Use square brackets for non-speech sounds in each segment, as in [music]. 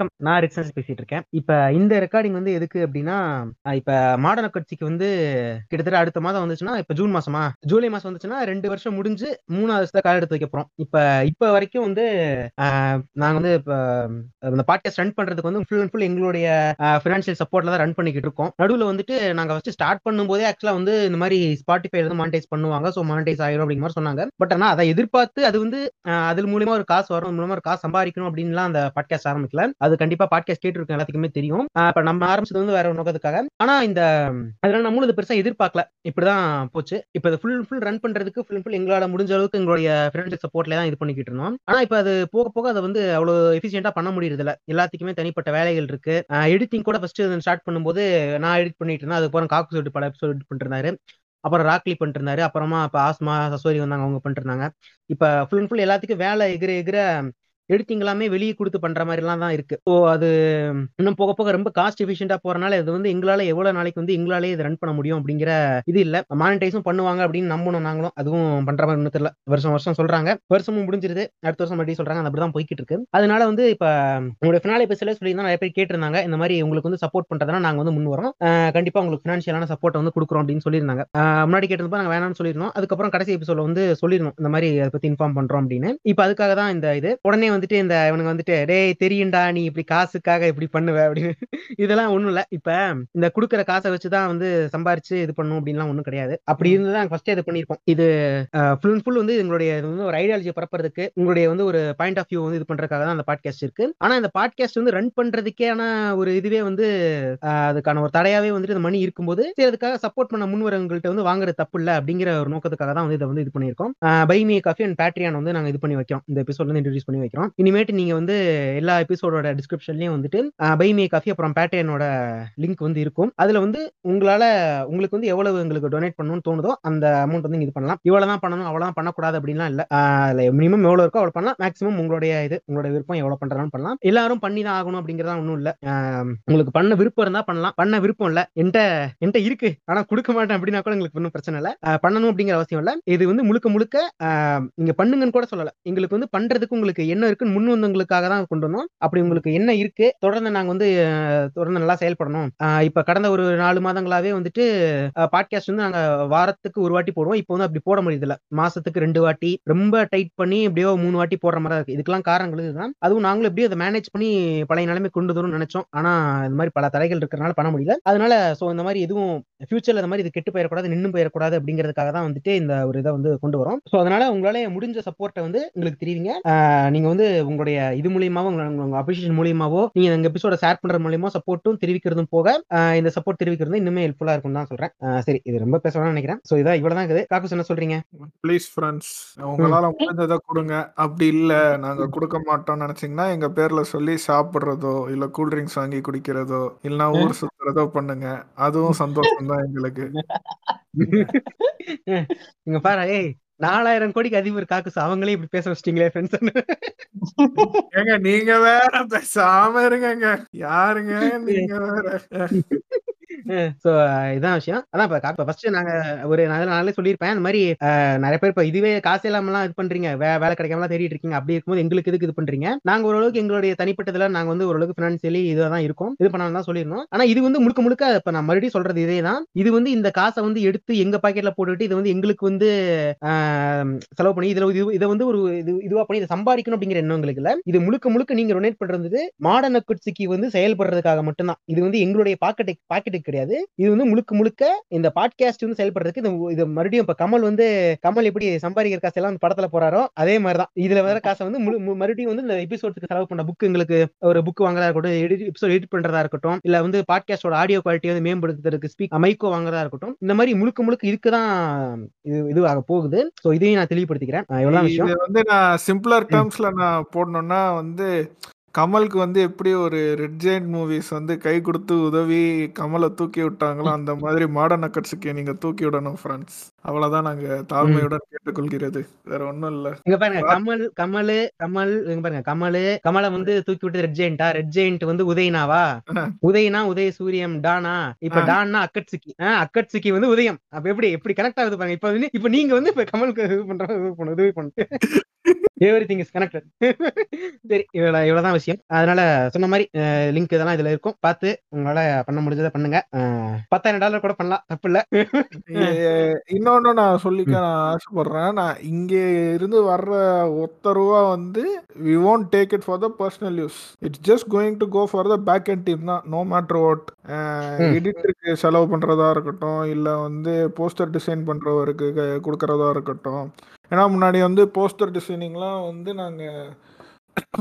வணக்கம். நான் ரிக்ஸன்ஸ் பேசிட்டு இருக்கேன் இப்ப இந்த ரெக்கார்டிங் வந்து எதுக்கு அப்படின்னா இப்ப மாடர்ன கட்சிக்கு வந்து கிட்டத்தட்ட அடுத்த மாதம் வந்துச்சுன்னா இப்ப ஜூன் மாசமா? ஜூலை மாசம் வந்துச்சுன்னா ரெண்டு வருஷம் முடிஞ்சு மூணாவது வருஷத்துல கால் எடுத்து வைக்க போறோம். இப்ப இப்ப வரைக்கும் வந்து நாங்க வந்து இப்ப இந்த பாட்காஸ்ட் ரன் பண்றதுக்கு வந்து ஃபுல் அண்ட் ஃபுல் எங்களுடைய ஃபினான்ஷியல் சப்போர்ட்ல தான் ரன் பண்ணிக்கிட்டு இருக்கோம். நடுவில் வந்துட்டு நாங்க ஃபர்ஸ்ட் ஸ்டார்ட் பண்ணும்போதே ஆக்சுவலா வந்து இந்த மாதிரி ஸ்பாட்டிஃபை வந்து மானிட்டைஸ் பண்ணுவாங்க. ஸோ மானிடைஸ் ஆயிரும் அப்படிங்கிற மாதிரி சொன்னாங்க. பட் ஆனா அதை எதிர்பார்த்து அது வந்து அது மூலியமா ஒரு காசு வரும் மூலமா ஒரு காசு சம்பாதிக்கணும் அப்படின்லாம் அந்த பாட்காஸ்ட் ஆரம்பிக்கல. அது அது கண்டிப்பா பாட்காஸ்ட் கேட்டு எல்லாத்துக்குமே தெரியும். இப்ப நம்ம ஆரம்பிச்சது வந்து வேற ஒரு நோக்கத்துக்காக. ஆனா இந்த அதனால நம்மளும் இது பெருசா எதிர்பார்க்கல. இப்படிதான் போச்சு. இப்ப இது ஃபுல் ஃபுல் ரன் பண்றதுக்கு ஃபுல் ஃபுல் எங்களால முடிஞ்ச அளவுக்கு எங்களுடைய ஃபினான்ஷியல் சப்போர்ட்ல தான் இது பண்ணிக்கிட்டு இருந்தோம். ஆனா இப்ப அது போக போக அதை வந்து அவ்வளவு எஃபிஷியன்டா பண்ண முடியறது இல்ல. எல்லாத்துக்குமே தனிப்பட்ட வேலைகள் இருக்கு. எடிட்டிங் கூட ஃபர்ஸ்ட் ஸ்டார்ட் பண்ணும்போது நான் எடிட் பண்ணிட்டு இருந்தேன். அதுக்கப்புறம் காக்கு சொல்லிட்டு பல எபிசோட் எடிட் பண்ணிருந்தாரு அப்புறம் ராக்லி பண்ணிட்டு அப்புறமா இப்ப ஆஸ்மா சசோரி வந்தாங்க அவங்க பண்ணிருந்தாங்க இருந்தாங்க. இப்ப ஃபுல் அண்ட் ஃபுல் எல்லாத்துக்கும் வேலை எகிர எகிற எடுத்தீங்களாமே வெளியே கொடுத்து பண்ற மாதிரி எல்லாம் தான் இருக்கு. ஸோ அது இன்னும் போக போக ரொம்ப காஸ்ட் எஃபிஷியன்டா போறனால இது வந்து எங்களால எவ்வளவு நாளைக்கு வந்து எங்களாலே இது ரன் பண்ண முடியும் அப்படிங்கிற இது இல்ல. மானிட்டைஸும் பண்ணுவாங்க அப்படின்னு நம்பணும் நாங்களும். அதுவும் பண்ற மாதிரி ஒன்றும் தெரியல. வருஷம் வருஷம் சொல்றாங்க. வருஷமும் முடிஞ்சிருது. அடுத்த வருஷம் மறுபடியும் சொல்றாங்க. அது அப்படிதான் போய்கிட்டு இருக்கு. அதனால வந்து இப்ப உங்களுடைய ஃபினாலே பேசல சொல்லியிருந்தா நிறைய பேர் கேட்டிருந்தாங்க. இந்த மாதிரி உங்களுக்கு வந்து சப்போர்ட் பண்றதுனா நாங்க வந்து முன் வரோம் கண்டிப்பா உங்களுக்கு ஃபினான்ஷியலான சப்போர்ட் வந்து கொடுக்குறோம் அப்படின்னு சொல்லியிருந்தாங்க. முன்னாடி கேட்டிருந்தப்ப நாங்க வேணாம்னு சொல்லியிருந்தோம். அதுக்கப்புறம் கடைசி எபிசோட வந்து சொல்லிருந்தோம் இந்த மாதிரி அதை பத்தி இன்ஃபார்ம் பண்றோம் அப்படின்னு. இப்ப அதுக்காக தான் இந்த இது. உடனே வந்துட்டு இந்த இவனுங்க வந்துட்டு டேய் தெரியும்டா நீ இப்படி காசுக்காக இப்படி பண்ணுவ அப்படின்னு. இதெல்லாம் ஒண்ணும் இல்ல. இப்ப இந்த குடுக்கற காசை வச்சுதான் வந்து சம்பாரிச்சு இது பண்ணும் அப்படின்லாம் ஒண்ணும் கிடையாது. அப்படி இருந்துதான் ஃபர்ஸ்ட் இது பண்ணிருப்போம் இது ஃபுல் அண்ட் ஃபுல் வந்து எங்களுடைய வந்து ஒரு ஐடியாலஜி பரப்புறதுக்கு உங்களுடைய வந்து ஒரு பாயிண்ட் ஆஃப் வியூ வந்து இது பண்றதுக்காக தான் அந்த பாட்காஸ்ட் இருக்கு. ஆனா இந்த பாட்காஸ்ட் வந்து ரன் பண்றதுக்கேன ஒரு இதுவே வந்து அதுக்கான ஒரு தடையாவே வந்துட்டு இந்த மணி இருக்கும்போது சரி அதுக்காக சப்போர்ட் பண்ண முன்வரவங்கள்ட்ட வந்து வாங்குறது தப்பு இல்ல அப்படிங்கிற ஒரு நோக்கத்துக்காக தான் வந்து இதை வந்து இது பண்ணியிருக்கோம். Buy me coffee and Patreon வந்து நாங்க இது பண்ணி வைக்கிறோம். இந்த எபிசோட்ல இருந்து இன்ட்ரடியூஸ் பண்ணி வைக்கிறோம். இனிமேட்டு நீங்க வந்து எல்லா எபிசோடோட டிஸ்கிரிப்ஷன்லயும் வந்துட்டு பை மே காஃபி அப்புறம் பேட்ரியனோட லிங்க் வந்து இருக்கும். அதுல வந்து உங்களால உங்களுக்கு வந்து எவ்வளவு உங்களுக்கு டொனேட் பண்ணணும்னு தோணுதோ அந்த அமௌண்ட் வந்து இது பண்ணலாம். இவ்வளவுதான் பண்ணணும் அவ்வளவுதான் பண்ணக்கூடாது அப்படின்லாம் இல்ல. மினிமம் எவ்வளவு இருக்கோ அவ்வளவு பண்ணலாம். மேக்ஸிமம் உங்களுடைய இது உங்களோட விருப்பம் எவ்வளவு பண்றதுனாலும் பண்ணலாம். எல்லாரும் பண்ணி தான் ஆகணும் அப்படிங்கறதா ஒன்றும் இல்ல. உங்களுக்கு பண்ண விருப்பம் இருந்தா பண்ணலாம். பண்ண விருப்பம் இல்ல. என்கிட்ட என்கிட்ட இருக்கு. ஆனா கொடுக்க மாட்டேன் அப்படின்னா கூட எங்களுக்கு ஒன்றும் பிரச்சனை இல்ல. பண்ணணும் அப்படிங்கிற அவசியம் இல்ல. இது வந்து முழுக்க முழுக்க நீங்க பண்ணுங்கன்னு கூட சொல்லல. எங்களுக்கு வந்து பண்றதுக்கு உங்களுக்கு என்ன இருக்குன்னு முன் வந்தவங்களுக்காக தான் கொண்டு வந்தோம். அப்படி உங்களுக்கு என்ன இருக்கு? தொடர்ந்து நாங்க வந்து தொடர்ந்து நல்லா செயல்படணும். இப்ப கடந்த ஒரு நாலு மாதங்களாவே வந்துட்டு பாட்காஸ்ட் வந்து நாங்க வாரத்துக்கு ஒரு வாட்டி போடுவோம். இப்போ வந்து அப்படி போட முடியல மாசத்துக்கு ரெண்டு வாட்டி. ரொம்ப டைட் பண்ணி எப்படியோ மூணு வாட்டி போடுற மாதிரி இருக்கு. இதுக்கெல்லாம் காரணங்கள் இதுதான். அதுவும் நாங்களும் எப்படியோ அதை மேனேஜ் பண்ணி பழைய நிலைமை கொண்டு வரும்னு நினைச்சோம். ஆனா இந்த மாதிரி பல தடைகள் இருக்கிறனால பண்ண முடியல. அதனால சோ இந்த மாதிரி எதுவும் ஃபியூச்சர்ல இந்த மாதிரி இது கெட்டு போயிடக்கூடாது நின்று போயிடக்கூடாது அப்படிங்கிறதுக்காக தான் வந்துட்டு இந்த ஒரு இதை வந்து கொண்டு வரோம். ஸோ அதனால உங்களால முடிஞ்ச சப்போர்ட்டை வந்து உங்களுக்கு தெரியுங்க நீங்க வந்து உங்களுடைய இது மூலியமாவோ உங்க அப்ரிசியேஷன் மூலியமாவோ நீங்க இந்த எபிசோட ஷேர் பண்றது மூலியமா சப்போர்ட்டும் தெரிவிக்கிறதும் போக இந்த சப்போர்ட் தெரிவிக்கிறது இன்னுமே ஹெல்ப்ஃபுல்லா இருக்கும் தான் சொல்றேன். சரி இது ரொம்ப பேசணும்னு நினைக்கிறேன். ஸோ இதான் இவ்வளவுதான் இருக்குது. காக்கு என்ன சொல்றீங்க? ப்ளீஸ் ஃப்ரெண்ட்ஸ் உங்களால முடிஞ்சதை கொடுங்க. அப்படி இல்ல நாங்க கொடுக்க மாட்டோம்னு நினைச்சீங்கன்னா எங்க பேர்ல சொல்லி சாப்பிடுறதோ இல்ல கூல் ட்ரிங்க்ஸ் வாங்கி குடிக்கிறதோ இல்லைன்னா ஊர் சுத்துறதோ பண்ணுங்க. அதுவும் சந்தோஷம் தான் எங்களுக்கு. [laughs] இங்க பாரு ஏய் நாலாயிரம் கோடிக்கு அதிபர் காக்கு அவங்களே இப்படி பேச வச்சிட்டீங்களே ஃப்ரெண்ட்ஸ் ஏங்க நீங்க வேற பேசாம இருங்க யாருங்க? நீங்க வேற. [laughs] சோ இதான் விஷயம். அதான் இப்ப ஃபர்ஸ்ட் நாங்க ஒரு நாளே சொல்லியிருப்பேன். இந்த மாதிரி நிறைய பேர் இப்ப இதுவே காசு இல்லாமலாம் இது பண்றீங்க. வேலை கிடைக்காமலாம் தேடிட்டு இருக்கீங்க. அப்படி இருக்கும்போது எங்களுக்கு எதுக்கு இது பண்றீங்க? நாங்க ஓரளவுக்கு எங்களுடைய தனிப்பட்டதுல நாங்க வந்து ஓரளவுக்கு பினான்சியலி இதுதான் இருக்கும். இது பண்ணலாம் தான் சொல்லியிருந்தோம். ஆனா இது வந்து முழுக்க முழுக்க இப்ப நான் மறுபடியும் சொல்றது இதே தான் இது வந்து இந்த காசை வந்து எடுத்து எங்க பாக்கெட்ல போட்டுட்டு இது வந்து எங்களுக்கு வந்து செலவு பண்ணி இதுல இது இதை வந்து ஒரு இது இதுவா பண்ணி இதை சம்பாதிக்கணும் அப்படிங்கிற எண்ணம் எங்களுக்கு இல்ல. இது முழுக்க முழுக்க நீங்க டொனேட் பண்றது மாடர்ன் குட்சிக்கு வந்து செயல்படுறதுக்காக மட்டும்தான். இது வந்து எங்களுடைய பாக்கெட்டு பாக்கெட்டுக்கு கிடையாது. இது வந்து முழுக்க முழுக்க இந்த பாட்காஸ்ட் வந்து செயல்படுறதுக்கு இது இது மறுபடியும் இப்ப கமல் வந்து கமல் எப்படி சம்பாதிக்கிற காசு எல்லாம் படத்துல போறாரோ அதே மாதிரிதான். இதுல வர காசை வந்து முழு- மு- மறுபடியும் வந்து இந்த எபிசோடுக்கு செலவு பண்ண புக் எங்களுக்கு ஒரு புக் வாங்குறதா இருக்கட்டும் எடிட் எபிசோட் எடிட் பண்றதா இருக்கட்டும் இல்ல வந்து பாட்காஸ்டோட ஆடியோ குவாலிட்டி வந்து மேம்படுத்துறதுக்கு ஸ்பீக் மைக்கோ வாங்குறதா இருக்கட்டும் இந்த மாதிரி முழுக்க முழுக்க இதுக்குதான் இது இதுவாக போகுது. சோ இதையும் நான் தெளிவுபடுத்திக்கிறேன். விஷயம்? இது வந்து நான் சிம்பிளர் டேர்ம்ஸ்ல நான் போடணும்னா வந்து கமலுக்கு வந்து எப்படி ஒரு ரெட் ஜெயிண்ட் மூவிஸ் வந்து கை கொடுத்து உதவி கமலை தூக்கி விட்டாங்களோ அந்த மாதிரி மாடர்ன் அக்கட்ஸுக்கு நீங்க தூக்கி விடணும் ஃப்ரெண்ட்ஸ் அவ்வளவுதான் நாங்க தாழ்மையுடன் கேட்டுக்கொள்கிறது. வேற ஒண்ணும் இல்ல. இங்க பாருங்க கமல் கமல் கமல் இங்க பாருங்க கமல் கமலை வந்து தூக்கி விட்டு ரெட் ஜெயிண்டா ரெட் ஜெயிண்ட் வந்து உதயனாவா? உதயனா உதய சூரியம் டானா? இப்ப. டான்னா அக்கட்சுக்கி அக்கட்சுக்கி வந்து உதயம். அப்ப எப்படி எப்படி கனெக்ட் ஆகுது பாருங்க. இப்ப வந்து இப்ப நீங்க வந்து இப்ப கமலுக்கு இது பண்ற உதவி பண்ணு எவ்ரி திங் இஸ் கனெக்டட் சரி இவ்வளவு இவ்வளவுதான் விஷயம். அதனால சொன்ன மாதிரி லிங்க் இதெல்லாம் இதுல இருக்கும். பார்த்து உங்களால பண்ண முடிஞ்சதை பண்ணுங்க. பத்தாயிரம் டாலர் கூட பண்ணலாம். தப்பு இல்ல. ஏ- இன்னொன்னு நான் சொல்லிக்க நான் ஆசைப்படுறேன். நான் இங்க இருந்து வர்ற ஒத்த ரூபா வந்து we won't take it for the personal use it's just going to go for the back end team தான். No matter what. எடிட்டருக்கு செலவு பண்றதா இருக்கட்டும் இல்ல வந்து போஸ்டர் டிசைன் பண்றவருக்கு கொடுக்கறதா இருக்கட்டும். ஏன்னா முன்னாடி வந்து போஸ்டர் டிசைனிங்லாம் வந்து நாங்க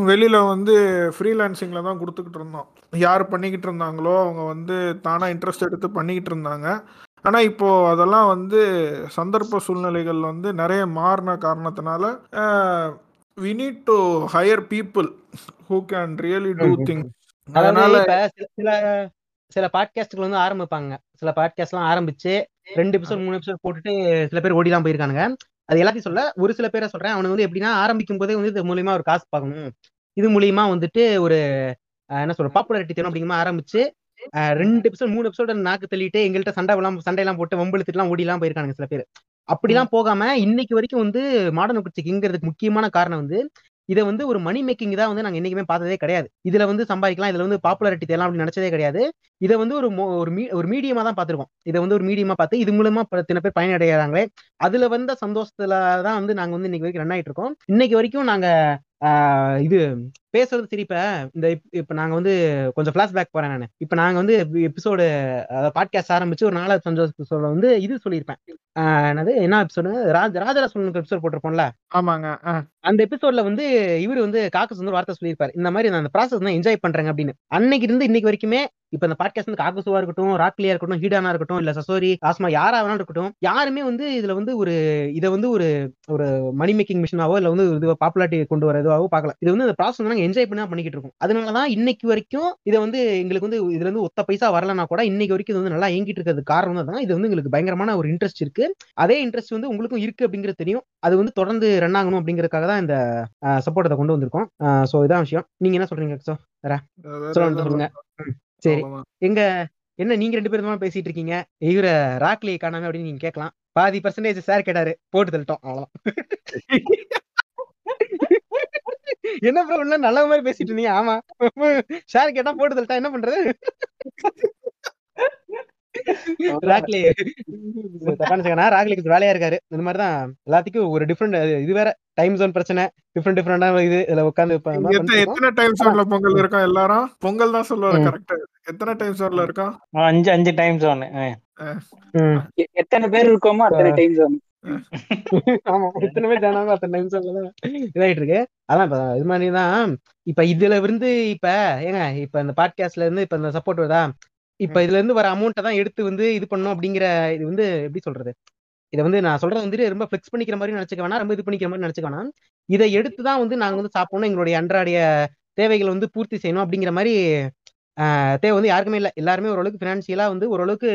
வெளியில வந்து ஃப்ரீலான்சிங்ல தான் கொடுத்துக்கிட்டு இருந்தோம். யார் பண்ணிக்கிட்டு இருந்தாங்களோ அவங்க வந்து தானா இன்ட்ரெஸ்ட் எடுத்து பண்ணிக்கிட்டு இருந்தாங்க. ஆனா இப்போ அதெல்லாம் வந்து சந்தர்ப்ப சூழ்நிலைகள் வந்து நிறைய மாறின காரணத்தினால we need to hire people who can really do thing அதனால சில சில சில பாட்காஸ்ட்கள் வந்து ஆரம்பிப்பாங்க. சில பாட்காஸ்ட் எல்லாம் ஆரம்பிச்சு ரெண்டு எபிசோட் மூணு எபிசோட் போட்டுட்டு சில பேர் ஓடிலாம் போயிருக்கானுங்க. அது எல்லாத்தையும் சொல்ல ஒரு சில பேரை சொல்றேன். அவனுக்கு வந்து எப்படின்னா ஆரம்பிக்கும் போதே வந்து இது மூலியமா ஒரு காசு பார்க்கணும். இது மூலியமா வந்துட்டு ஒரு என்ன சொல்ற பாப்புலாரிட்டி தேணும் அப்படிங்கிற ஆரம்பிச்சு ரெண்டு எபிசோட் மூணு எபிசோட் நாக்கு தள்ளிட்டு எங்கள்கிட்ட சண்டை எல்லாம் சண்டையெல்லாம் போட்டு வம்பெழுத்துட்டுலாம் ஓடிலாம் போயிருக்கானுங்க சில பேர். அப்படிலாம் போகாம இன்னைக்கு வரைக்கும் வந்து மாடர்ன் குச்சிக்குங்கிறதுக்கு முக்கியமான காரணம் வந்து இதை வந்து ஒரு மணி மேக்கிங் தான் வந்து நாங்க என்னைக்குமே பார்த்ததே கிடையாது. இதுல வந்து சம்பாதிக்கலாம் இதுல வந்து பாப்புலாரிட்டி தேலாம் அப்படின்னு நினைச்சதே கிடையாது. இதை வந்து ஒரு ஒரு மீ ஒரு மீடியமா தான் பார்த்திருக்கோம். இதை வந்து ஒரு மீடியமா பார்த்து இது மூலமா பத்தின பேர் பயனடைகிறாங்களே அதுல வந்த சந்தோஷத்துல தான் வந்து நாங்க வந்து இன்னைக்கு வரைக்கும் ரன் ஆயிட்டு இருக்கோம் இன்னைக்கு வரைக்கும் நாங்க ஆஹ் இது பேசுறது சரி இப்ப இந்த இப்- இப்ப நாங்க வந்து கொஞ்சம் பிளாஷ்பேக் போறேன் நான். இப்ப நாங்க வந்து எபிசோடு பாட்காஸ்ட் ஆரம்பிச்சு ஒரு நாலாவது சந்தோஷத்துல வந்து இது சொல்லியிருப்பேன். என்னது? என்ன எபிசோடு ராஜ ராஜராஜன் எபிசோட் போட்டிருப்போம்ல? ஆமாங்க. அந்த எபிசோட்ல வந்து இவர் வந்து காக்கஸ் வந்து வார்த்தை சொல்லியிருப்பாரு. இந்த மாதிரி நான் அந்த ப்ராசஸ் தான் என்ஜாய் பண்றேங்க அப்படின்னு. அன்னைக்கு இருந்து இன்னைக்கு வரைக்குமே இப்ப இந்த பாட்காஸ்ட் வந்து காக்கசுவா இருக்கட்டும் ராக்லியா இருக்கட்டும் ஹீடானா இருக்கட்டும் இல்ல சசோரி ஆஸ்மா யாரா வேணாலும் இருக்கட்டும் யாருமே வந்து இதுல வந்து ஒரு இதை வந்து ஒரு ஒரு மணி மேக்கிங் மிஷினாவோ இல்ல வந்து இது பாப்புலாரிட்டி கொண்டு வர இதுவாகவோ பார்க்கல. இது வந்து இந்த ப்ராசஸ் நாங்க என்ஜாய் பண்ணி தான் பண்ணிக்கிட்டு இருக்கோம். அதனாலதான் இன்னைக்கு வரைக்கும் இதை வந்து எங்களுக்கு வந்து இதுல இருந்து ஒத்த பைசா வரலனா கூட இன்னைக்கு வரைக்கும் இது வந்து நல்லா இயங்கிட்டு இருக்கிறது காரணம் தான். இது வந்து எங்களுக்கு பயங்கரமான ஒரு இன்ட்ரெஸ்ட் இருக்கு. அதே இன்ட்ரெஸ்ட் வந்து உங்களுக்கும் இருக்கு அப்படிங்கிறது தெரியும். அது வந்து தொடர்ந்து ரன் ஆகணும் அப்படிங்கறதுக்காக தான் இந்த சப்போர்ட்டை கொண்டு வந்திருக்கோம். சோ இதான் விஷயம். நீங்க என்ன சொல்றீங்க வேற? சொல்லுங்க சரி. எங்க என்ன நீங்க ரெண்டு பேரும் பேசிட்டு இருக்கீங்க? இவர ராக்லி காணாம அப்படின்னு நீங்க கேட்கலாம். பாதி பர்சன்டேஜ் சார் கேட்டாரு. போட்டு தள்ளிட்டோம் அவ்வளவுதான். [laughs] என்ன ப்ரோ உள்ள நல்ல மாதிரி பேசிட்டு இருந்தீங்க? ஆமா. ஷேர் கேட்டா போட்டு தள்ளிட்டா என்ன பண்றது? ராக்லி. தப்பான second. நான் ராக்லி கொஞ்சம் வேலையா இருக்காரு. இந்த மாதிரிதான் எல்லாத்துக்கும் ஒரு டிஃப்ரெண்ட் இது வேற டைம் ஜோன் பிரச்சனை. டிஃப்ரெண்ட் டிஃப்ரெண்டா இது. இதுல உட்காந்து எத்தனை டைம் ஜோன்ல பொங்கல் இருக்கோம் எல்லாரும்? பொங்கல் தான் சொல்லுவாரு ம். கரெக்டா எத்தனை டைம் ஜோன்ல இருக்கோம் அஞ்சு அஞ்சு டைம் ஜோன் எத்தனை பேர் இருக்கோமோ அத்தனை டைம் ஜோன் [laughs] ஆமா இத்தனை பேர் அத்தனை ஜோன்ல இதாயிட்டு இருக்கு. அதான் இப்ப இது மாதிரி தான் இப்ப இதுல இருந்து இப்ப ஏங்க இப்ப இந்த பாட்காஸ்ட்ல இருந்து இப்ப இந்த சப்போர்ட் வருதா? இப்ப இதுல இருந்து வர அமௌண்ட்டை தான் எடுத்து வந்து இது பண்ணணும் அப்படிங்கிற இது வந்து எப்படி சொல்றது? இதை வந்து நான் சொல்றது வந்துட்டு ரொம்ப ஃபிளெக்ஸ் பண்ணிக்கிற மாதிரி நினைச்சுக்க வேணாம் ரொம்ப இது பண்ணிக்கிற மாதிரி நினைச்சுக்க வேணாம். இதை எடுத்து தான் வந்து நாங்க வந்து சாப்பிடணும் எங்களுடைய அன்றாடைய தேவைகளை வந்து பூர்த்தி செய்யணும் அப்படிங்கிற மாதிரி தேவை வந்து யாருக்குமே இல்லை. எல்லாருமே ஓரளவுக்கு ஃபினான்சியலா வந்து ஓரளவுக்கு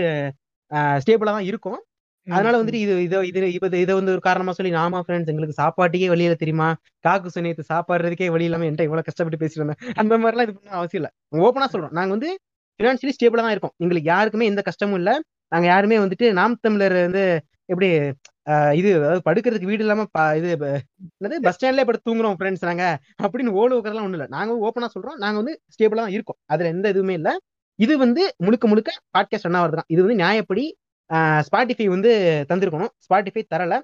ஸ்டேபிளா தான் இருக்கும். அதனால வந்துட்டு இது இதை இது இது இதை வந்து ஒரு காரணமா சொல்லி நாமா ஃப்ரெண்ட்ஸ் எங்களுக்கு சாப்பாட்டுக்கே வழியில தெரியுமா? காக்கு சுனியத்து சாப்பாடுறதுக்கே வழி இல்லாம என்கிட்ட இவ்வளவு கஷ்டப்பட்டு பேசிட்டு இருந்தேன் அந்த மாதிரிலாம் இது பண்ண அவசியம் இல்லை. ஓப்பனா சொல்றோம். நாங்க வந்து ஃபினான்ஷியலி ஸ்டேபிளா தான் இருக்கோம். எங்களுக்கு யாருக்குமே எந்த கஷ்டமும் இல்ல. நாங்க யாருமே வந்துட்டு நாம் தமிழர் வந்து எப்படி இது அதாவது படுக்கிறதுக்கு வீடு இல்லாம இது என்னது பஸ் ஸ்டாண்ட்லயே படுத்து தூங்குறோம் ஃப்ரெண்ட்ஸ் நாங்க. அப்படின்னு ஓடு வைக்கிறதுலாம் ஒண்ணும் இல்ல. நாங்க ஓப்பனா சொல்றோம். நாங்க வந்து ஸ்டேபிளா தான் இருக்கோம். அதுல எந்த இதுவுமே இல்ல. இது வந்து முழுக்க முழுக்க பாட்காஸ்ட் ரன் ஆகிறது தான் இது வந்து நியாயப்படி ஸ்பாட்டிஃபை வந்து தந்திருக்கணும். ஸ்பாட்டிஃபை தரல.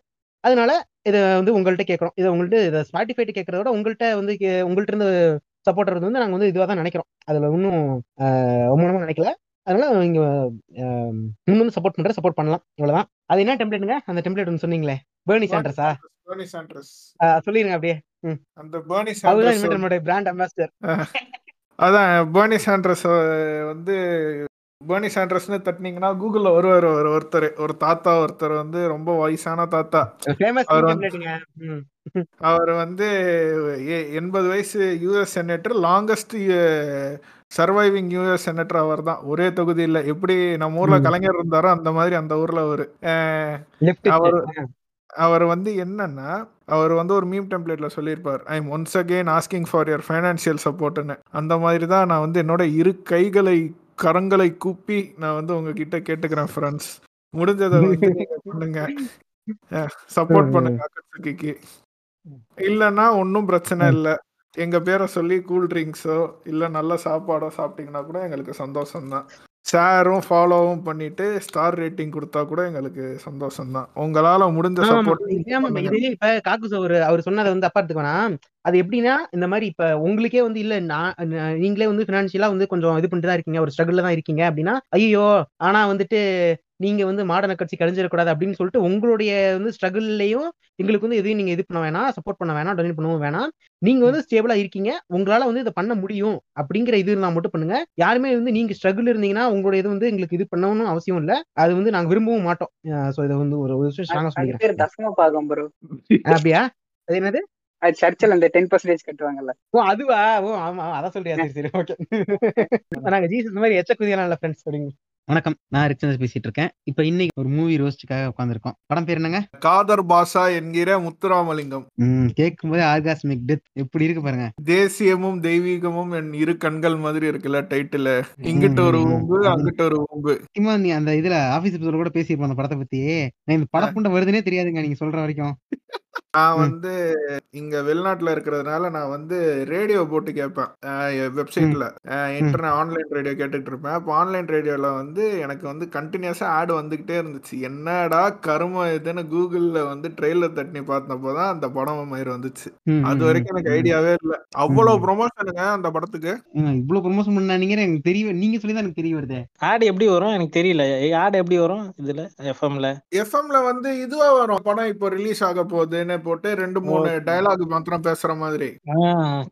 அதனால இதை வந்து உங்கள்கிட்ட கேட்குறோம் இதை உங்கள்ட்ட இதை ஸ்பாட்டிஃபைட்டு கேட்கறத விட உங்கள்கிட்ட வந்து உங்கள்ட்ட இருந்து சப்போர்ட் வந்து நாங்க வந்து இதுவாக தான் நினைக்கிறோம். அதுல இன்னும் ரொம்ப நினைக்கல. அதனால நீங்க இன்னும் சப்போர்ட் பண்ற சப்போர்ட் பண்ணலாம். இவ்வளவுதான். அது என்ன டெம்ப்ளேட்டுங்க அந்த டெம்ப்ளேட் ஒன்று சொன்னீங்களே. பேர்னி சாண்டர்ஸா பேர்னி சாண்டர்ஸ் சொல்லிருங்க அப்படியே. அந்த பேர்னி சாண்டர்ஸ் நம்மளுடைய பிராண்ட் அம்பாசிடர் அதான் பேர்னி சாண்டர்ஸ் வந்து பேர்னி சாண்டர்ஸ்னு தட்டினீங்கன்னா கூகுள்ல வருவார் ஒரு ஒருத்தர் ஒரு தாத்தா ஒருத்தர் வந்து ரொம்ப வயசான தாத்தா. அவர் வந்து- அவர் வந்து எண்பது வயசு US senator longest surviving US senator அவர் தான் ஒரே தொகுதியில் எப்படி நம்ம ஊர்ல. கலைஞர் இருந்தாரோ அந்த மாதிரி அந்த ஊர்ல லெஃப்ட் அவர் அவர் வந்து என்னன்னா அவர் வந்து ஒரு மீம் டெம்ப்ளேட்ல சொல்லியிருப்பார். I am once again asking for your financial சப்போர்ட்னு அந்த மாதிரி தான் நான் வந்து என்னோட இரு கைகளை கரங்களை கூப்பி நான் வந்து உங்ககிட்ட கேட்டுக்கிறேன் ஃப்ரெண்ட்ஸ் முடிஞ்சதை பண்ணுங்க. சப்போர்ட் பண்ணுங்க அக்கட்சுக்கிக்கு இல்லைன்னா ஒன்றும் பிரச்சனை இல்லை. எங்க பேரை சொல்லி கூல் ட்ரிங்க்ஸோ இல்லை நல்ல சாப்பாடோ சாப்பிட்டீங்கன்னா கூட எங்களுக்கு சந்தோஷம் தான் ஷேரும் ஃபாலோவும் பண்ணிட்டு ஸ்டார் ரேட்டிங் கொடுத்தா கூட எங்களுக்கு சந்தோஷம் தான் உங்களால முடிஞ்ச சப்போர்ட் இது இப்ப காக்குஸ் அவர் அவர் சொன்னதை வந்து அப்பா எடுத்துக்கோனா அது எப்படின்னா இந்த மாதிரி இப்ப உங்களுக்கே வந்து இல்ல நான் நீங்களே வந்து பினான்சியலா வந்து கொஞ்சம் இது பண்ணிட்டு தான் இருக்கீங்க. ஒரு ஸ்ட்ரகிள்ல தான் இருக்கீங்க அப்படின்னா ஐயோ ஆனா வந்துட்டு நீங்க வந்து மாடர்ன கட்சி கழிஞ்சிடக்கூடாது அப்படின்னு சொல்லிட்டு உங்களுடைய வந்து ஸ்ட்ரகிள்லயும் எங்களுக்கு வந்து எதையும் நீங்க இது பண்ண வேணாம் சப்போர்ட் பண்ண வேணாம் டொனேட் பண்ணவும் வேணாம். நீங்க வந்து ஸ்டேபிளா இருக்கீங்க. உங்களால வந்து இதை பண்ண முடியும் அப்படிங்கிற இது இருந்தா மட்டும் பண்ணுங்க. யாருமே வந்து நீங்க ஸ்ட்ரகிள் இருந்தீங்கன்னா உங்களுடைய இது வந்து எங்களுக்கு இது பண்ணணும்னு அவசியம் இல்ல. அது வந்து நாங்க விரும்பவும் மாட்டோம். சோ இதை வந்து ஒரு விஷயம் ஸ்ட்ராங்கா சொல்லிக்கிறேன். தசம ப்ரோ அப்படியா? அது என்னது? சர்ச்சில் அந்த டென் பர்சன்டேஜ் கட்டுவாங்கல்ல. ஓ அதுவா? ஓ ஆமா அதான் சொல்றியா? சரி சரி ஓகே [laughs] நாங்க ஜீசஸ் மாதிரி எச்ச குதியெல்லாம் இல்ல ஃப்ரெண்ட்ஸ் அப்படிங்க. வணக்கம். நான் ரிச்சந்திர பேசிட்டு இருக்கேன் இப்ப இன்னைக்கு ஒரு மூவி ரோஸ்டுக்காக உட்காந்துருக்கோம் படம் பேர் என்னங்க? காதர் பாஷா என்கிற முத்துராமலிங்கம். கேட்கும் போது ஆர்காஸ்மிக் டெத். எப்படி இருக்கு பாருங்க. தேசியமும் தெய்வீகமும் என் இரு கண்கள் மாதிரி இருக்குல்ல டைட்டில் இங்கிட்ட ஒரு ஊம்பு அங்கிட்ட ஒரு ஊம்பு. முக்கியமா நீ அந்த இதுல ஆபீஸ் கூட பேசியிருப்போம் அந்த படத்தை பத்தி இந்த படம் புண்டை வருதுன்னே தெரியாதுங்க நீங்க சொல்ற வரைக்கும். நான். வந்து இங்க வெளிநாட்டுல இருக்கிறதுனால நான் வந்து ரேடியோ போட்டு கேட்பேன். வெப்சைட்ல. இன்டர்நெட் ஆன்லைன் ரேடியோ கேட்டுட்டு இருப்பேன். அப்போ ஆன்லைன் ரேடியோல வந்து எனக்கு வந்து கண்டினியூஸா ஆட் வந்துகிட்டே இருந்துச்சு. என்னடா கரும இதுன்னு கூகுள்ல வந்து ட்ரெயிலர் தட்டி பார்த்தப்போ தான் அந்த படம் மாதிரி வந்துச்சு. அது வரைக்கும் எனக்கு. ஐடியாவே இல்ல. அவ்வளவு. ப்ரொமோஷனுங்க அந்த படத்துக்கு. இவ்வளவு ப்ரொமோஷன் பண்ணானீங்க எனக்கு தெரிய நீங்க சொல்லி தான் எனக்கு தெரிய வருது. ஆடு எப்படி வரும்? எனக்கு தெரியல. ஆடு எப்படி வரும் இதுல? எஃப்எம்ல எஃப்எம்ல வந்து இதுவா வரும். படம் இப்போ ரிலீஸ் ஆக போகுதுன்னு போட்டு ரெண்டு மூணு. டயலாக் மாத்திரம் பேசுற மாதிரி.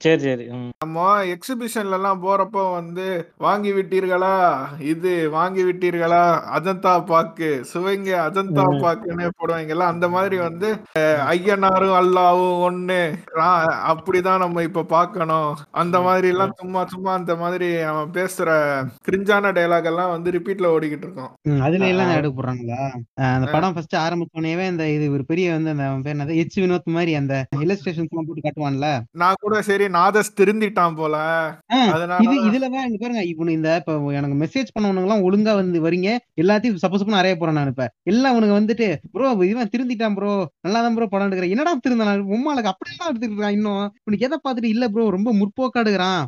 சரி சரி. நம்ம எக்ஸிபிஷன்ல எல்லாம் போறப்போ வந்து வாங்கி விட்டீர்களா? இது வாங்கி விட்டீர்களா? அஜந்தா பாக்கு சுவைங்க அஜந்தா. பாக்குன்னு போடுவாங்கல்ல அந்த மாதிரி வந்து ஐயனாரும் அல்லாவும் ஒண்ணு அப்படிதான் நம்ம இப்ப பார்க்கணும் அந்த மாதிரி எல்லாம் சும்மா சும்மா அந்த மாதிரி அவன் பேசுற கிரிஞ்சான டயலாக் எல்லாம் வந்து ரிப்பீட்ல ஓடிக்கிட்டு இருக்கோம். அதுல எல்லாம். எடுக்க போடுறாங்களா அந்த படம் ஃபர்ஸ்ட் ஆரம்பிச்சோடனே இந்த இது ஒரு பெரிய வந்து அந்த பேர் என்னது? எச் வினோத் மாதிரி அந்த இல்லஸ்ட்ரேஷன்ஸ் எல்லாம் போட்டு காட்டுவான்ல? நான் கூட சரி நாதஸ் திருந்திட்டான் போல. இது இதுலதான் இங்க பாருங்க இப்போ இந்த இப்ப எனக்கு மெசேஜ் பண்ணவனுங்க எல்லாம் ஒழுங்கா வந்து வரீங்க. எல்லாத்தையும் சப்போஸ் நிறைய போறேன் நான் இப்ப. எல்லாம் உனக்கு வந்துட்டு ப்ரோ இவன் திருந்திட்டான் ப்ரோ. நல்லா தான் ப்ரோ படம் எடுக்கிறேன் என்னடா திருந்தான்? உம்மாளுக்கு அப்படியெல்லாம் எடுத்துட்டு இருக்கான் இன்னும். உனக்கு எதை பார்த்துட்டு இல்ல ப்ரோ ரொம்ப முற்போக்கா எடுக்கிறான்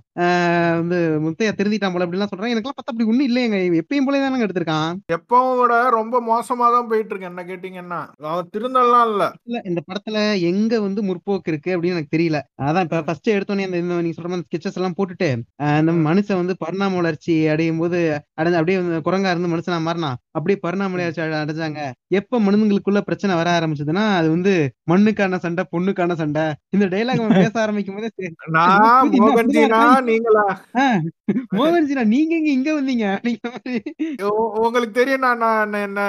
வந்து முத்தையா திருந்திட்டான் போல அப்படிலாம் சொல்றான். எனக்குலாம் பார்த்தா அப்படி ஒண்ணும் இல்லையங்க. எப்பயும் போல தானங்க எடுத்திருக்கான். எப்பவும் விட ரொம்ப மோசமா தான் போயிட்டு இருக்கு என்ன கேட்டீங்கன்னா அவன் திருந்தெல்லாம் இல்ல. இல்ல இந்த படத்துல எங்க வந்து முற்போக்கு இருக்கு அப்படின்னு எனக்கு தெரியல. அதான் இப்ப ஃபர்ஸ்ட் எடுத்தோடனே அந்த நீங்க சொல்ற மாதிரி ஸ்கெச்சஸ் எல்லாம் போட்டுட்டு அந்த மனுஷன் வந்து பரிணாம வளர்ச்சி அடையும் போது அடைஞ்சு அப்படியே குரங்கா இருந்து மனுஷனா மாறினா அப்படியே பரிணாம வளர்ச்சி அடை- அடைஞ்சாங்க. எப்ப மனிதங்களுக்குள்ள பிரச்சனை வர ஆரம்பிச்சதுன்னா அது வந்து மண்ணுக்கான சண்டை பொண்ணுக்கான சண்டை. இந்த டைலாக் பேச ஆரம்பிக்கும் போதே நீங்களா? மோகன்ஜினா நீங்க எங்க இங்க வந்தீங்க? உங்களுக்கு தெரியும் நான்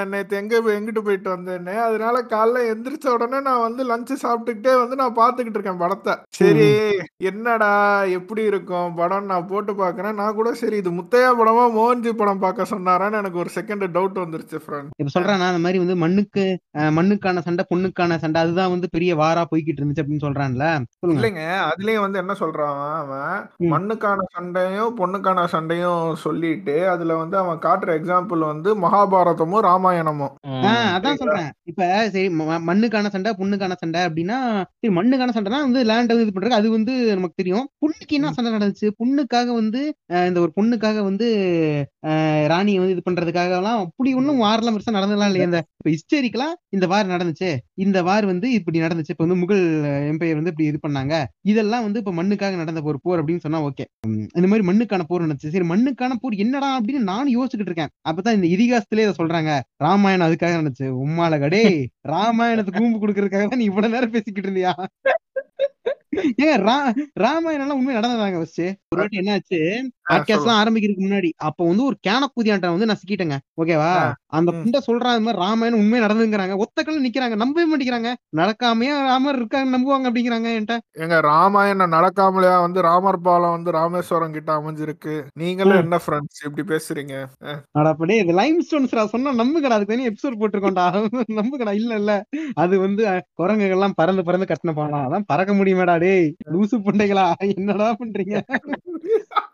நேத்து எங்க எங்கிட்டு போயிட்டு வந்தேன்னு. அதனால காலைல எந்திரிச்ச உடனே நான் வந்து லஞ்ச் சாப்பிட்டுக்கிட்டே வந்து நான் பாத்துக்கிட்டு இருக்கேன் படத்தை. சரி என்னடா எப்படி இருக்கும்? படம் நான் போட்டு பாக்குறேன் நான் கூட சரி இது முத்தையா படமா மோகன்ஜி படம் பார்க்க சொன்னாரான்னு எனக்கு ஒரு செகண்ட் டவுட் வந்துருச்சு ஃப்ரெண்ட் இப்ப சொல்றானா அந்த மாதிரி வந்து மண்ணுக்கு மண்ணுக்கான சண்டை பொண்ணுக்கான சண்டை அதுதான் வந்து பெரிய வாரா போய்கிட்டு இருந்துச்சு அப்படின்னு சொல்றான்ல. இல்லைங்க அதுலயும் வந்து என்ன சொல்றான் அவன். மண்ணுக்கான சண்டையும் பொண்ணுக்கான சண்டையும் சொல்லிட்டு அதுல வந்து அவன் காட்டுற எக்ஸாம்பிள் வந்து மகாபாரதமும் ராமாயணமும். அதான் சொல்றேன். இப்ப சரி மண்ணுக்கான சண்டை பொண்ணுக்கான சண்டை அப்படின்னா சரி மண்ணுக்கான சண்டைனா வந்து லேண்ட் இது பண்றது அது வந்து நமக்கு தெரியும். பொண்ணுக்கு என்ன சண்டை நடந்துச்சு? பொண்ணுக்காக வந்து இந்த ஒரு பொண்ணுக்காக வந்து ராணியை வந்து இது பண்றதுக்காக எல்லாம் அப்படி ஒண்ணும் வாரெல்லாம் பெருசா நடந்ததெல்லாம் இல்லையா இந்த இப்ப ஹிஸ்டரிக்கலா இந்த வார் நடந்துச்சு இந்த வார் வந்து இப்படி நடந்துச்சு இப்ப வந்து முகல் எம்பையர் வந்து இப்படி இது பண்ணாங்க இதெல்லாம் வந்து இப்ப மண்ணுக்காக நடந்த ஒரு போர் அப்படின்னு சொன்னா ஓகே. இந்த மாதிரி மண்ணுக்கான போர் நடந்துச்சு. சரி மண்ணுக்கான போர் என்னடா அப்படின்னு நானும் யோசிச்சுக்கிட்டு இருக்கேன். அப்பதான் இந்த இதிகாசத்திலே இதை சொல்றாங்க ராமாயணம் அதுக்காக நடந்துச்சு. உம்மால கடே ராமாயணத்துக்கு கூம்பு கொடுக்கறதுக்காக தான் நீ இவ்வளவு நேரம் பேசிக்கிட்டு இருந்தியா? ரா ராமாயணம் எல்லாம் உண்மை நடந்ததாங்க வச்சு ஒரு வாட்டி என்னாச்சு பாட்காஸ்ட் எல்லாம் ஆரம்பிக்கிறதுக்கு முன்னாடி அப்ப வந்து ஒரு கேனக்குதியாண்ட வந்து நசுக்கிட்டேங்க ஓகேவா? அந்த. புண்டை இந்த மாதிரி ராமாயணம் உண்மை நடந்துங்கிறாங்க ஒத்தக்கல்ல நிக்கிறாங்க. நம்பவே மாட்டேங்கிறாங்க. நடக்காமையே ராமர் இருக்காங்க நம்புவாங்க அப்படிங்கிறாங்க என்கிட்ட. எங்க ராமாயணம் நடக்காமலையா வந்து ராமர் பாலம் வந்து ராமேஸ்வரம் கிட்ட அமைஞ்சிருக்கு. நீங்களும் என்ன ஃப்ரெண்ட்ஸ் இப்படி பேசுறீங்க. அடப்படே இது லைம் ஸ்டோன்ஸ்ரா சொன்னா நம்புகடா அதுக்கு தனி எபிசோட் போட்டிருக்கோம்டா. [laughs] நம்புகடா இல்ல இல்ல. அது வந்து குரங்குகள் எல்லாம் பறந்து பறந்து கட்டின பாலம். அதான் பறக்க முடியுமேடா டேய். லூசு புண்டைகளா? என்னடா பண்றீங்க? [laughs]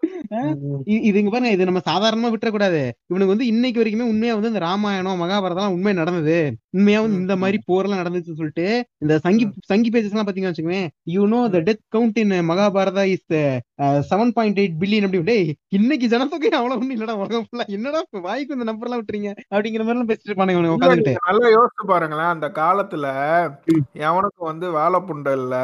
இ- இது இங்க பாருங்க இது நம்ம சாதாரணமா விட்டுறக்கூடாது. இவனுக்கு வந்து இன்னைக்கு வரைக்குமே உண்மையா வந்து இந்த ராமாயணம் மகாபாரதம் எல்லாம் உண்மை நடந்தது. உண்மையா வந்து இந்த மாதிரி போர்லாம் நடந்துச்சுன்னு சொல்லிட்டு இந்த சங்கி சங்கி பேஜஸ் எல்லாம் பாத்தீங்கன்னு வச்சுக்கோங்க you know the death count in Mahabharata is seven point eight billion அப்படி டேய் இன்னைக்கு ஜனத்தொகை அவ்வளவு ஒண்ணு இல்லடா உலகம் ஃபுல்லா என்னடா வாய்க்கு இந்த நம்பர் எல்லாம் விட்டுறீங்க? அப்படிங்கிற மாதிரி எல்லாம் பேசிட்டு இருப்பானுங்க நீங்க நல்லா யோசிச்சு பாருங்களேன். அந்த காலத்துல. எவனுக்கு வந்து வேலை புண்டை இல்ல?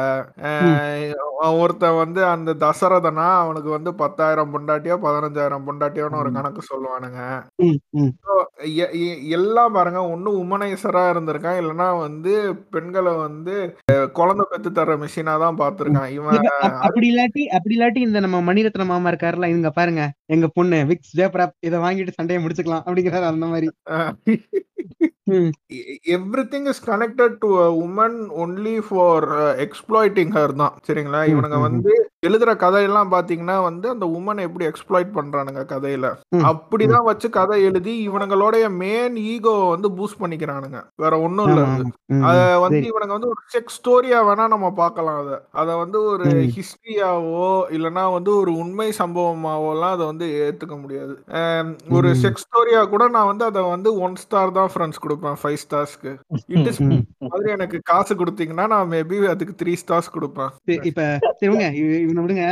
ஒருத்தன் வந்து அந்த தசரதனா அவனுக்கு வந்து பத்தாயிரம் பொண்டாட்டியோ பதினஞ்சாயிரம் பொண்டாட்டியோன்னு ஒரு. கணக்கு சொல்லுவானுங்க. எல்லாம் பாருங்க ஒண்ணு உமனைசரா இருந்திருக்கான் இல்லைன்னா வந்து பெண்களை வந்து குழந்தை பெத்து தர மிஷினா தான் பார்த்திருக்கான். இவன் அப்படி இல்லாட்டி அப்படி இல்லாட்டி இந்த நம்ம மணிரத்ன மாமா இருக்காருல இங்க பாருங்க எங்க பொண்ணு விக்ஸ் ஜேப்ராப் இதை வாங்கிட்டு சண்டையை முடிச்சுக்கலாம் அப்படிங்கிறாரு அந்த மாதிரி ம். Everything is connected to woman only for exploiting her தான் சரிங்களா இவனுங்க. வந்து எழுதுற கதையெல்லாம் பாத்தீங்கன்னா வந்து அந்த உமனை எப்படி எக்ஸ்ப்ளாய்ட் பண்றானுங்க கதையில. அப்படிதான் வச்சு கதை எழுதி இவனுங்களுடைய மெயின் ஈகோ வந்து பூஸ்ட் பண்ணிக்கிறானுங்க. வேற ஒண்ணும் இல்ல அது. வந்து இவனுங்க வந்து ஒரு செக் ஸ்டோரியா வேணா நம்ம பார்க்கலாம் அத. அத வந்து ஒரு. ஹிஸ்டரியாவோ இல்லனா வந்து ஒரு உண்மை சம்பவமாவோலாம் அதை வந்து ஏத்துக்க முடியாது. ஒரு. செக் ஸ்டோரியா கூட நான் வந்து அதை வந்து ஒன் ஸ்டார் தான் ஃப்ரெண்ட்ஸ் கொடுப்பேன் ஃபைவ் ஸ்டார்ஸ்க்கு இட் இஸ். மாதிரி எனக்கு காசு கொடுத்தீங்கன்னா நான் மேபி அதுக்கு த்ரீ ஸ்டார்ஸ் கொடுப்பேன். இப்ப இவனை விடுங்க.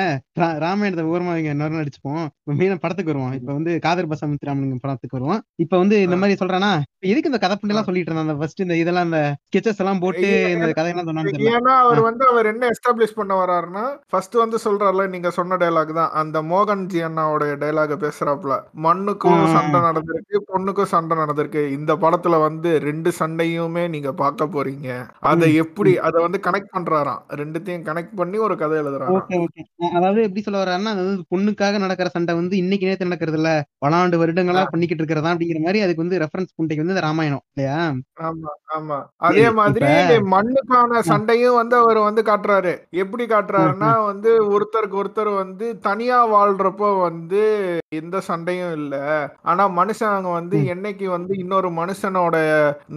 ராமாயணத்தை ஓரமா வைங்க. இன்னொரு நாள் அடிச்சுப்போம் இப்ப மெயினா படத்துக்கு வருவோம் இப்ப வந்து காதர் பசாமித் ராமலிங்கம் படத்துக்கு வருவோம் இப்ப வந்து இந்த மாதிரி சொல்றானா? எதுக்கு இந்த கதை புண்டெல்லாம் சொல்லிட்டு இருந்தான்? அந்த ஃபர்ஸ்ட் இந்த இதெல்லாம் இந்த ஸ்கெச்சஸ் எல்லாம் போட்டு இந்த கதையெல்லாம் சொன்னான்னு ஏன்னா அவர் வந்து அவர் என்ன எஸ்டாப்ளிஷ் பண்ண வர்றாருன்னா ஃபர்ஸ்ட் வந்து சொல்றாருல நீங்க சொன்ன டயலாக் தான். அந்த மோகன் ஜி அண்ணாவோட டயலாக பேசுறாப்ல மண்ணுக்கும் சண்டை. நடந்திருக்கு பொண்ணுக்கும் சண்டை நடந்திருக்கு. இந்த படத்துல வந்து ரெண்டு சண்டையுமே நீங்க பார்க்க போறீங்க. அதை எப்படி அதை வந்து கனெக்ட் பண்றாராம். ரெண்டுத்தையும் கனெக்ட் பண்ணி ஒரு கதை ஓகே. அதாவது எப்படி சொல்ல வர்றாருன்னா அது வந்து பொண்ணுக்காக நடக்கிற சண்டை வந்து இன்னைக்கு நேத்து நடக்கிறது இல்ல பல ஆண்டு வருடங்களா பண்ணிக்கிட்டு இருக்கிறதா அப்படிங்கிற மாதிரி அதுக்கு வந்து ரெஃபரன்ஸ் புண்டைக்கு வந்து ராமாயணம் இல்லையா? ஆமா ஆமா. அதே மாதிரி மண்ணுக்கான சண்டையும் வந்து அவர் வந்து காட்டுறாரு. எப்படி காட்டுறாருன்னா வந்து ஒருத்தருக்கு ஒருத்தர் வந்து தனியா வாழ்றப்போ வந்து எந்த சண்டையும் இல்ல. ஆனா மனுஷங்க வந்து. என்னைக்கு வந்து இன்னொரு மனுஷனோட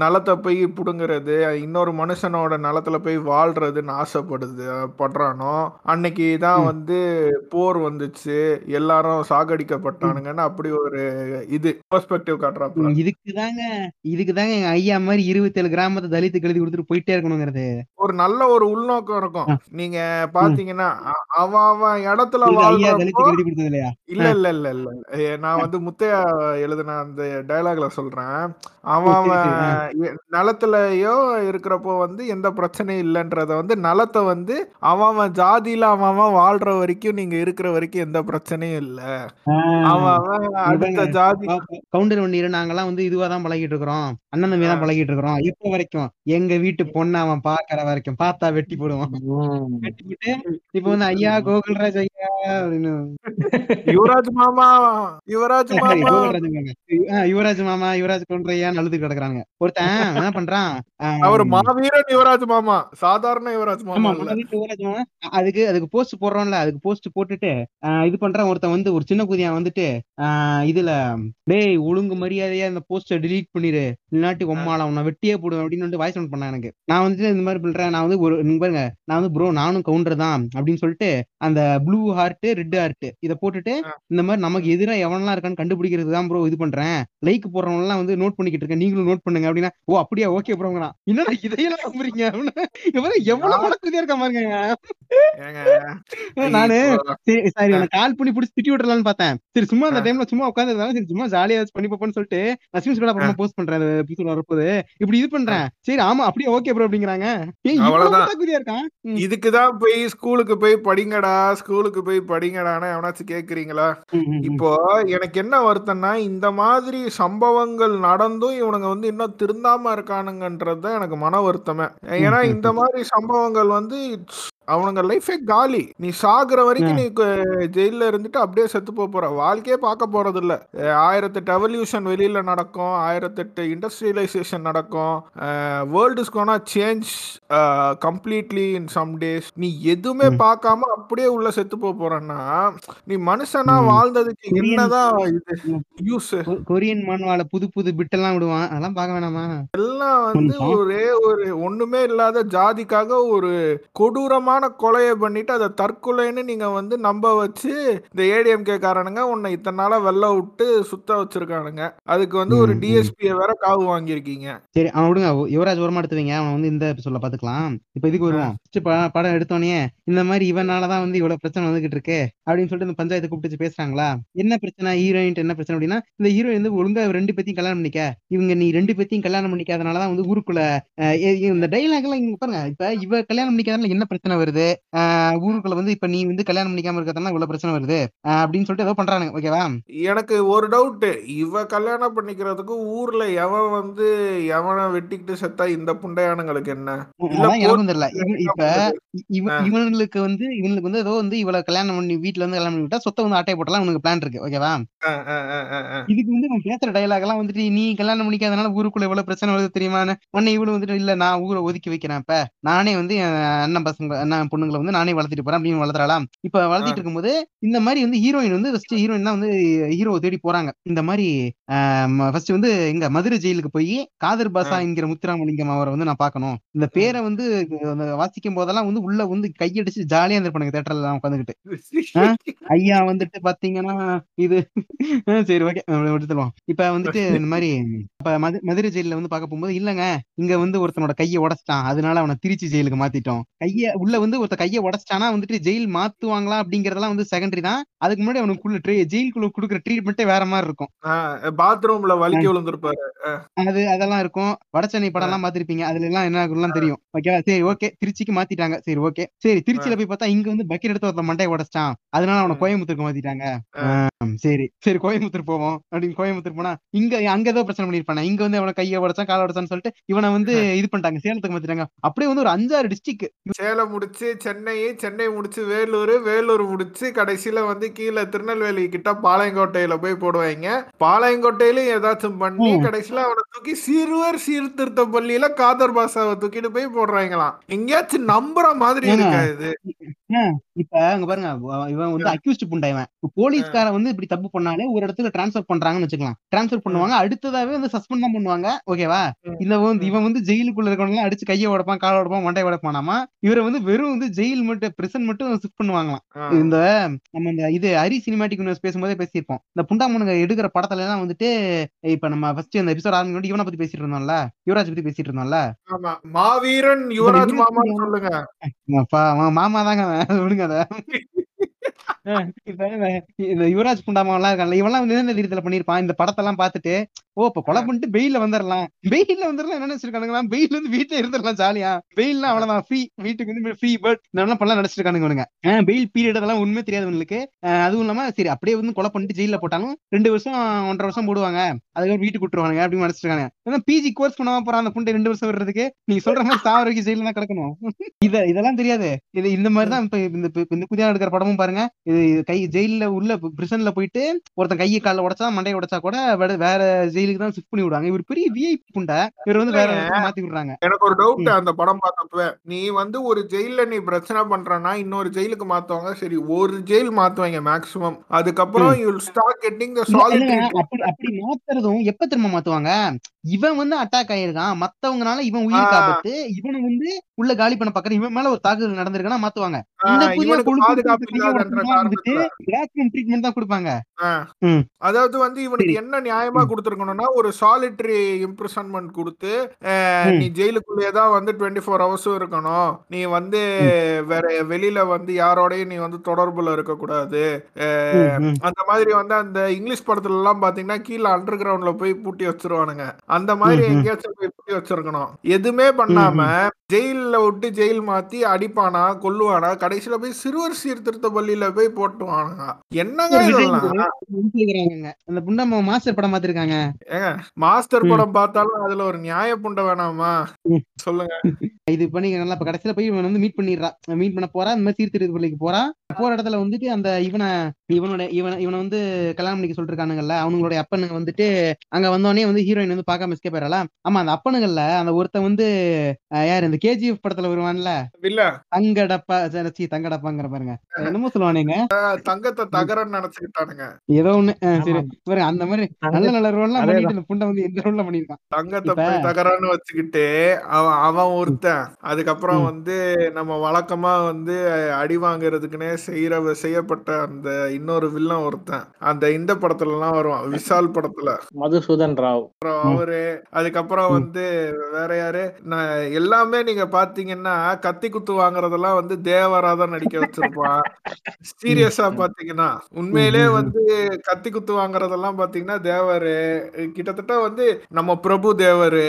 நலத்தை போய் புடுங்குறது இன்னொரு மனுஷனோட நலத்துல போய் வாழ்றதுன்னு ஆசைப்படுது படுறானோ அன்னைக்கு தான். வந்து போர் வந்துச்சு. எல்லாரும் சாகடிக்கப்பட்டானுங்கன்னு அப்படி ஒரு இது பெர்ஸ்பெக்டிவ் காட்டுறாப்புல. ம், இதுக்குதாங்க இதுக்குதாங்க எங்க ஐயா மாதிரி இருபத்தேழு கிராமத்தை தலித்துக்கு எழுதி கொடுத்துட்டு போயிட்டே இருக்கணுங்கிறது. ஒரு நல்ல ஒரு உள்நோக்கம் இருக்கும். நீங்க பாத்தீங்கன்னா அவன் அவன் இடத்துல இல்ல இல்ல இல்ல இல்ல. நான் வந்து முத்தையா எழுதின அந்த டயலாக்ல சொல்றேன். அவன் அவன் நிலத்துலயோ இருக்கிறப்போ வந்து எந்த பிரச்சனையும் இல்லைன்றத வந்து நிலத்தை வந்து அவன் அவன் ஜாதியில அவன் அவன் வாழ்ற வரைக்கும் நீங்க இருக்கிற வரைக்கும் எந்த பிரச்சனையும் இல்ல. அவன் அடுத்த. ஜாதி கவுண்டர் வண்டியில நாங்கெல்லாம் வந்து இதுவா தான் பழகிட்டு இருக்கிறோம். அண்ணன் தம்பி தான் பழகிட்டு இருக்கிறோம். இப்ப வரைக்கும் எங்க வீட்டு பொண்ணை அவன் பாக்குற வரைக்கும் பார்த்தா வெட்டி போடுவான். வெட்டி போட்டு இப்ப வந்து ஐயா கோகுல்ராஜ் ஐயா யுவராஜ் மாமா யுவராஜ் [laughs] மாமா. யுவராஜ் மாமா. யுவராஜ் கொன்றையான்னு அழுது கிடக்குறாங்க. ஒருத்தன் என்ன பண்றான்? அவர் மாவீரன் யுவராஜ் மாமா. சாதாரண யுவராஜ் மாமா யுவராஜ் மாமா. அதுக்கு அதுக்கு போஸ்ட் போடுறோம்ல அதுக்கு போஸ்ட் போட்டுட்டு இது பண்றான். ஒருத்தன் வந்து ஒரு சின்ன குதியான் வந்துட்டு இதுல டேய் ஒழுங்கு மரியாதையா இந்த போஸ்ட delete பண்ணிரு. இல்லாட்டி உம்மால உன்னை வெட்டியே போடுவேன். அப்படின்னு வந்து வாய்ஸ் நோட் பண்ணான் எனக்கு. நான் வந்துட்டு இந்த மாதிரி பண்றேன். நான் வந்து ஒரு பாருங்க. நான் வந்து ப்ரோ நானும் கவுண்டர் தான். அப்படின்னு சொல்லிட்டு அந்த ப்ளூ ஹார்ட் ரெட் ஹார்ட் இத போட்டுட்டு இந்த மாதிரி நமக்கு எதிரா எவனெல்லாம் இருக்கான்னு கண்டுபிடிக்கிறது தான் ப்ரோ இது பண்றேன். லைக் போடுறவங்க எல்லாம் வந்து நோட் பண்ணிக்கிட்டு இருக்கேன். நீங்களும் நோட் பண்ணுங்க. அப்படின்னா ஓ அப்படியா? ஓகே ப்ரோங்கண்ணா என்னடா இதையெல்லாம் நம்புறீங்க? எவ்வளவு மனக்குதியா இருக்க பாருங்க. நானு சரி கால் பண்ணி பிடிச்சி திட்டி விட்டுலான்னு பார்த்தேன். சரி சும்மா அந்த. டைம்ல சும்மா உட்காந்து சரி சும்மா ஜாலியா பண்ணி பார்ப்போம்னு சொல்லிட்டு நஸ்மின் கூட அப்புறமா போஸ்ட் பண்றேன். எபிசோட் வரப்போது இப்படி இது பண்றேன். சரி ஆமா அப்படியே ஓகே ப்ரோ அப்படிங்கிறாங்க. இருக்கான். இதுக்குதான் போய் ஸ்கூலுக்கு போய் படிங்கடா ஸ்கூலுக்கு போய் படிங்கடான்னு எவனாச்சும் கேக்குறீங்களா. இப்போ எனக்கு என்ன வருத்தம்னா இந்த மாதிரி சம்பவங்கள் நடந்தும் இவனுங்க வந்து இன்னும் திருந்தாம இருக்கானுங்கன்றது எனக்கு மன வருத்தமே. ஏன்னா இந்த மாதிரி சம்பவங்கள் வந்து அவனுங்க லைஃபே காலி. நீ சாகுற வரைக்கும் நீ ஜெயில்ல இருந்துட்டு அப்படியே செத்து போப் போற. வாழ்க்கையே பார்க்க போறது இல்ல ஆயிரத்தெட்டு எவல்யூஷன் வெளியில நடக்கும். ஆயிரத்தெட்டு இண்டஸ்ட்ரியலைசேஷன் நடக்கும். World is gonna change completely in some days நீ எதுவுமே. பார்க்காம அப்படியே உள்ள செத்து போப் போறன்னா நீ மனுஷனா. வாழ்ந்ததுக்கு என்னதான் இது. யூஸ் கொரியன் மானுவால புது புது பிட் எல்லாம் விடுவான் அதெல்லாம் பார்க்க வேணாமா எல்லாம் வந்து. ஒரே ஒரு ஒண்ணுமே இல்லாத ஜாதிக்காக ஒரு கொடூரமான கொலையை பண்ணிட்டு அதை தற்கொலைன்னு நீங்க வந்து நம்ப வச்சு இந்த ஏடிஎம்கே காரனுங்க உன்னை இத்தனை நாளா வெள்ள விட்டு சுத்த வச்சிருக்கானுங்க அதுக்கு வந்து ஒரு. டிஎஸ்பியை வேற காவு வாங்கியிருக்கீங்க சரி அவன் விடுங்க யுவராஜ் ஓரமா எடுத்து வைங்க அவன் வந்து இந்த எபிசோட்ல பாத்துக்கலாம். இப்ப இதுக்கு வருவோம். படம் எடுத்தோடனே இந்த மாதிரி இவனாலதான் வந்து இவ்வளவு பிரச்சனை வந்துகிட்டு இருக்கு அப்படின்னு சொல்லிட்டு இந்த பஞ்சாயத்து கூப்பிட்டு பேசுறாங்களா? என்ன பிரச்சனை? ஹீரோயின் என்ன பிரச்சனை அப்படின்னா இந்த ஹீரோயின் வந்து ஒழுங்கா ரெண்டு பேத்தையும் கல்யாணம் பண்ணிக்க. இவங்க நீ ரெண்டு பேத்தையும் கல்யாணம் பண்ணிக்காதனாலதான் வந்து ஊருக்குள்ள இந்த டைலாக் எல்லாம் இங்க பாருங்க. இப்ப இவ கல்யாணம் பண்ணிக்காதனால என்ன பிரச்சனை வருது? ஊருக்குள்ள வந்து இப்ப நீ வந்து கல்யாணம் பண்ணிக்காம இருக்கிறதுனால இவ்வளவு பிரச்சனை வருது. அப்படின்னு சொல்லிட்டு ஏதோ பண்றானுங்க. ஓகேவா எனக்கு ஒரு டவுட் இவ கல்யாணம் பண்ணிக்கிறதுக்கு ஊர்ல எவன் வந்து எவனை வெட்டிக்கிட்டு செத்தா இந்த புண்டையானுங்களுக்கு என்ன? இல்ல தெரியல. இவன் இப்ப பண்றது? இ- இவ- ஆ. இவனுங்களுக்கு வந்து இவனுக்கு வந்து ஏதோ வந்து இவள கல்யாணம் பண்ணி வீட்ல இருந்து கல்யாணம் பண்ணி விட்டா சொத்தை வந்து ஆட்டை போட்டலாம் உனக்கு பிளான் இருக்கு ஓகேவா. இதுக்கு வந்து இவன் பேசுற டயலாக் எல்லாம் வந்துட்டு நீ கல்யாணம் பண்ணிக்காதனால ஊருக்குள்ள இவ்வளவு பிரச்சனை வருது தெரியுமான்னு உடனே இவனு வந்துட்டு இல்ல நான் ஊரை ஒதுக்கி வைக்கிறேன் இப்ப நானே வந்து என் அண்ணன் பசங்க அண்ணன் பொண்ணுங்களை வந்து நானே வளர்த்திட்டு போறேன் அப்படின்னு வளர்த்துறாளாம் இப்ப வளர்த்திட்டு இருக்கும்போது இந்த மாதிரி வந்து ஹீரோயின் வந்து ஃபர்ஸ்ட் ஹீரோயின் தான் வந்து ஹீரோவை தேடி போறாங்க இந்த மாதிரி ஃபர்ஸ்ட் வந்து எங்க மதுரை ஜெயிலுக்கு போய் காதர் பாசா என்கிற முத்துராமலிங்கம் அவரை வந்து நான் பார்க்கணும். இந்த பேரை வந்து வாசிக்கும் போதெல்லாம் வந்து உள்ள வந்து கையடிச்சு ஜாலியா இருந்திருப்பானுங்க தேட்டர்ல தான் உட்காந்துக்கிட்டு ஐயா வந்துட்டு பாத்தீங்கன்னா இது சரி ஓகே எடுத்துருவோம் இப்ப வந்துட்டு [laughs] இந்த மாதிரி இப்ப மது மதுரை ஜெயில வந்து பார்க்க போகும்போது இல்லங்க இங்க வந்து ஒருத்தனோட கையை உடைச்சிட்டான். அதனால அவனை திருச்சி ஜெயிலுக்கு மாத்திட்டோம். கைய உள்ள வந்து ஒருத்த கையை உடைச்சிட்டானா வந்துட்டு ஜெயில் மாத்துவாங்களா அப்படிங்கறதெல்லாம் வந்து செகண்டரி தான். அதுக்கு முன்னாடி அவனுக்குள்ள ட்ரீ ஜெயிலுக்குள்ள கொடுக்குற ட்ரீட்மெண்ட்டே வேற மாதிரி இருக்கும். பாத்ரூம்ல வலிக்க விழுந்திருப்பாரு. அது அதெல்லாம் இருக்கும். வடசென்னை படம் எல்லாம் பாத்திருப்பீங்க அதுல எல்லாம் என்ன ஆகும்லாம் தெரியும். ஓகேவா சரி ஓகே. திருச்சிக்கு மாத்திட்டாங்க. சரி ஓகே. சரி திருச்சியில போய் பார்த்தா இங்க வந்து பக்கெட் எடுத்து ஒருத்தன் மண்டையை உடைச்சிட்டான். அதனால அவனை. கோயம்புத்தூருக்கு மாத்திட்டாங்க. சரி. சரி கோயம்புத்தூர் போவோம். அப்படின்னு கோயம்புத்தூர் போனா இங்க அங்க ஏதோ பிரச்சனை பண்ணிருப்பானே இங்க வந்து அவனை கையை உடைச்சான் காலை உடைச்சான்னு சொல்லிட்டு இவனை வந்து இது பண்ணிட்டாங்க. சேலத்துக்கு மாத்திட்டாங்க. அப்படியே வந்து ஒரு அஞ்சாறு டிஸ்ட்ரிக்ட் சேலம் முடிச்சு சென்னை சென்னை முடிச்சு வேலூர் வேலூர் முடிச்சு கடைசியில வந்து கீழே திருநெல்வேலி கிட்ட பாளையங்கோட்டையில போய் போடுவாங்க. பாளையங்கோட்டையிலும் ஏதாச்சும் பண்ணி. கடைசியில அவனை தூக்கி சிறுவர் சீர்திருத்த பள்ளியில காதர் பாசாவை தூக்கிட்டு போய் போடுறாங்களாம். எங்கேயாச்சும் நம்புற மாதிரி? இருக்கா இது? இப்ப அங்க பாருங்க இவன் வந்து அக்யூஸ்ட் புண்டா இவன். இப்ப போலீஸ்காரன் வந்து இப்படி தப்பு பண்ணாலே ஒரு இடத்துல டிரான்ஸ்ஃபர் பண்றாங்கன்னு வச்சுக்கலாம். டிரான்ஸ்ஃபர் பண்ணுவாங்க அடுத்ததாவே வந்து சஸ்பெண்ட் தான் பண்ணுவாங்க. ஓகேவா. இந்த வந்து இவன் வந்து ஜெயிலுக்குள்ள இருக்கவங்க அடிச்சு கையை உடைப்பான் காலை உடைப்பான் மண்டையை உடைப்பானாமா? இவரை வந்து வெறும் வந்து ஜெயில் மட்டும் பிரசன் மட்டும் ஷிஃப்ட் பண்ணுவாங்களாம். இந்த நம்ம இந்த இது ஹரி சினிமாட்டிக் யூனிவர்ஸ் பேசும்போதே பேசியிருப்போம். இந்த புண்டாமனுங்க எடுக்கிற படத்துல எல்லாம் வந்துட்டு இப்ப நம்ம ஃபர்ஸ்ட் இந்த எபிசோட் ஆரம்பிக்கும் இவனை பத்தி பேசிட்டு இருந்தோம்ல யுவராஜ் பத்தி பேசிட்டு இருந்தோம்ல மாவீரன் யுவராஜ் மாமா. சொல்லுங்க. மாமா தாங்க. விடுங்க அத. [laughs] இப்ப இந்த- யுவராஜ் குண்டாமா எல்லாம் இருக்கான்ல இவெல்லாம் வந்து பண்ணிருப்பான்? இந்த படத்தெல்லாம் பார்த்துட்டு ஓ இப்ப கொலை பண்ணிட்டு பெயில வந்துடலாம் பெயில வந்துடலாம் என்ன நினைச்சிருக்கானுங்களா பெயில் வந்து வீட்டுல இருந்துடலாம் ஜாலியா. பெயில்னா அவ்வளவுதான். ஃப்ரீ வீட்டுக்கு வந்து ஃப்ரீ பர்ட் இதெல்லாம் பண்ணலாம் நினைச்சிருக்கானுங்க பெயில் பீரியட் அதெல்லாம் உண்மை தெரியாது உங்களுக்கு அதுவும் இல்லாம சரி அப்படியே வந்து கொலை பண்ணிட்டு ஜெயில போட்டாலும் ரெண்டு வருஷம் ஒன்றரை வருஷம் போடுவாங்க. அதுக்கப்புறம் வீட்டுக்கு விட்டுருவானுங்க அப்படின்னு நினைச்சிருக்காங்க ஏன்னா பிஜி கோர்ஸ் பண்ணாம போறான் அந்த புண்டை ரெண்டு வருஷம் வர்றதுக்கு நீங்க சொல்ற மாதிரி சாவர வரைக்கும் ஜெயில தான் கிடக்கணும். [laughs] இத இதெல்லாம் தெரியாது. இது இந்த மாதிரி தான் இப்ப இந்த இந்த புதிய எடுக்கிற படமும் பாருங்க. இது கை ஜெயில உள்ள பிரிசன்ல போயிட்டு ஒருத்தன் கையை கால உடைச்சா மண்டையை உடைச்சா கூட வேற- வேற ஜெயிலுக்கு தான் ஷிஃப்ட் பண்ணி விடுவாங்க. இவர் பெரிய விஐபி புண்டை இவர் வந்து வேற மாத்தி விடுறாங்க. எனக்கு ஒரு டவுட் அந்த படம் பார்த்தப்ப. நீ வந்து ஒரு ஜெயில நீ பிரச்சனை பண்றனா இன்னொரு ஜெயிலுக்கு மாத்துவாங்க. சரி ஒரு ஜெயில் மாத்துவாங்க மேக்ஸிமம் அதுக்கப்புறம் யூ ஸ்டார்ட் கெட்டிங் த அப்படி அப்படி மாத்துறதும் எப்ப திரும்ப மாத்துவாங்க? இவன் வந்து அட்டாக் ஆயிருக்கான் மத்தவங்கனால இவன் உயிருக்கு ஆ. ஆபத்து இவனை வந்து உள்ள காலி பண்ண பாக்குற இவன் மேல ஒரு தாக்குதல் நடந்திருக்குன்னா மாத்துவாங்க இந்த புதிய ட்ரீட்மெண்ட் தான் கொடுப்பாங்க. அதாவது வந்து இவனுக்கு. என்ன நியாயமா. கொடுத்துருக்கணும்னா ஒரு சாலிட்டரி இம்ப்ரிசன்மெண்ட் கொடுத்து. நீ ஜெயிலுக்குள்ளேயே தான் வந்து டுவெண்ட்டி ஃபோர் ஹவர்ஸும் இருக்கணும் நீ வந்து வேற வெளியில வந்து யாரோடையும் நீ வந்து தொடர்புல இருக்கக்கூடாது ம், ம். அந்த மாதிரி வந்து அந்த இங்கிலீஷ் படத்துல எல்லாம் பாத்தீங்கன்னா கீழே அண்டர் கிரவுண்ட்ல போய் பூட்டி வச்சிருவானுங்க அந்த மாதிரி. எங்கேயாச்சும் போய் வச்சிருக்கணும். எதுவுமே பண்ணாம ஜெயில்ல விட்டு ஜெயில் மாத்தி அடிப்பானா கொல்லுவானா கடைசியில போய் சிறுவர் சீர்திருத்த பள்ளியில போய் போட்டுவானுங்க என்னங்க அந்த புண்டம்மா மாஸ்டர் படம் பார்த்திருக்காங்க. ஏங்க மாஸ்டர். படம் பார்த்தாலும் அதுல ஒரு நியாய புண்ட வேணாமா. சொல்லுங்க. [laughs] இது பண்ணிக்கலாம் இப்ப கடைசியில போய் வந்து மீட் பண்ணிடுறான் மீட் பண்ண போறா இந்த மாதிரி சீர்திருத்த பள்ளிக்கு போறான் போற இடத்துல வந்துட்டு அந்த இவனை இவனோட இவனை இவனை வந்து கல்யாணம் பண்ணிக்க சொல்லிருக்கானுங்கல்ல அவனுங்களுடைய அப்பனுங்க வந்துட்டு அங்க வந்தோடனே வந்து ஹீரோயின் வந்து பார்க்காம எஸ்கேப் ஆயிரல ஆமா அந்த அப்பனுங்கள்ல அந்த ஒருத்தன் வந்து யார் இந்த கேஜிஎஃப் படத்துல வருவான்ல? இல்ல. தங்கடப்பா சரி தங்கடப்பாங்கிற பாருங்க. என்னமோ சொல்லுவானுங்க தங்கத்தை தகரன்னு நினைச்சுக்கிட்டானுங்க. ஏதோ ஒண்ணு சரி. பாருங்க அந்த மாதிரி நல்ல நல்ல ரோல்லாம். பண்ணிட்டு இந்த புண்டை வந்து எந்த ரோல்ல பண்ணிருக்கான் தங்கத்தை தகரான்னு வச்சுக்கிட்டு அவன் அவன் ஒருத்தன். அதுக்கப்புறம். வந்து நம்ம வழக்கமா வந்து அடி வாங்குறதுக்குன்னே செய்யற செய்யப்பட்ட அந்த இன்னொரு வில்லன் ஒருத்தன் அந்த இந்த படத்துல எல்லாம் வருவான் விஷால் படத்துல மதுசூதன் ராவ் அப்புறம். அவரு அதுக்கப்புறம். வந்து வேற யாரு நான் எல்லாமே நீங்க பாத்தீங்கன்னா கத்தி குத்து வாங்குறதெல்லாம் வந்து தேவரா தான் நடிக்க வச்சிருப்பான் சீரியஸா. பாத்தீங்கன்னா உண்மையிலே. வந்து கத்தி குத்து வாங்குறதெல்லாம் பாத்தீங்கன்னா தேவரு கிட்டத்தட்ட வந்து நம்ம பிரபு தேவரு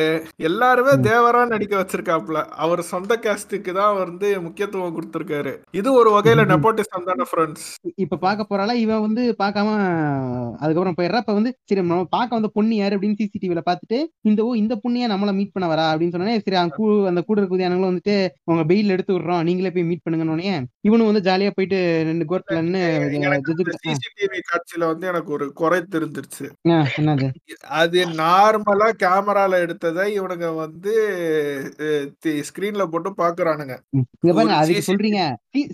எல்லாருமே. தேவரா நடிக்க வச்சிருக்காப்ல அவர் சொந்த கேஸ்டுக்கு தான் வந்து முக்கியத்துவம் கொடுத்திருக்காரு இது ஒரு வகையில ம். நெப்போட்டிசம் தான ஃப்ரெண்ட்ஸ் இப்ப பாக்க போறால இவன் வந்து பார்க்காம அதுக்கப்புறம் போயிடுறா. இப்ப வந்து சரி நம்ம பார்க்க வந்த பொண்ணு யாரு அப்படின்னு சிசிடிவில பாத்துட்டு இந்த ஓ இந்த பொண்ணியா நம்மள மீட் பண்ண வரா அப்படின்னு சொன்னோடனே சரி அந்த கூ அந்த கூட இருக்க வந்துட்டு உங்க பெயில் எடுத்து விடுறோம். நீங்களே போய் மீட் பண்ணுங்கன்னு இவனும் வந்து ஜாலியா போயிட்டு ரெண்டு கோர்ட்ல எனக்கு ஜட்ஜு சிசிடிவி காட்சியில வந்து எனக்கு ஒரு குறை தெரிஞ்சிருச்சு. என்னது? அது நார்மலா கேமரால எடுத்ததை இவனுங்க வந்து ஸ்கிரீன்ல போட்டு பாக்குறானுங்க. அதுக்கு சொல்றீங்க.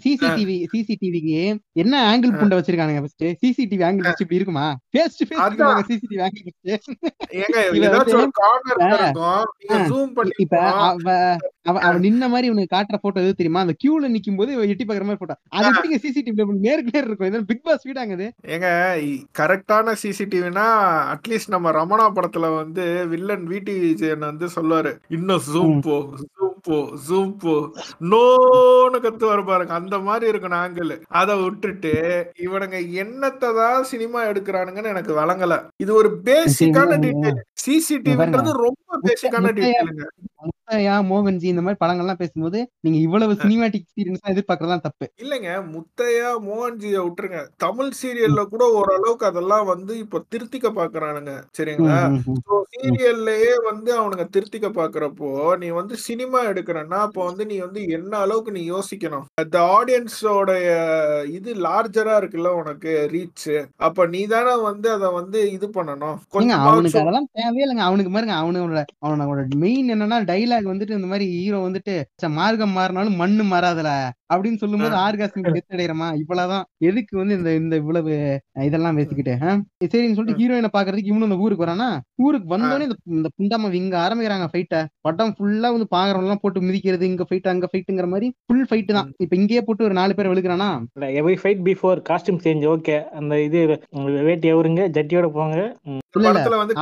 சிசிடிவி சிசிடிவிக்கு என்ன ஆங்கிள் புண்டை வச்சிருக்கானுங்க ஃபர்ஸ்ட் சிசிடிவி ஆங்கிள் ஃபர்ஸ்ட் இப்படி இருக்குமா? Face to face CCTV angle ஏங்க. [laughs] ஜூம் பண்ணி இப்ப அவ நின்ன மாதிரி உனக்கு காட்டுற போட்டோ எது தெரியுமா? அந்த கியூல நிக்கும் போது இவ எட்டி பாக்குற மாதிரி போட்டோ. அது எப்படிங்க சிசிடிவி நேருக்கு நேர் இருக்கும்? இது பிக் பாஸ் வீடாங்க இது? ஏங்க கரெக்டான சிசிடிவினா அட்லீஸ்ட் நம்ம ரமணா படத்துல வந்து வில்லன் விடி விஜயன் வந்து சொல்லுவாரு. இன்னும் ஜூம். போ ஜூம் போ ஜூம் போ. நோன்னு கத்துவாரு பாருங்க. அந்த மாதிரி இருக்கணும் ஆங்கிள் அதை விட்டுட்டு இவனுங்க என்னத்தை தான் சினிமா எடுக்கிறானுங்கன்னு எனக்கு வழங்கல. இது ஒரு பேசிக்கான டீடைல் சிசிடிவின்றது ரொம்ப பேசிக்கான டீடைலுங்க முத்தையா மோகன்ஜி இந்த மாதிரி படங்கள்லாம் பேசும்போது நீங்க இவ்வளவு சினிமாட்டிக் எக்ஸ்பீரியன்ஸ் எதிர்பார்க்கறதா தப்பு. இல்லைங்க முத்தையா மோகன்ஜிய விட்டுருங்க. தமிழ் சீரியல்ல கூட ஓரளவுக்கு அதெல்லாம் வந்து இப்ப திருத்திக்க பாக்குறானுங்க சரிங்களா. சீரியல்லையே வந்து அவனுங்க திருத்திக்க பாக்குறப்போ நீ வந்து சினிமா எடுக்கிறன்னா அப்போ வந்து நீ வந்து என்ன அளவுக்கு நீ யோசிக்கணும்? அந்த ஆடியன்ஸோட இது லார்ஜரா இருக்குல்ல உனக்கு ரீச் அப்ப நீ தானே வந்து அத வந்து இது பண்ணணும். அவனுக்கு அதெல்லாம் தேவையே இல்லைங்க. அவனுக்கு பாருங்க அவனோட அவனோட மெயின் என்னன்னா டைலாக் வந்துட்டு இந்த மாதிரி ஹீரோ வந்துட்டு "ச்ச, மார்க்கம் மாறினாலும் மண்ணு மாறாதுல அப்படின்னு சொல்லும்போது ஆர்காஸ்மிக் [laughs] டெத் அடைகிறமா இவ்வளவுதான். எதுக்கு வந்து இந்த இந்த இவ்வளவு இதெல்லாம் பேசிக்கிட்டு? சரின்னு சொல்லிட்டு ஹீரோயினை பாக்குறதுக்கு இவனும் இந்த ஊருக்கு வரானா? ஊருக்கு வந்தோடனே இந்த புண்டாம இங்க ஆரம்பிக்கிறாங்க ஃபைட்ட படம் ஃபுல்லா வந்து பாக்குறவங்க எல்லாம் போட்டு மிதிக்கிறது இங்க ஃபைட் அங்க ஃபைட்டுங்கிற மாதிரி ஃபுல் ஃபைட் தான். இப்ப இங்கேயே போட்டு ஒரு நாலு பேர் விழுக்கிறானா every fight before costume change okay அந்த இது வேட்டி எவருங்க ஜட்டியோட போங்க. படத்துல வந்து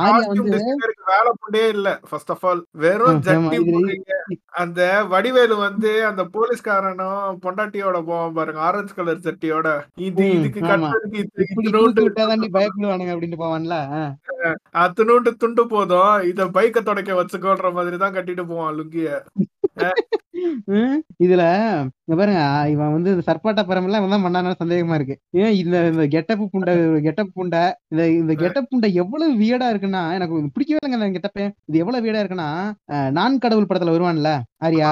வேலை புண்டே இல்ல ஃபர்ஸ்ட் ஆஃப் ஆல் வெறும் ஜட்டி போடுறீங்க. அந்த வடிவேலு வந்து அந்த போலீஸ்காரனும் பொண்டாட்டியோட போவான் பாருங்க ஆரஞ்சு கலர் சட்டியோட. இது இதுக்கு பயப்படுவானுங்க அப்படின்ட்டு போவான்ல. அத்தினூண்டு துண்டு போதும். இத பைக்க தொடக்க வச்சுக்கோன்ற மாதிரி தான் கட்டிட்டு போவான் லுங்கிய. [laughs] இதுல இங்க பாருங்க இவன் வந்து இந்த சர்பாட்டா பரமெல்லாம் இவன் தான் பண்ணானு சந்தேகமா இருக்கு. ஏன் இந்த இந்த கெட்டப் புண்டை கெட்டப் புண்டை இந்த இந்த கெட்டப் புண்டை எவ்வளவு வியடா இருக்குன்னா எனக்கு பிடிக்கவே இல்லைங்க அந்த கெட்டப்பே. இது எவ்வளவு வியடா இருக்குன்னா நான் கடவுள் படத்துல வருவான்ல ஆரியா?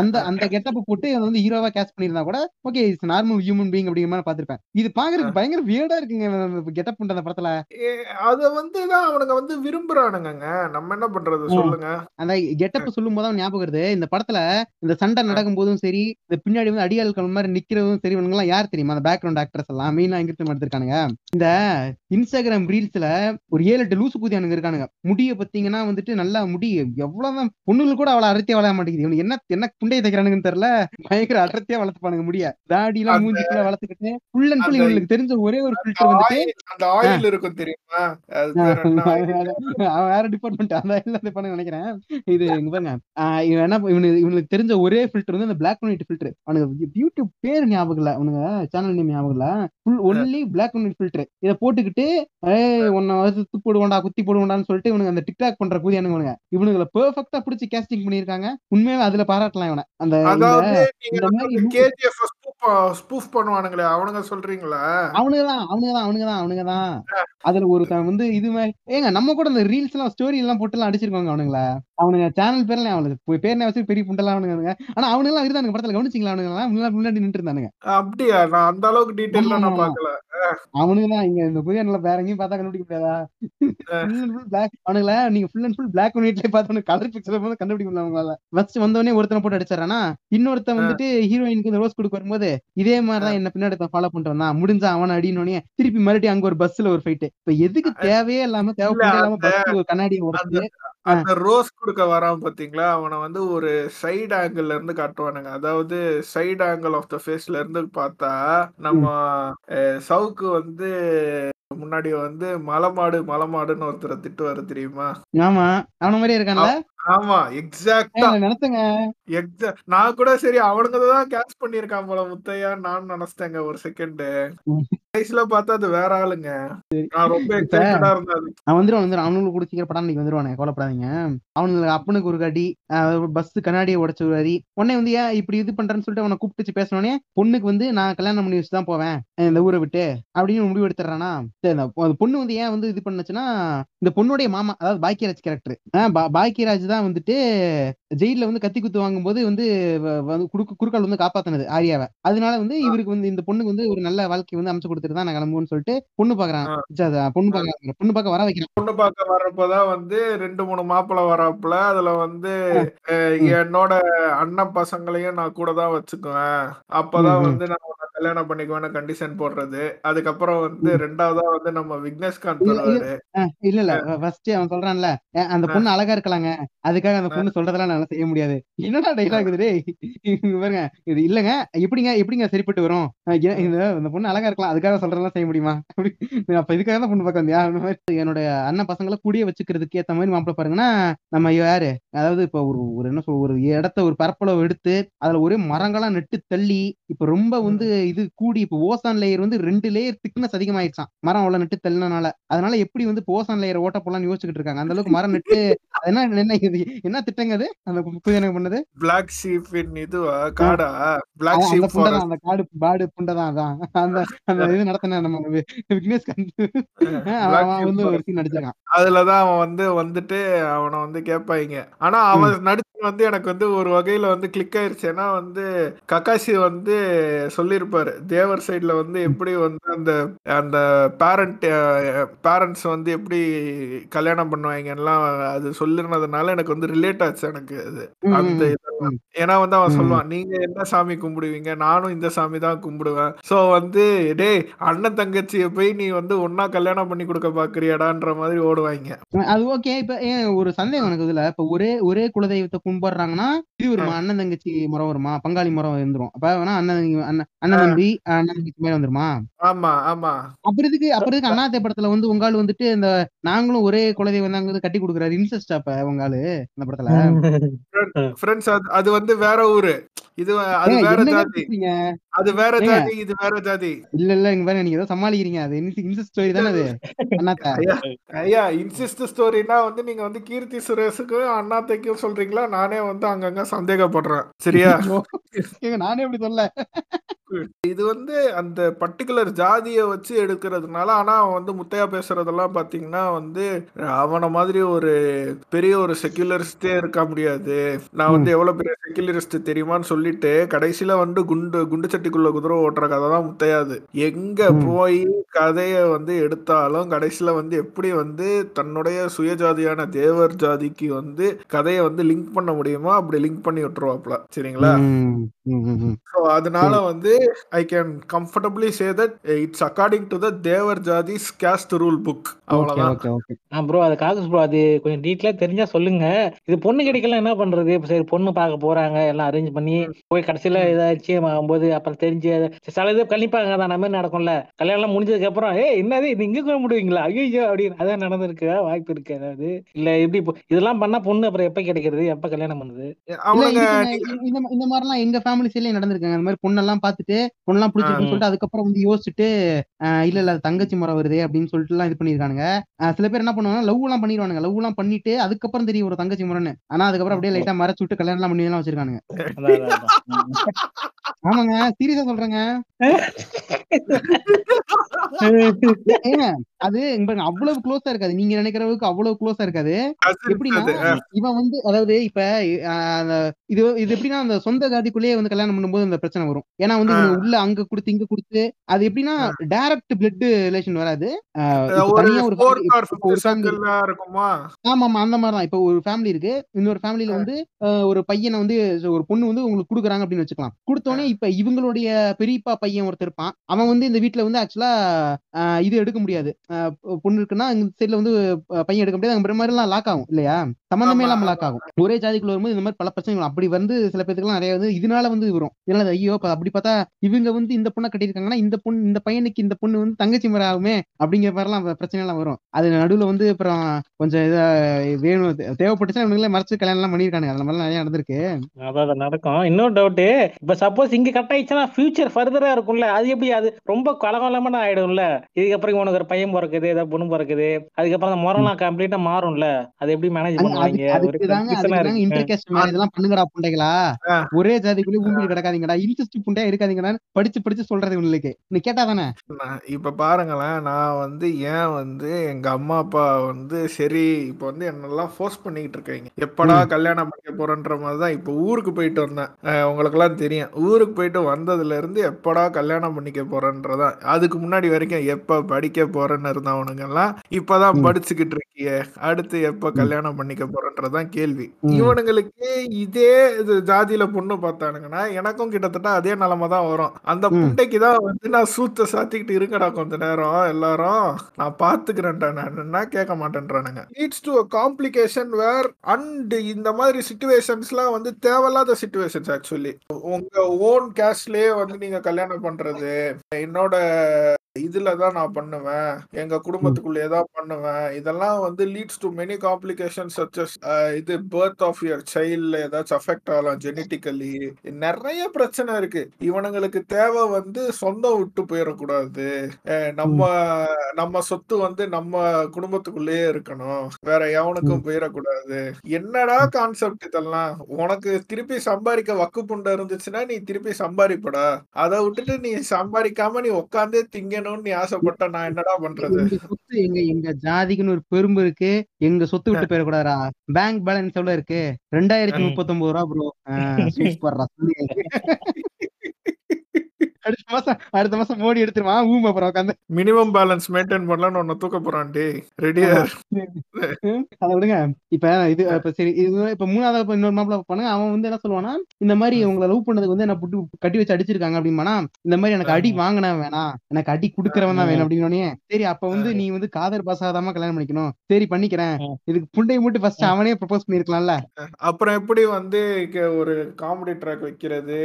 அந்த அந்த கெட்டப் போட்டு இவன் வந்து ஹீரோவா கேஸ்ட் பண்ணியிருந்தா கூட okay it's normal human being அப்படிங்கிற மாதிரி பாத்திருப்பேன் இது பாக்குறதுக்கு பயங்கர வியடா இருக்குங்க கெட்டப் புண்டை அந்த படத்துல. அத வந்து தான் அவனுங்க வந்து விரும்புறானுங்கங்க. நம்ம என்ன பண்றது. சொல்லுங்க. அந்த கெட்டப் சொல்லும் போது ஞாபகம் வருது. இந்த படத்துல இந்த சண்டை நடக்கும் போதும் சரி இந்த பின்னாடி வந்து அடியாட்கள் மாதிரி நிக்கிறதும் சரி எல்லாம் யார் தெரியுமா? அந்த பேக்ரவுண்ட் ஆக்டர்ஸ் எல்லாம் மெயினா எங்க எடுத்திருக்கானுங்க இந்த இன்ஸ்டாகிராம் ரீல்ஸ்ல ஒரு ஏழு எட்டு லூசு கூதியானுங்க இருக்கானுங்க முடிய பாத்தீங்கன்னா வந்துட்டு நல்லா முடி எவ்வளவுதான் பொண்ணுகள் கூட அவளை அடர்த்தியா வளர மாட்டேங்குது. இவனுக்கு என்ன என்ன குண்டையை தைக்கிறானுங்கன்னு தெரியல. பயங்கர அடர்த்தியா வளர்த்துப்பானுங்க முடிய. தாடி எல்லாம் மூஞ்சிக்குள்ள வளர்த்துக்கிட்டு ஃபுல் அண்ட் ஃபுல் இவங்களுக்கு தெரிஞ்ச ஒரே ஒரு ஃபில்டர் வந்துட்டு அந்த ஆயில் இருக்கும் தெரியுமா? வேற டிபார்ட்மெண்ட் அந்த இல்ல பண்ண நினைக்கிறேன். இது இங்க பாருங்க. இவன் என்ன இவனுக்கு இவனுக்கு தெரிஞ்ச ஒரே ஃபில்டர் வந்து அந்த பிளாக் அண்ட் ஒயிட் ஃபில்டர் அவனுக்கு யூடியூப் பேர் ஞாபகம் இல்ல. அவனுங்க சேனல் நேம் ஞாபகம் இல்ல. Full only black and white filter இதை போட்டுக்கிட்டு ஏய் உன்னை துப்பு போடுவான்டா குத்தி போடுவான்டான்னு சொல்லிட்டு இவனுக்கு அந்த டிக்டாக் பண்ற கூதியானுங்க இவனுங்களை பெர்ஃபெக்டா பிடிச்சி கேஸ்டிங் பண்ணியிருக்காங்க. உண்மையாவே அதுல பாராட்டலாம் இவனை. அந்த இந்த அதாவது நீங்க இந்த மாதிரி வந்து கேஜிஎஃப் ஸ்பூஃப் பண்ணுவானுங்களே அவனுங்க சொல்றீங்களா? அவனுங்கதான் அவனுங்கதான் அவனுங்கதான் அவனுங்கதான். அதுல ஒருத்தன் வந்து இது மாதிரி ஏங்க நம்ம கூட இந்த ரீல்ஸ் எல்லாம் ஸ்டோரி எல்லாம் போட்டு எல்லாம் அடிச்சிருக்காங்க அவனுங்கள. அவனுங்க சேனல் பேர்ல அவனுக்கு பேர் வச்சு பெரிய புண்டெல்லாம் அவனுங்க ஆனா அவனுங்க எல்லாம் இருந்தானுங்க படத்துல கவனிச்சிங்களா அவனுங்க எல்லாம் முன்னாடி நின்று இருந்தானுங்க. அப்படியா? நான் அந்த அளவுக்கு ஆமா, நான். பாக்கல அவனுங்க தான் இங்க இந்த புதிய வேற எங்கேயும் பார்த்தா கண்டுபிடிக்க முடியாதா? பிளாக் அவனுங்கள நீங்க full and full black and ஒயிட்ல பார்த்தோன்னு கலர் பிக்சர் போது கண்டுபிடிக்க முடியல அவங்களால. ஃபர்ஸ்ட் வந்தவனே ஒருத்தனை போட்டு அடிச்சாரானா இன்னொருத்தன் வந்துட்டு ஹீரோயினுக்கு இந்த ரோஸ் கொடுக்க வரும்போது இதே மாதிரி தான் என்ன பின்னாடி ஃபாலோ பண்ணிட்டு வந்தான். முடிஞ்சா அவன் அடினோடனே திருப்பி மறுபடியும் அங்க ஒரு பஸ்ல ஒரு ஃபைட் இப்ப எதுக்கு தேவையே இல்லாம அந்த- பஸ் ஒரு கண்ணாடியை உடச்சு அந்த ரோஸ் கொடுக்க வரான் பாத்தீங்களா? அவனை வந்து ஒரு சைடு ஆங்கிள் இருந்து காட்டுவானுங்க. அதாவது சைடு ஆங்கிள் ஆஃப் த ஃபேஸ்ல இருந்து பார்த்தா நம்ம அஹ், சவுக்கு வந்து முன்னாடி வந்து மலமாடு மலமாடுன்னு ஒருத்தரை திட்டுவாரு தெரியுமா? ஆமா. அவன மாதிரியே இருக்கான்ல? ஆமா எக்ஸாக்டா நினைச்சேங்க? நான் கூட சரி அவனுங்க தான் கேட்ச் பண்ணிருக்கான் போல முத்தையா நான் நினைச்சிட்டேங்க ஒரு செகண்ட் ம். கடைசியில பார்த்தா அது வேற ஆளுங்க. நான் ரொம்ப எக்ஸைட்டடா இருந்தேன். அவன் வந்துருவான் வந்துடும் அவனுங்களுக்கு கூட சீக்கிரம் படம் இன்னைக்கு வந்துருவானே கவலைப்படாதீங்க. அவனுக்கு அப்பனுக்கு ஒரு கடி பஸ் கண்ணாடியை உடச்சு ஒரு அடி. உடனே வந்து ஏன் இப்படி இது பண்றேன்னு சொல்லிட்டு அவனை கூப்பிட்டு பேசினோடனே பொண்ணுக்கு வந்து நான் கல்யாணம் பண்ணி வச்சு தான் போவேன் இந்த ஊரை விட்டு அப்படின்னு முடிவு எடுத்துறானா பொண்ணு வந்து ஏன் வந்து இது பண்ணுச்சுன்னா இந்த பொண்ணுடைய மாமா அதாவது பாக்கியராஜ் கேரக்டர் பாக்கியராஜ் தான் வந்துட்டு ஜெயில வந்து கத்தி குத்து வாங்கும்போது வந்து வ- வந்து குறுக்கு குறுக்கால் வந்து காப்பாத்தினது ஆரியாவை. அதனால வந்து இவருக்கு வந்து இந்த பொண்ணுக்கு வந்து ஒரு நல்ல வாழ்க்கை வந்து அமைச்சு கொடுத்துட்டு தான் நான் கிளம்புவேன்னு சொல்லிட்டு பொண்ணு பாக்குறான். பொண்ணு பாக்க பொண்ணு பார்க்க வர வைக்கிறான். பொண்ணு பார்க்க வர்றப்பதான் வந்து ரெண்டு மூணு மாப்பிள்ளை வர்றப்பல. அதுல வந்து. என்னோட அண்ணன் பசங்களையும் நான் கூட தான் வச்சுக்குவேன். அப்பதான். வந்து நான் கல்யாணம் பண்ணிக்குவேன்னு கண்டிஷன் போடுறது. அதுக்கப்புறம் வந்து ரெண்டாவதா வந்து நம்ம விக்னேஷ்காந்த் இல்ல, இல்ல. இல்ல ஃபர்ஸ்ட் அவன் சொல்றான்ல அந்த பொண்ணு அழகா இருக்கலாங்க. அதுக்காக அந்த பொண்ணு சொல்றதெல்லாம் நல்லா செய்ய முடியாது. என்னடா டைலாக் இது பாருங்க. இது இல்லங்க. எப்படிங்க எப்படிங்க சரிப்பட்டு வரும்? இந்த பொண்ணு அழகா இருக்கலாம். அதுக்காக சொல்றதெல்லாம் செய்ய முடியுமா? அப்படி. அப்ப இதுக்காக தான் பொண்ணு பார்க்க வந்தியா என்னோட அண்ணன் பசங்களை கூடிய வச்சுக்கிறதுக்கு ஏத்த மாதிரி மாப்பிள்ள பாருங்கன்னா நம்ம யாரு? அதாவது இப்ப ஒரு ஒரு என்ன சொல்ற ஒரு இடத்த ஒரு பரப்பளவு எடுத்து அதுல ஒரே மரங்களா நட்டு தள்ளி இப்ப ரொம்ப வந்து இது கூடி இப்ப ஓசான் லேயர் வந்து ரெண்டு லேயர் திக்னஸ் அதிகமாயிடுச்சான் மரம் அவ்வளவு நட்டு தள்ளினால அதனால எப்படி வந்து ஓசான் லேயர் ஓட்ட போலாம்னு யோசிச்சுக்கிட்டு இருக்காங்க. அந்த அளவுக்கு மரம் நட்டு அது என்ன என்ன திட்டங்க அது? அந்த புதிய பண்ணது? பிளாக் ஷீப்பின் இதுவா? காடா? பிளாக் ஷீப் அந்த காடு பாடு புண்டை தான் அதான். அந்த அந்த இது நடத்தின நம்ம வி- விக்னேஷ்காந்த் Black அவன் வந்து ஒரு. சீன் நடிச்சிருக்கான். அதுலதான் அவன் வந்து வந்துட்டு அவனை வந்து கேட்பாங்க ஆனா அவன் நடிச்சு வந்து எனக்கு வந்து ஒரு வகையில வந்து கிளிக் ஆயிருச்சு. ஏன்னா வந்து கக்காஷி வந்து சொல்லியிருப்பாரு. தேவர் சைடுல வந்து எப்படி வந்து அந்த அந்த பேரண்ட் பேரண்ட்ஸ் வந்து எப்படி கல்யாணம் பண்ணுவாங்கலாம் அது சொல்லிருந்ததுனால எனக்கு வந்து ரிலேட் ஆச்சு எனக்கு. அது ம், ம், அந்த ம். ஏன்னா வந்து அவன். சொல்லுவான் நீங்க என்ன சாமி கும்பிடுவீங்க? நானும் இந்த சாமி தான் கும்பிடுவேன். சோ வந்து டேய் அண்ணன் தங்கச்சியை போய் நீ வந்து ஒன்னா கல்யாணம் பண்ணி கொடுக்க பாக்குறியாடான்ற மாதிரி ஓடுவாங்க அது ஓகே. இப்ப ஏன் ஒரு சந்தேகம் எனக்கு இதுல. இப்ப ஒரே ஒரே குலதெய்வத்தை கும்பிடுறாங்கன்னா இது வருமா? அண்ணன் தங்கச்சி முறை வருமா? பங்காளி முறை வந்துரும். அப்ப வேணா அண்ணன் தங்கி- அண்ணன் தம்பி அண்ணன் தங்கச்சி மேல வந்துருமா? ஆமா ஆமா. அப்புறம் இதுக்கு அப்புறம் இதுக்கு அண்ணாத்தை படத்துல வந்து உங்க ஆளு வந்துட்டு இந்த நாங்களும் ஒரே குலதெய்வம் தாங்க வந்து கட்டி கொடுக்குறாரு. இன்செஸ்ட் அப்ப உங்க ஆளு அந்த படத்துல. ஃப்ரெண்ட்ஸ் அது அது வந்து வேற ஊரு. இது அது வேற ஜாதி? அது வேற. ஜாதி இது வேற ஜாதி. இல்ல இல்ல இங்க பாருங்க நீங்க ஏதோ சமாளிக்கிறீங்க. அது இன்செஸ்ட் ஸ்டோரி தானே அது? ஐயா இன்சிஸ்ட் ஸ்டோரினா வந்து நீங்க வந்து கீர்த்தி சுரேஷுக்கும் அண்ணாத்தைக்கும் சொல்றீங்களா? நானே வந்து அங்கங்க சந்தேகப்படுறேன். சரியா? நானே அப்படி சொல்ல இது வந்து அந்த பர்டிகுலர் ஜாதியை வச்சு எடுக்கிறதுனால ஆனா அவன் வந்து முத்தையா பேசுறதெல்லாம் பாத்தீங்கன்னா வந்து அவன மாதிரி ஒரு பெரிய ஒரு செக்யுலரிஸ்டே இருக்க முடியாது. நான் வந்து எவ்வளவு பெரிய செக்யுலரிஸ்ட் தெரியுமான்னு சொல்லிட்டு கடைசியில வந்து குண்டு குண்டு சட்டிக்குள்ள குதிரை ஓட்டுற கதை தான் முத்தையாது எங்க. போய் கதையை வந்து எடுத்தாலும் கடைசியில வந்து எப்படி வந்து தன்னுடைய சுயஜாதியான தேவர் ஜாதிக்கு வந்து கதையை வந்து லிங்க் பண்ண முடியுமோ அப்படி லிங்க் பண்ணி விட்டுருவாப்ல சரிங்களா. ஸோ அதனால வந்து I can comfortably say that it's according to the Thevar jati's caste rule book அவ்வளவுதான். ப்ரோ அது காகஸ் ப்ரோ அது கொஞ்சம் டீட்டெயிலா தெரிஞ்சா சொல்லுங்க. இது பொண்ணு கிடைக்கல என்ன பண்றது? இப்ப சரி பொண்ணு பார்க்க போறாங்க எல்லாம் அரேஞ்ச் பண்ணி போய் கடைசியில ஏதாச்சும் ஆகும்போது அப்புறம் தெரிஞ்சு சில இது கழிப்பாங்க தான் நம்ம நடக்கும்ல? கல்யாணம் முடிஞ்சதுக்கு அப்புறம் ஏ என்னது? இது இங்க கூட முடிவீங்களா ஐயோ அப்படின்னு. அதான் நடந்திருக்கு வாய்ப்பு இருக்கு அதாவது. இல்ல எப்படி இதெல்லாம் பண்ணா பொண்ணு அப்புறம் எப்ப கிடைக்கிறது? எப்ப கல்யாணம் பண்ணுது இந்த மாதிரிலாம் எங்க ஃபேமிலி சைட்லயும் நடந்திருக்காங்க. அந்த மாதிரி பொண்ணெல்லாம் பார்த்துட்டு பொண்ணெல்லாம் பிடிச்சிருக்குன்னு. சொல்லிட்டு அதுக்கப்புறம் வந்து யோசிச்சுட்டு இல்ல இல்ல தங்கச்சி முறை வருதே அப்படின்னு சொல்லிட்டு எல்லாம் இது பண்ணிருக்கானுங்க சில பேர் என்ன பண்ணுவாங்க லவ் எல்லாம் பண்ணிடுவானுங்க. லவ் எல்லாம் பண்ணிட்டு அதுக்கப்புறம் தெரியும் ஒரு தங்கச்சி முறைன்னு. ஆனா அதுக்கப்புறம் அப்படியே லைட்டா மறைச்சு விட்டு கல்யாணம் எல்லாம் பண்ணி எல்லாம் வச்சிருக்கானுங்க. ஆமாங்க. சீரியஸா சொல்றேங்க. அது அவ்வளவு க்ளோஸா இருக்காது. நீங்க நினைக்கிற அளவுக்கு அவ்வளவு க்ளோஸா இருக்காது. எப்படின்னா இவன் வந்து அதாவது இப்ப இது இது எப்படின்னா அந்த சொந்த ஜாதிக்குள்ளேயே வந்து கல்யாணம் பண்ணும்போது இந்த பிரச்சனை வரும். ஏன்னா வந்து உள்ள அங்க கொடுத்து இங்க கொடுத்து அது எப்படின்னா டைரக்ட் பிளட் ரிலேஷன் வராது. ஆமா ஆமா அந்த மாதிரி தான் இப்ப ஒரு ஃபேமிலி இருக்கு. இன்னொரு ஃபேமிலில வந்து ஒரு பையனை வந்து ஒரு பொண்ணு வந்து உங்களுக்கு கொடுக்குறாங்க அப்படின்னு வச்சுக்கலாம். கொடுத்தோடனே இப்ப இவங்களுடைய பெரியப்பா பையன் ஒருத்தர் இருப்பான். அவன் வந்து இந்த வீட்ல வந்து ஆக்சுவலா இது எடுக்க முடியாது. பொண்ணு இருக்குன்னா இந்த சைட்ல வந்து பையன் எடுக்க முடியாது. அந்த மாதிரி எல்லாம் லாக் ஆகும் இல்லையா? சம்பந்தமே இல்லாம. லாக் ஆகும். ஒரே ஜாதிக்குள்ள வரும்போது இந்த மாதிரி பல பிரச்சனைகள். அப்படி வந்து சில பேத்துக்குலாம் நிறைய வந்து இதனால வந்து வரும். இதனால ஐயோ அப்ப அப்படி பார்த்தா இவங்க வந்து இந்த பொண்ணை கட்டியிருக்காங்கன்னா இந்த பொண்ணு இந்த பையனுக்கு இந்த பொண்ணு வந்து தங்கச்சி முறை ஆகுமே அப்படிங்கிற மாதிரி எல்லாம் பிரச்சனை எல்லாம் வரும். அது நடுவுல வந்து அப்புறம் கொஞ்சம் இதா வேணும் தேவைப்பட்டுச்சுன்னா இவங்களே மறைச்சு கல்யாணம் எல்லாம் பண்ணிருக்காங்க அந்த மாதிரிலாம் நிறைய நடந்திருக்கு. அதான் அது நடக்கும். இன்னொரு டவுட் இப்ப சப்போஸ் இங்க கட் ஆயிடுச்சுன்னா ஃபியூச்சர் ஃபர்தரா இருக்கும்ல. அது எப்படி? அது ரொம்ப கலகலமான ஆயிடும்ல. இதுக்கப்புறம் உனக்கு ஒரு பையன் பிறக்குது ஏதாவது பொண்ணு பிறக்குது. அதுக்கப்புறம் அந்த முறம்லாம் கம்ப்ளீட்டா மாறும்ல. அது எப்படி மேனேஜ் எல்லாம் பண்ணுங்கடா புண்டைகளா. ஒரே ஜாதிக்குள்ளே ஊம்பி கிடக்காதீங்கடா. இன்ட்ரெஸ்ட் புண்டையா இருக்காதீங்கடான்னு படிச்சு படிச்சு சொல்றது உங்களுக்கு நீ கேட்டா தானே? இப்ப பாருங்களேன். நான் வந்து ஏன் வந்து எங்க அம்மா அப்பா வந்து சரி இப்ப வந்து என்னெல்லாம் ஃபோர்ஸ் பண்ணிக்கிட்டு இருக்காங்க. எப்படா. கல்யாணம் பண்ணிக்க போறேன்ற மாதிரி தான் இப்ப ஊருக்கு போயிட்டு வந்தேன். அஹ் உங்களுக்கெல்லாம் தெரியும். ஊருக்கு போயிட்டு வந்ததுல இருந்து எப்படா கல்யாணம் பண்ணிக்க போறேன்றதான் அதுக்கு முன்னாடி வரைக்கும் எப்ப படிக்க போறேன்னு இருந்தவனுங்க எல்லாம் இப்பதான். படிச்சுக்கிட்டு இருக்கிய. அடுத்து எப்ப. கல்யாணம் பண்ணிக்க போறேன்றதான் கேள்வி. இவனுங்களுக்கு இதே இது ஜாதியில பொண்ணு பார்த்தானுங்கன்னா எனக்கும் கிட்டத்தட்ட அதே நிலைமை தான் வரும் அந்த. புண்டைக்கு தான் வந்து நான் சூத்த சாத்திக்கிட்டு இருக்கடா கொஞ்ச நேரம் எல்லாரும் நான் பாத்துக்கிறேன்டா நான் கேட்க மாட்டேன்றானுங்க leads to complication where and இந்த மாதிரி சுச்சுவேஷன்ஸ்லாம் வந்து தேவையில்லாத சுச்சுவேஷன்ஸ் ஆக்சுவலி உங்க ஓன் கேஷ்லயே வந்து நீங்க கல்யாணம் பண்றது என்னோட இதுல தான் நான் பண்ணுவேன். எங்க குடும்பத்துக்குள்ளேயே தான் பண்ணுவேன். இதெல்லாம் வந்து leads to many complication such as இது பர்த் ஆஃப் யுவர் சைல்ட்ல ஏதாச்சும் அஃபெக்ட் ஆகலாம் ஜெனட்டிக்கலி நிறைய பிரச்சனை இருக்கு. இவனுங்களுக்கு தேவை வந்து சொந்தம் விட்டு போயிடக்கூடாது. நம்ம நம்ம சொத்து வந்து நம்ம குடும்பத்துக்குள்ளேயே இருக்கணும். வேற எவனுக்கும் போயிடக்கூடாது. என்னடா கான்செப்ட் இதெல்லாம்? உனக்கு திருப்பி சம்பாதிக்க வக்கு புண்டை இருந்துச்சுன்னா நீ திருப்பி சம்பாதிப்படா. அதை விட்டுட்டு நீ சம்பாதிக்காம நீ உட்காந்தே திங்கணும்னு நீ ஆசைப்பட்ட நான் என்னடா பண்றது? சொத்து எங்க எங்க ஜாதிக்குன்னு ஒரு பெரும்பு இருக்கு. எங்க சொத்து விட்டு போயிடக்கூடாதா பேங்க் பேலன்ஸ் எவ்வளவு இருக்கு? ரெண்டாயிரத்தி. முப்பத்தி ஒன்பது ரூபா ப்ரோ சொல்லி அடுத்த மாசம் அடுத்த மாசம் மோடி எடுத்துருவான். ஊம் அப்புறம் உட்காந்து. மினிமம் பேலன்ஸ் மெயின்டைன் பண்ணலாம்னு ஒன்னு தூக்க போறான் டே ரெடியா அதை விடுங்க. இப்ப இது இப்ப சரி இது இப்ப மூணாவது இன்னொரு மாப்பிள்ள பண்ணுங்க அவன் வந்து என்ன சொல்லுவானா இந்த மாதிரி உங்களை லவ் பண்ணதுக்கு வந்து என்ன புட்டு கட்டி வச்சு அடிச்சிருக்காங்க அப்படின்னா இந்த மாதிரி எனக்கு அடி வாங்கினவன் வேணாம் எனக்கு அடி குடுக்கறவன் தான் வேணும் அப்படின்னு சரி அப்ப வந்து நீ வந்து காதல் பாசாதாம கல்யாணம் பண்ணிக்கணும். சரி பண்ணிக்கிறேன். இதுக்கு புண்டையை மட்டும் ஃபர்ஸ்ட் அவனே ப்ரப்போஸ் பண்ணிருக்கலாம்ல அப்புறம் எப்படி வந்து ஒரு காமெடி ட்ராக் வைக்கிறது?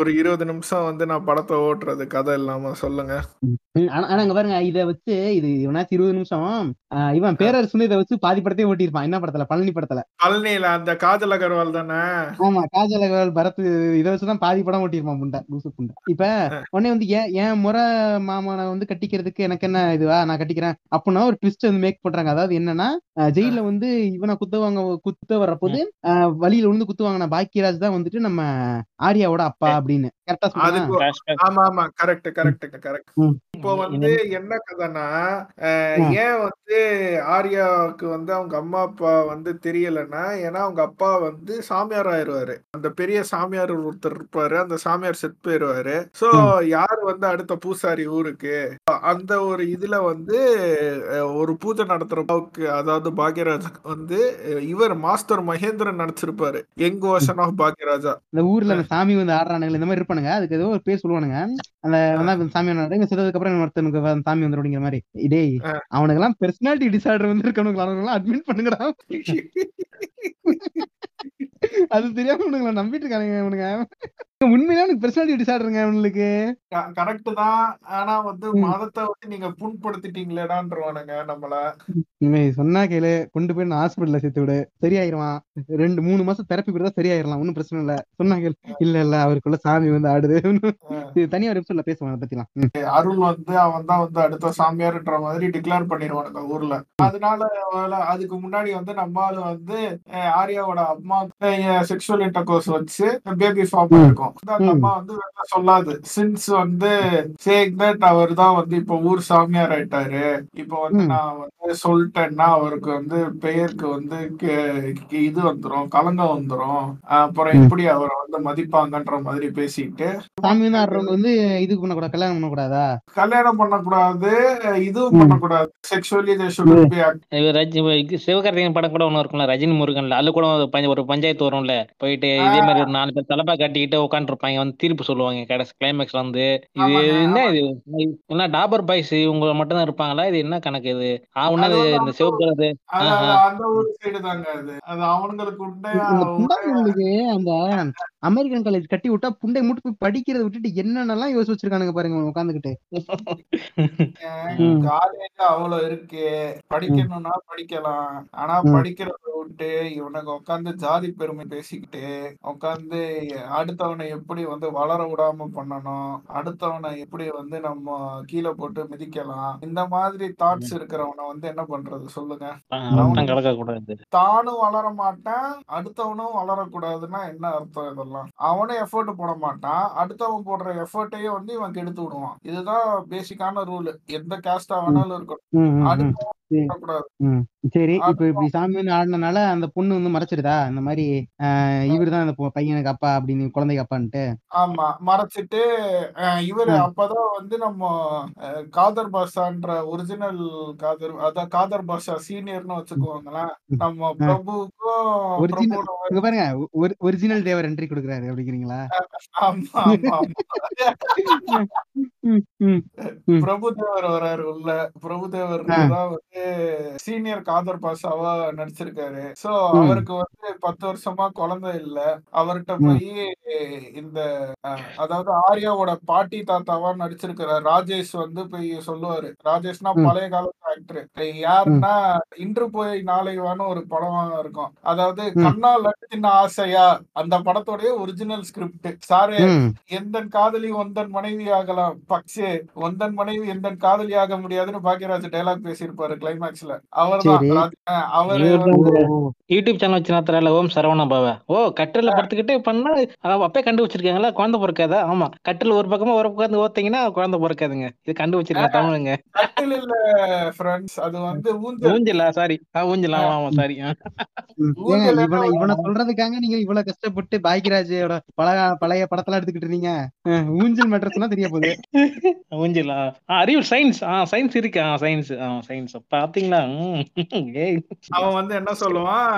ஒரு வந்து இருபது நிமிஷம் வந்து நான் படத்தை ஓட்டுறது கதை இல்லாம. சொல்லுங்க. ஆனா பாருங்க இத வச்சு இது இவனாச்சும் இருபது நிமிஷம் இவன் பேரரசு வந்து இதை வச்சு பாதி படத்தையும் ஓட்டியிருப்பான். என்ன படத்துல? பழனி படத்துல. பழனியில அந்த காஜல் அகர்வால் தானே? ஆமா காஜல் அகர்வால் பரத் இதை வச்சுதான் பாதி படம் ஓட்டியிருப்பான் புண்டை லூசு புண்டை. இப்ப உடனே வந்து ஏன் ஏன் முறை மாமனை வந்து கட்டிக்கிறதுக்கு எனக்கு என்ன இதுவா? நான் கட்டிக்கிறேன். அப்படின்னா ஒரு ட்விஸ்ட் வந்து மேக் பண்றாங்க. அதாவது என்னன்னா ஜெயில வந்து இவனை குத்துவாங்க குத்த வர்றபோது வழியில விழுந்து குத்துவாங்க பாக்கியராஜ் தான் வந்துட்டு நம்ம ஆர்யாவோட அப்பா அப்படின்னு. கரெக்டா சொல்லுங்க அதுக்கு Flashback. ஆமா ஆமா. கரெக்ட் கரெக்ட் கரெக்ட் ம். இப்போ வந்து என்ன ம். ஏன் வந்து ஆர்யாவுக்கு வந்து அவங்க அம்மா அப்பா வந்து தெரியலன்னா ஏன்னா அவங்க அப்பா வந்து சாமியார் ஆயிருவாரு அந்த பெரிய சாமியார் ஒருத்தர் இருப்பாரு. அந்த சாமியார் செத்து போயிருவாரு சோ யார் வந்து அடுத்த பூசாரி ஊருக்கு? அந்த ஒரு இதுல வந்து ஒரு பூஜை நடத்துறவுக்கு அதாவது பாக்யராஜுக்கு வந்து இவர் மாஸ்டர் மகேந்திரன் நடிச்சிருப்பாரு. யங் வருஷன் ஆஃப் பாக்யராஜா. இந்த ஊர்ல சாமி வந்து ஆடுறானுங்க இந்த மாதிரி இருப்பானுங்க. அதுக்கு ஏதோ ஒரு பேர் சொல்லுவானுங்க. அந்த சாமி வந்து செத்ததுக்கு அப்புறம் ஒருத்தனுக்கு சாமி வந்துடும் அப்படிங்கிற மாதிரி டேய் அவனுக்கு எல்லாம் பெர்சனாலிட்டி டிசார்டர் வந்து இருக்கவனுக்கு அவனுக்கு அட்மிட் பண்ணுங்கடா. [laughs] அது தெரியாம உனக்கு நம்பிட்டு இருக்கானுங்க இவனுங்க. உண்மையிலே அவனுக்கு பெர்சனாலிட்டி டிசார்டருங்க அவனுக்கு. கரெக்ட் தான். ஆனா வந்து. மதத்தை வந்து நீங்க புண்படுத்திட்டீங்களேடான்றவானுங்க நம்மள. சொன்னா கேளு கொண்டு போய் நான் ஹாஸ்பிட்டல்ல சேர்த்து விடு. சரியாயிருவான். ரெண்டு மூணு மாசம் தெரப்பி கொடுத்தா சரியாயிரலாம். ஒன்னும் பிரச்சனை இல்ல. சொன்னா கேளு. இல்ல இல்ல அவருக்குள்ள சாமி வந்து ஆடுது. தனியா ஒரு எபிசோட்ல பேசுவாங்க அதை பத்திலாம். அருள் வந்து அவன் தான் வந்து அடுத்த சாமியார்ன்ற மாதிரி டிக்ளேர் பண்ணிடுவானுங்க ஊர்ல. அதனால அதுக்கு முன்னாடி வந்து நம்ம ஆளு வந்து ஆர்யாவோட அம்மா செக்ஷுவல் இன்டர்கோர்ஸ் வச்சு பேபி ஃபார்ம் ம். இருக்கும். அம்மா வந்து சொல்லாது. சின்ஸ் வந்து சேக் தட் அவர் தான் வந்து இப்ப ஊர் சாமியார் ஆயிட்டாரு. இப்ப வந்து. நான் வந்து சொல்லிட்டேன்னா அவருக்கு வந்து பெயருக்கு வந்து இது வந்துரும் கலங்கம் வந்துரும். அப்புறம். எப்படி அவரை வந்து மதிப்பாங்கன்ற மாதிரி பேசிட்டு. சாமி வந்து இது பண்ணக்கூடாது கல்யாணம் பண்ணக்கூடாதா? கல்யாணம் பண்ணக்கூடாது இதுவும். பண்ணக்கூடாது. செக்ஷுவலி சிவகார்த்திகேயன் படம் கூட ஒண்ணு இருக்கும்ல ரஜினி முருகன்ல. அதுல கூட ஒரு பஞ்சாயத்து வரும்ல. போயிட்டு இதே மாதிரி ஒரு நாலு பேர் தலைப்பா கட்டிக்கிட்டு உட்காந்துருப்பாங்க வந்து தீர்ப்பு சொல்லுவாங்க கடைசி கிளைமேக்ஸ்ல வந்து. இது என்ன இது? என்ன டாபர் பாய்ஸ் இவங்க மட்டும் தான் இருப்பாங்களா? இது என்ன கணக்கு இது? வந்து இந்த சிவப்பு கலர் அந்த அமெரிக்கன் காலேஜ் கட்டி விட்டா புண்டை மட்டும் போய் படிக்கிறத விட்டுட்டு என்னென்னலாம் யோசிச்சு வச்சிருக்கானுங்க பாருங்க உட்காந்துக்கிட்டு. காலேஜ் அவ்வளவு இருக்கு. படிக்கணும்னா படிக்கலாம். ஆனா. படிக்கிறத விட்டு இவனுக்கு உட்காந்து ஜாதி பெருமை பேசிக்கிட்டு உட்காந்து அடுத்தவனை எப்படி வந்து வளர விடாம பண்ணணும்? அடுத்தவனை எப்படி வந்து நம்ம கீழே போட்டு மிதிக்கலாம்? இந்த மாதிரி தாட்ஸ் இருக்கிறவனை வந்து என்ன பண்றது? சொல்லுங்க. தானும் வளர மாட்டான் அடுத்தவனும் வளரக்கூடாதுன்னா என்ன அர்த்தம் இதெல்லாம்? அவனும் எஃபோர்ட் போட மாட்டான் அடுத்தவன் போடுற எஃபோர்ட்டையும் வந்து இவன் கெடுத்து விடுவான். இதுதான் பேசிக்கான ரூல் எந்த கேஸ்டா வேணாலும் இருக்கணும். அடுத்தவன். சரி இப்ப இப்படி சாமி வந்து ஆடினனால அந்த பொண்ணு வந்து மறைச்சிடுதா இந்த மாதிரி இவர் தான் அந்த பையனுக்கு அப்பா அப்படின்னு குழந்தைக்கு அப்பான்ட்டு ஆமா மறைச்சிட்டு இவரு. அப்பதான் வந்து நம்ம காதர் பாஷான்ற ஒரிஜினல் காதர் அதான் காதர் பாஷா சீனியர்னு வச்சுக்குவாங்களேன். நம்ம. பிரபுக்கும் பாருங்க ஒரிஜினல் தேவர் என்ட்ரி கொடுக்குறாரு அப்படிங்கிறீங்களா ஆமா ஆமா. [laughs] பிரபுதேவர் வராரு உள்ள பிரபுதேவர். தான் வந்து சீனியர் காதர் பாஷாவா நடிச்சிருக்காரு சோ. அவருக்கு வந்து பத்து வருஷமா குழந்தை இல்ல அவர்கிட்ட. போய் இந்த அதாவது ஆர்யாவோட பாட்டி தாத்தாவா நடிச்சிருக்கிற ராஜேஷ் வந்து போய் சொல்லுவாரு ராஜேஷ்னா. பழைய காலத்து ஆக்டர் யாருன்னா இன்று போய் நாளை வான்னு ஒரு படம் இருக்கும் அதாவது. கண்ணா லட்டு தின்ன ஆசையா அந்த படத்தோடைய ஒரிஜினல் ஸ்கிரிப்ட் சாரு ம். எந்தன் காதலி ஒந்தன் மனைவி ஆகலாம் பக்ஷே ஒந்தன் மனைவி எந்தன் காதலி ஆக முடியாதுன்னு பாக்கியராஜ் டைலாக் பேசியிருப்பாரு கிளைமேக்ஸ்ல அவர்தான் அவரு ஓ, யூடியூப் சேனல் வச்சு ஓம் சரவண பவ. ஓ கட்டில படுத்துக்கிட்டு பண்ணா அப்பே கண்டு வச்சிருக்காங்களா குழந்தை பிறக்காதா? ஆமா. கட்டில் ஒரு பக்கமா ஒரு உட்காந்து ஓத்தீங்கன்னா குழந்தை பிறக்காதுங்க. இது கண்டு வச்சிருக்கேன் தமிழுங்க. கட்டில் இல்ல ஃப்ரெண்ட்ஸ் அது வந்து ஊஞ்சல். ஊஞ்சலா? சாரி ஊஞ்சல். ஆமா ஆமா. சாரி இவனை இவனை? சொல்றதுக்காக நீங்க இவ்வளவு கஷ்டப்பட்டு பாக்கியராஜோட பழைய பழைய படத்தெல்லாம் எடுத்துக்கிட்டு இருக்கீங்க ஊஞ்சல் மேட்ரஸ் தெரிய போகுது. [laughs] ஊஞ்சலா அறிவு சயின்ஸ் ஆ சயின்ஸ் இருக்கு. ஆ சயின்ஸ் ஆ சயின்ஸ் பாத்தீங்களா? அவன் வந்து என்ன சொல்லுவான்?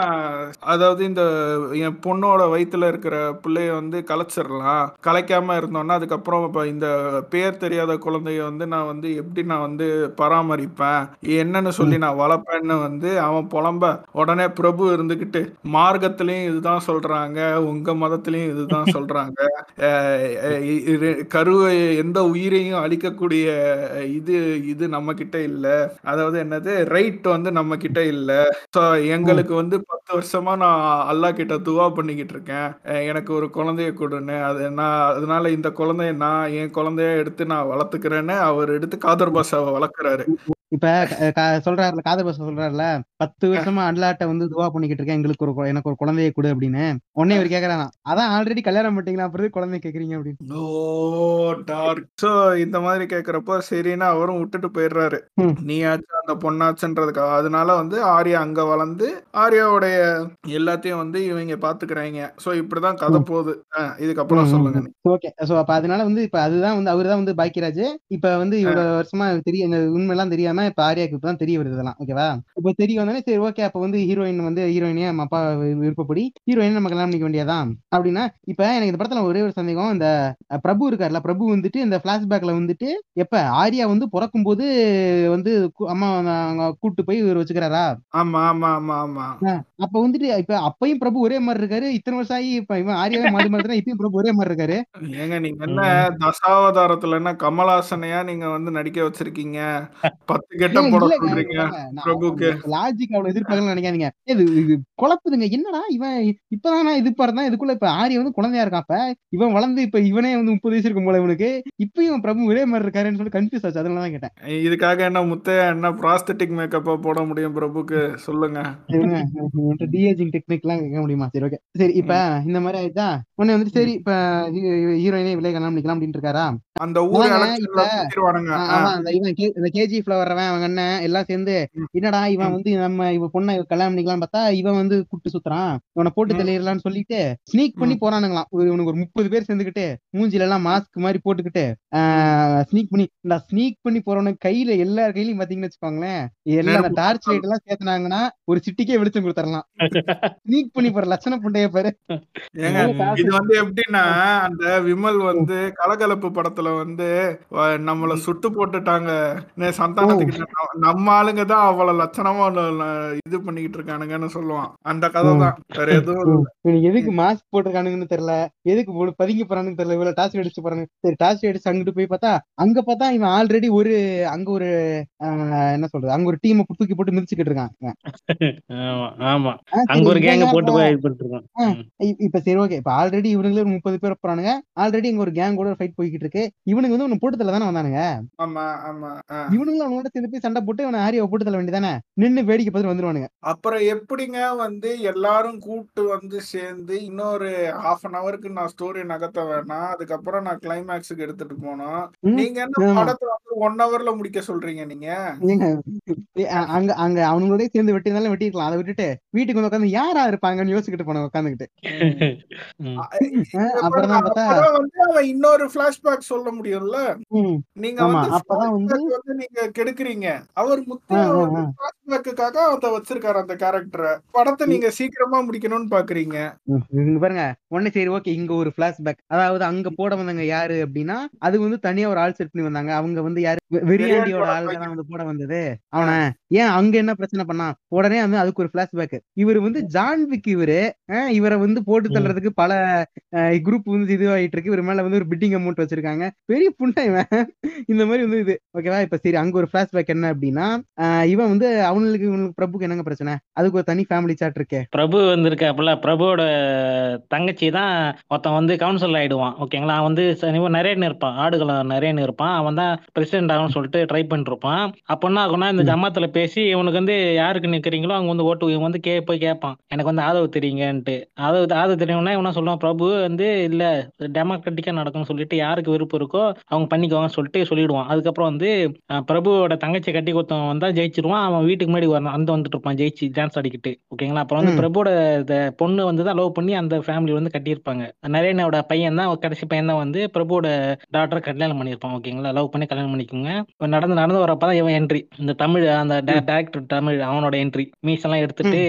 அதாவது இந்த என் பொண்ணோட வயித்துல இருக்கிற பிள்ளைய வந்து கலைச்சிடலாம் கலைக்காம இருந்தோம்னா அதுக்கப்புறம் இந்த பேர் தெரியாத குழந்தைய வந்து நான் வந்து எப்படி நான் வந்து பராமரிப்பேன்? என்னன்னு சொல்லி நான் வளர்ப்பேன்னு வந்து அவன் புலம்ப உடனே பிரபு இருந்துகிட்டு மார்க்கத்திலையும் இதுதான் சொல்றாங்க. உங்க மதத்திலையும் இதுதான் சொல்றாங்க. அஹ் இது கருவை எந்த உயிரையும் அழிக்கக்கூடிய இது இது நம்ம கிட்ட இல்ல. அதாவது என்னது? ரைட் வந்து நம்ம கிட்ட இல்ல. ஸோ எங்களுக்கு வந்து பத்து வருஷமா நான் அல்லா கிட்ட துவா பண்ணிக்கிட்டு இருக்கேன். எனக்கு ஒரு குழந்தைய கொடுன்னு. அது நான் அதனால இந்த குழந்தைய நான் என் குழந்தைய எடுத்து நான் வளர்த்துக்கிறேன்னு அவர் எடுத்து காதர் பாஷாவை வளர்க்குறாரு. இப்ப சொல்றாருல காதர் பாச சொல்றாருல? பத்து வருஷமா அல்லாட்ட வந்து துவா பண்ணிக்கிட்டு இருக்கேன். எங்களுக்கு ஒரு எனக்கு ஒரு குழந்தைய கொடு அப்படின்னு. உடனே இவர் கேக்குறாங்க அதான் ஆல்ரெடி கல்யாணம் பண்ணிட்டீங்களா? அப்புறம் குழந்தை கேக்குறீங்க? அப்படின்னு. ஓ டார்க் ஸோ இந்த மாதிரி கேட்குறப்போ சரின்னு அவரும் விட்டுட்டு போயிடுறாரு. ம். நீயாச்சும் அந்த பொண்ணாச்சுன்றதுக்காக. அதனால வந்து ஆர்யா அங்க வளர்ந்து ஆர்யாவுடைய எல்லாத்தையும் வந்து இவங்க பாத்துக்கிறாங்க. ஸோ இப்படிதான் கதை போகுது. இதுக்கப்புறம் சொல்லுங்க நீ. ஓகே சோ அப்ப அதனால வந்து இப்ப அதுதான் வந்து அவர்தான் வந்து பாக்கியராஜ். இப்ப வந்து இவ்வளவு வருஷமா தெரிய இந்த உண்மையெல்லாம் தெரியாம இப்ப ஆர்யாக்கு இப்பதான் தெரிய வருது இதெல்லாம். ஓகேவா இப்ப தெரிய வந்தோடனே சரி ஓகே அப்ப வந்து ஹீரோயின் வந்து ஹீரோயினே நம்ம அப்பா விருப்பப்படி ஹீரோயின் நம்ம கல்யாணம் பண்ணிக்க வேண்டியதான் அப்படின்னா இப்ப எனக்கு இந்த படத்துல ஒரே ஒரு சந்தேகம் இந்த பிரபு இருக்காருல்ல பிரபு வந்துட்டு இந்த பிளாஷ்பேக்ல வந்துட்டு எப்ப ஆர்யா வந்து பிறக்கும் போது வந்து அம்மா கூட்டு போய் இவர் வச்சுக்கிறாரா? ஆமா ஆமா ஆமா ஆமா. அப்ப வந்துட்டு இப்ப அப்பயும் பிரபு ஒரே மாதிரி இருக்காரு. இத்தனை வருஷம் ஆகி இப்ப இவன் ஆர்யாவே மாறி மாறி இப்பயும் பிரபு ஒரே மாதிரி இருக்காரு. ஏங்க நீங்க என்ன தசாவதாரத்துல என்ன கமலாசனையா நீங்க வந்து நடிக்க வச்சிருக்கீங்க? பத்து [laughs] கெட்ட ஏங்க, போட சொல்றீங்க பிரபுக்கு. லாஜிக் அவ்வளவு எதிர்பார்க்கலன்னு நினைக்காதீங்க. இது இது குழப்புதுங்க. என்னடா இவன் இப்பதான் நான் எதிர்பார்த்தேன் இதுக்குள்ள இப்ப ஆரிய வந்து குழந்தையா இருக்கான். அப்ப இவன் வளர்ந்து இப்ப இவனே வந்து முப்பது வயசு இருக்கும் போல இவனுக்கு. இப்பயும் பிரபு ஒரே மாதிரி இருக்காருன்னு சொல்லி கன்ஃபியூஸ் ஆச்சு. அதனால தான் கேட்டேன். இதுக்காக என்ன முத்தையா என்ன ப்ராஸ்தட்டிக் மேக்கப்பா போட முடியும் பிரபுக்கு? சொல்லுங்க. டிஏஜிங் டெக்னிக் எல்லாம் கேட்க முடியுமா? சரி ஓகே சரி இப்ப இந்த மாதிரி ஆயிடுச்சா? உடனே வந்துட்டு சரி இப்ப ஹீரோயினே விலை கல்யாணம் பண்ணிக்கலாம் அப்படின்ட்டு இருக்காரா? அந்த ஊர் இவன் இந்த கேஜிஎஃப்ல வர்றவன் அவங்க அண்ணன் எல்லாம் சேர்ந்து. என்னடா இவன். வந்து நம்ம இவ பொண்ணை கல்யாணம் பண்ணிக்கலாம் பார்த்தா இவன் வந்து கூட்டு சுத்துறான். இவனை போட்டு. தெளியலாம்னு சொல்லிட்டு ஸ்னீக் பண்ணி போறானுங்களாம். இவனுக்கு ஒரு முப்பது பேர் சேர்ந்துக்கிட்டு மூஞ்சில எல்லாம் மாஸ்க் மாதிரி போட்டுக்கிட்டு ஸ்னீக் பண்ணி இந்த ஸ்னீக் பண்ணி போறவனுக்கு கையில எல்லார் கையிலயும் பாத்தீங்கன்னு வச்சுக்கோங்களேன் நெருப்பு டார்ச் லைட் எல்லாம் சேர்த்துனாங்கன்னா ஒரு சிட்டிக்கே வெளிச்சம் கொடுத்துடலாம். ஸ்னீக் பண்ணி போற லட்சண புண்டைய பாரு. இது வந்து எப்படின்னா அந்த விமல் வந்து கலகலப்பு படத்துல வந்து வ- நம்மள சுட்டு போட்டுட்டாங்க. நே- சந்தானத்துக்கு ந- நம்ம ஆளுங்க தான் அவ்வளவு லட்சணமா இது பண்ணிக்கிட்டு இருக்கானுங்கன்னு சொல்லுவான். அந்த கதை தான். வேற எதுவும் எதுக்கு மாஸ்க் போட்டிருக்கானுங்கன்னு தெரியல. எதுக்கு போட்டு பதுங்கி போறானுன்னு தெரியல. இவ்வளவு டார்ச் அடிச்சு போறாங்க சரி டார்ச் அடிச்சு அங்கிட்டு போய் பார்த்தா அங்க பார்த்தா இவன் ஆல்ரெடி ஒரு அங்க ஒரு என்ன சொல்றது? அங்க ஒரு டீம் தூக்கி போட்டு மிதிச்சுக்கிட்டு இருக்கான். [laughs] ஆமா அங்க ஒரு கேங்க? போட்டு இப்ப சரி ஓகே இப்ப ஆல்ரெடி இவனுங்களே முப்பது பேர் போறானுங்க. ஆல்ரெடி இங்க ஒரு கேங் கூட ஃபைட் போய்கிட்டு இருக்கு. இவனுக்கு வந்து உன்னை போட்டு தள்ள தானே வந்தானுங்க? ஆமா ஆமா ஆ. இவனுங்களும் அவனோட சேர்ந்து போய் சண்டை போட்டு இவனை ஆரியாவை போட்டு தள்ள வேண்டியதானே? நின்னு வேடிக்கை பார்த்துட்டு வந்துருவானுங்க. அப்புறம் எப்படிங்க வந்து எல்லாரும் கூட்டு வந்து சேர்ந்து இன்னொரு ஹாஃப் அன் ஹவருக்கு நான் ஸ்டோரி நகர்த்த வேணாம். அதுக்கப்புறம் நான் கிளைமேக்ஸுக்கு எடுத்துட்டு போனோம். நீங்க என்ன. படத்தை வந்து ஒன் ஹவர்ல முடிக்க சொல்றீங்க நீங்க? அங்க அங்க அவனுங்களோடய சேர்ந்து வெட்டி இருந்தாலும் வெட்டிருக்கலாம் அதை விட்டுட்டு வீட்டுக்கு வந்து உட்காந்து யாரா இருப்பாங்கன்னு யோசிச்சுக்கிட்டு போன உட்காந்துக்கிட்டு. அப்புறம் தான் பார்த்தா அப்பதான் வந்து அவன் இன்னொரு பிளாஷ்பேக் சொல்ல முடியும்ல? ம், நீங்க வந்து நீங்க கெடுக்குறீங்க. அவர் ஆ, பிளாஷ்பேக்குக்காக அதை வச்சிருக்காரு அந்த கேரக்டரை படத்தை நீங்க சீக்கிரமா முடிக்கணும்னு பாக்குறீங்க. பாருங்க. உடனே சரி ஓகே இங்க ஒரு பிளாஷ்பேக் அதாவது அங்க போட வந்தவங்க யாரு அப்படின்னா அது வந்து தனியா ஒரு ஆள் செட் பண்ணி வந்தாங்க. அவங்க வந்து யாரு? வெறியாண்டியோட ஆள் தான் வந்து போட வந்தது. அவன ஏன் அங்க என்ன பிரச்சனை பண்ணா? உடனே வந்து அதுக்கு ஒரு பிளாஷ்பேக் இவர் வந்து ஜான்விக் இவரு. இவரை வந்து போட்டு தள்ளுறதுக்கு பல குரூப் வந்து இதுவாயிட்டு இருக்கு இவர் மேல வந்து ஒரு பிட்டிங் அமௌண்ட் வச்சிருக்காங்க. பெரிய புண்டை இந்த மாதிரி வந்து இது. ஓகேவா இப்ப சரி அங்க ஒரு பிளாஷ்பேக் என்ன அப்படின்னா இவன் வந்து அவன் அவங்களுக்கு இவங்களுக்கு பிரபுக்கு என்னங்க பிரச்சனை? அதுக்கு ஒரு தனி ஃபேமிலி சாட் இருக்கே. பிரபு வந்திருக்காப்புல பிரபுவோட தங்கச்சி தான் ஒருத்தன் வந்து கவுன்சில் ஆயிடுவான் ஓகேங்களா அவன் வந்து நிறைய இருப்பான் ஆடுகளம் நிறைய இருப்பான் அவன் தான் பிரசிடென்ட் ஆகும்னு சொல்லிட்டு ட்ரை பண்ணிட்டு இருப்பான். அப்போ என்ன ஆகும்னா இந்த. ஜமாத்துல பேசி இவனுக்கு வந்து யாருக்கு நிக்கிறீங்களோ அவங்க வந்து ஓட்டு இவன் வந்து கே போய் கேட்பான். எனக்கு வந்து ஆதரவு தெரியுங்கன்ட்டு. ஆதரவு ஆதரவு தெரியும்னா இவனா சொல்லுவான்? பிரபு வந்து இல்ல டெமோக்ராட்டிக்கா நடக்கும்னு சொல்லிட்டு யாருக்கு விருப்பம் இருக்கோ அவங்க பண்ணிக்கோங்கன்னு சொல்லிட்டு சொல்லிடுவான். அதுக்கப்புறம் வந்து பிரபுவோட தங்கச்சி கட்டி கொடுத்தவன் வந்தா ஜெயிச்சிருவான் அவன் வீட்டுக்கு முன்னாடி வரணும் அந்த வந்துட்டு இருப்பான் ஜெயிச்சு டான்ஸ் ஆடிக்கிட்டு. ஓகேங்களா அப்புறம் வந்து. பிரபுவோட பொண்ணு வந்து தான் லவ் பண்ணி அந்த ஃபேமிலி வந்து கட்டியிருப்பாங்க. நரேனோட பையன் தான் கடைசி பையன் தான் வந்து பிரபுவோட டாக்டர் கல்யாணம் பண்ணியிருப்பான். ஓகேங்களா லவ் பண்ணி கல்யாணம் பண்ணிக்கோங்க. நடந்து நடந்து வரப்பதான் இவன் என்ட்ரி இந்த தமிழ் அந்த டேரக்டர் தமிழ் அவனோட என்ட்ரி மீஸ் எல்லாம் எடுத்துட்டு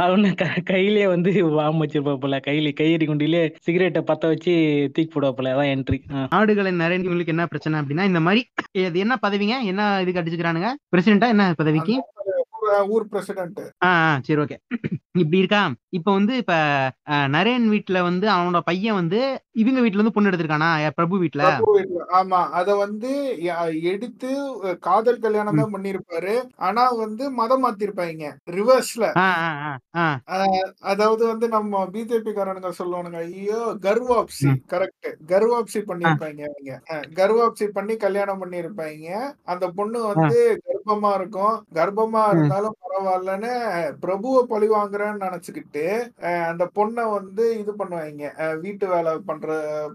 அவனு கையிலேயே வந்து வாம் வச்சிருப்பாப்புல கையில கையெறி குண்டிலே சிகரெட்டை பத்த வச்சு தூக்கி போடுவாப்புல அதான் என்ட்ரி நாடுகளின் நிறைய இவங்களுக்கு என்ன பிரச்சனை அப்படின்னா இந்த மாதிரி இது என்ன பதவிங்க? என்ன இதுக்கு அடிச்சுக்கிறானுங்க பிரசிடென்டா என்ன பதவிக்கு? ஊர் பிரசிடென்ட் ஆ, சரி ஓகே இப்படி இருக்கா? இப்ப வந்து இப்ப நரேன் வீட்ல வந்து அவனோட பையன் வந்து இவங்க வீட்ல இருந்து பொண்ணு எடுத்திருக்கானா? பிரபு வீட்ல? ஆமா. அத வந்து எடுத்து காதல் கல்யாணம் தான் பண்ணிருப்பாரு. ஆனா வந்து மதம் மாத்திருப்பாங்க ரிவர்ஸ்ல. அதாவது வந்து நம்ம பிஜேபி காரனுங்க சொல்லுவானுங்க ஐயோ கர்வாப்சி. கரெக்ட். கர்வாப்சி பண்ணிருப்பாங்க அவங்க கர்வாப்சி பண்ணி கல்யாணம் பண்ணிருப்பாங்க அந்த பொண்ணு வந்து கர்ப்பமா இருக்கும். கர்ப்பமா. இருந்தாலும் பரவாயில்லன்னு பிரபுவை பழி வாங்குறேன்னு நினைச்சுக்கிட்டு அந்த பொண்ணை வந்து இது பண்ணுவாங்க வீட்டு வேலை பண்ற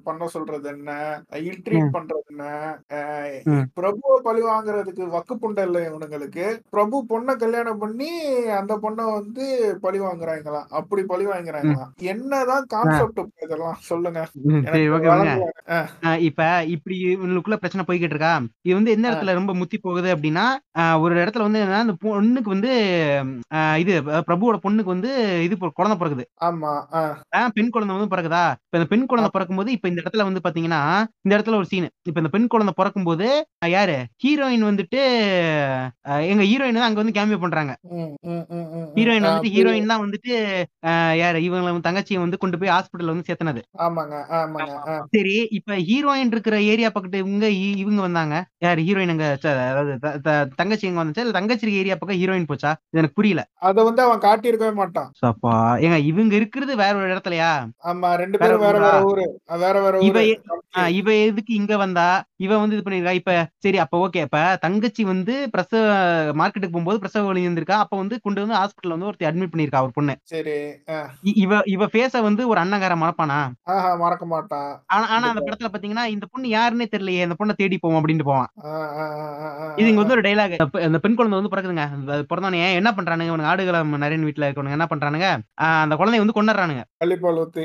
பண்ண சொல்றது என்ன? இல்ட்ரீட். பண்றது என்ன. பிரபுவை பழி வாங்குறதுக்கு வக்கு புண்டை இல்லை இவனுங்களுக்கு. பிரபு பொண்ணை கல்யாணம் பண்ணி அந்த பொண்ணை வந்து பழி வாங்குறாங்களாம் அப்படி பழி வாங்குறாங்களாம் என்னதான் கான்செப்ட் இதெல்லாம்? சொல்லுங்க. இப்ப இப்படி இவங்களுக்குள்ள பிரச்சனை போய்கிட்டு இருக்கா? இது வந்து எந்த இடத்துல ரொம்ப முத்தி போகுது அப்படின்னா ஒரு இடத்துல வந்து என்னன்னா அந்த பொண்ணுக்கு வந்து இது பிரபுவோட பொண்ணுக்கு வந்து இது பொ- குழந்தை பிறகுது ஆமா பெண் குழந்தை வந்து பிறகுதா இப்ப இந்த பெண் குழந்தை பிறக்கும்போது இப்ப இந்த இடத்துல வந்து பாத்தீங்கன்னா இந்த இடத்துல ஒரு சீன் இப்ப இந்த பெண் குழந்தை பிறக்கும்போது ஆஹ் யாரு? ஹீரோயின் வந்துட்டு எங்க ஹீரோயின் தான் அங்க வந்து கேமியோ பண்றாங்க. ஹீரோயின் வந்துட்டு புரியுது. ஹீரோயின் தான் வந்துட்டு யாரு? இவங்களை வந்து தங்கச்சியை வந்து கொண்டு போய் ஹாஸ்பிட்டல் வந்து சேர்த்தனது. சரி இப்ப ஹீரோயின் இருக்கிற ஏரியா பக்கத்து இவங்க இவங்க வந்தாங்க. யார்? ஹீரோயின் அங்க அதாவது தங்கச்சி எங்க வந்துச்சா? இல்ல தங்கச்சி ஏரியா பக்கம் ஹீரோயின் போச்சா? இது எனக்கு புரியல. அத வந்து அவன் காட்டியிருக்கவே மாட்டான். அப்பா ஏங்க இவங்க இருக்கிறது வேற ஒரு இடத்துலயா? ஆமா ரெண்டு பேரும் வேற? வேற ஊரு. வேற வேற இவ இவ எதுக்கு இங்க வந்தா? இவ வந்து இது பண்ணிருக்கா? இப்ப சரி அப்ப ஓகே இப்ப தங்கச்சி வந்து பிரசவ மார்க்கெட்டுக்கு போகும்போது பிரசவ வலி இருந்திருக்கா? அப்ப வந்து கொண்டு வந்து ஹாஸ்பிட்டல் வந்து ஒருத்தி அட்மிட் பண்ணிருக்கா ஒரு பொண்ணு. சரி இவ இவ ஃபேஸ வந்து ஒரு அண்ணங்கார மறப்பானா? மறக்க மாட்டான் ஆனா ஆனா அந்த படத்துல பாத்தீங்கன்னா இந்த பொண்ணு யாருன்னே தெரியலையே இந்த பொண்ணை தேடி போவோம் அப்படின்ட்டு போவான். இது இங்க வந்து ஒரு டைலாக் அந்த பெண் குழந்தை வந்து பிறக்குதுங்க. அந்த பிறந்தவனே என்ன பண்றானுங்க? இவனுக்கு ஆடுகளம் நிறைய வீட்டுல என்ன பண்றானுங்க? அந்த குழந்தைய வந்து கொண்டுறானுங்க கள்ளிப்பால் ஊத்தி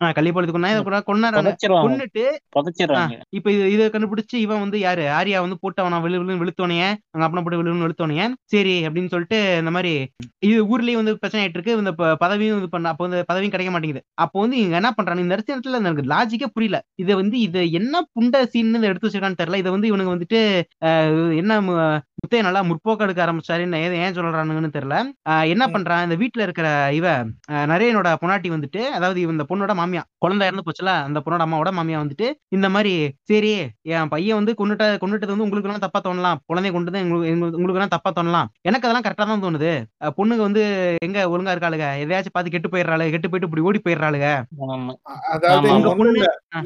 அஹ், கள்ளிப்பாளத்து கொண்டா கொண்டாடுறாங்க இப்ப இது இதை கண்டுபிடிச்சு இவன் வந்து யாரு? ஆரியா வந்து போட்டு அவன விழு விழு வெளுத்தோனைய அங்க அப்பனை போட்டு விழு வெளுத்தோனைய சரி அப்படின்னு சொல்லிட்டு இந்த மாதிரி இது ஊர்லயே வந்து பிரச்சனை ஆயிட்டு இருக்கு. இந்த பதவியும் இது பண்ண அப்போ வந்து பதவியும் கிடைக்க மாட்டேங்குது. அப்போ வந்து இவங்க என்ன பண்றாங்க? இந்த இடத்துல எனக்கு லாஜிக்கே புரியல. இதை வந்து இது என்ன புண்ட சீன் எடுத்து வச்சிருக்கான்னு தெரியல. இதை வந்து இவனுக்கு வந்துட்டு ஆஹ், என்ன முத்தைய நல்லா முற்போக்கு எடுக்க ஆரம்பிச்சாரு. என்ன ஏது ஏன் சொல்றானுங்கன்னு தெரியல. என்ன. பண்றான்? இந்த வீட்டுல இருக்கிற இவ நரேனோட பொண்டாட்டி வந்துட்டு அதாவது இந்த பொண்ணோட மாமியா குழந்தை இறந்து போச்சுல அந்த பொண்ணோட அம்மாவோட மாமியா வந்துட்டு இந்த மாதிரி சரி என் பையன் வந்து கொண்டுட்ட கொண்டுட்டது வந்து உங்களுக்கு எல்லாம் தப்பா தோணலாம். குழந்தைய கொண்டு உங்களுக்கு எல்லாம் தப்பா தோணலாம். எனக்கு அதெல்லாம் கரெக்டா தான் தோணுது. பொண்ணுங்க வந்து எங்க ஒழுங்கா இருக்காளுங்க எதையாச்சும் பார்த்து கெட்டு போயிடுறாளுங்க கெட்டு போயிட்டு இப்படி ஓடி போயிடுறாளுங்க அதாவது.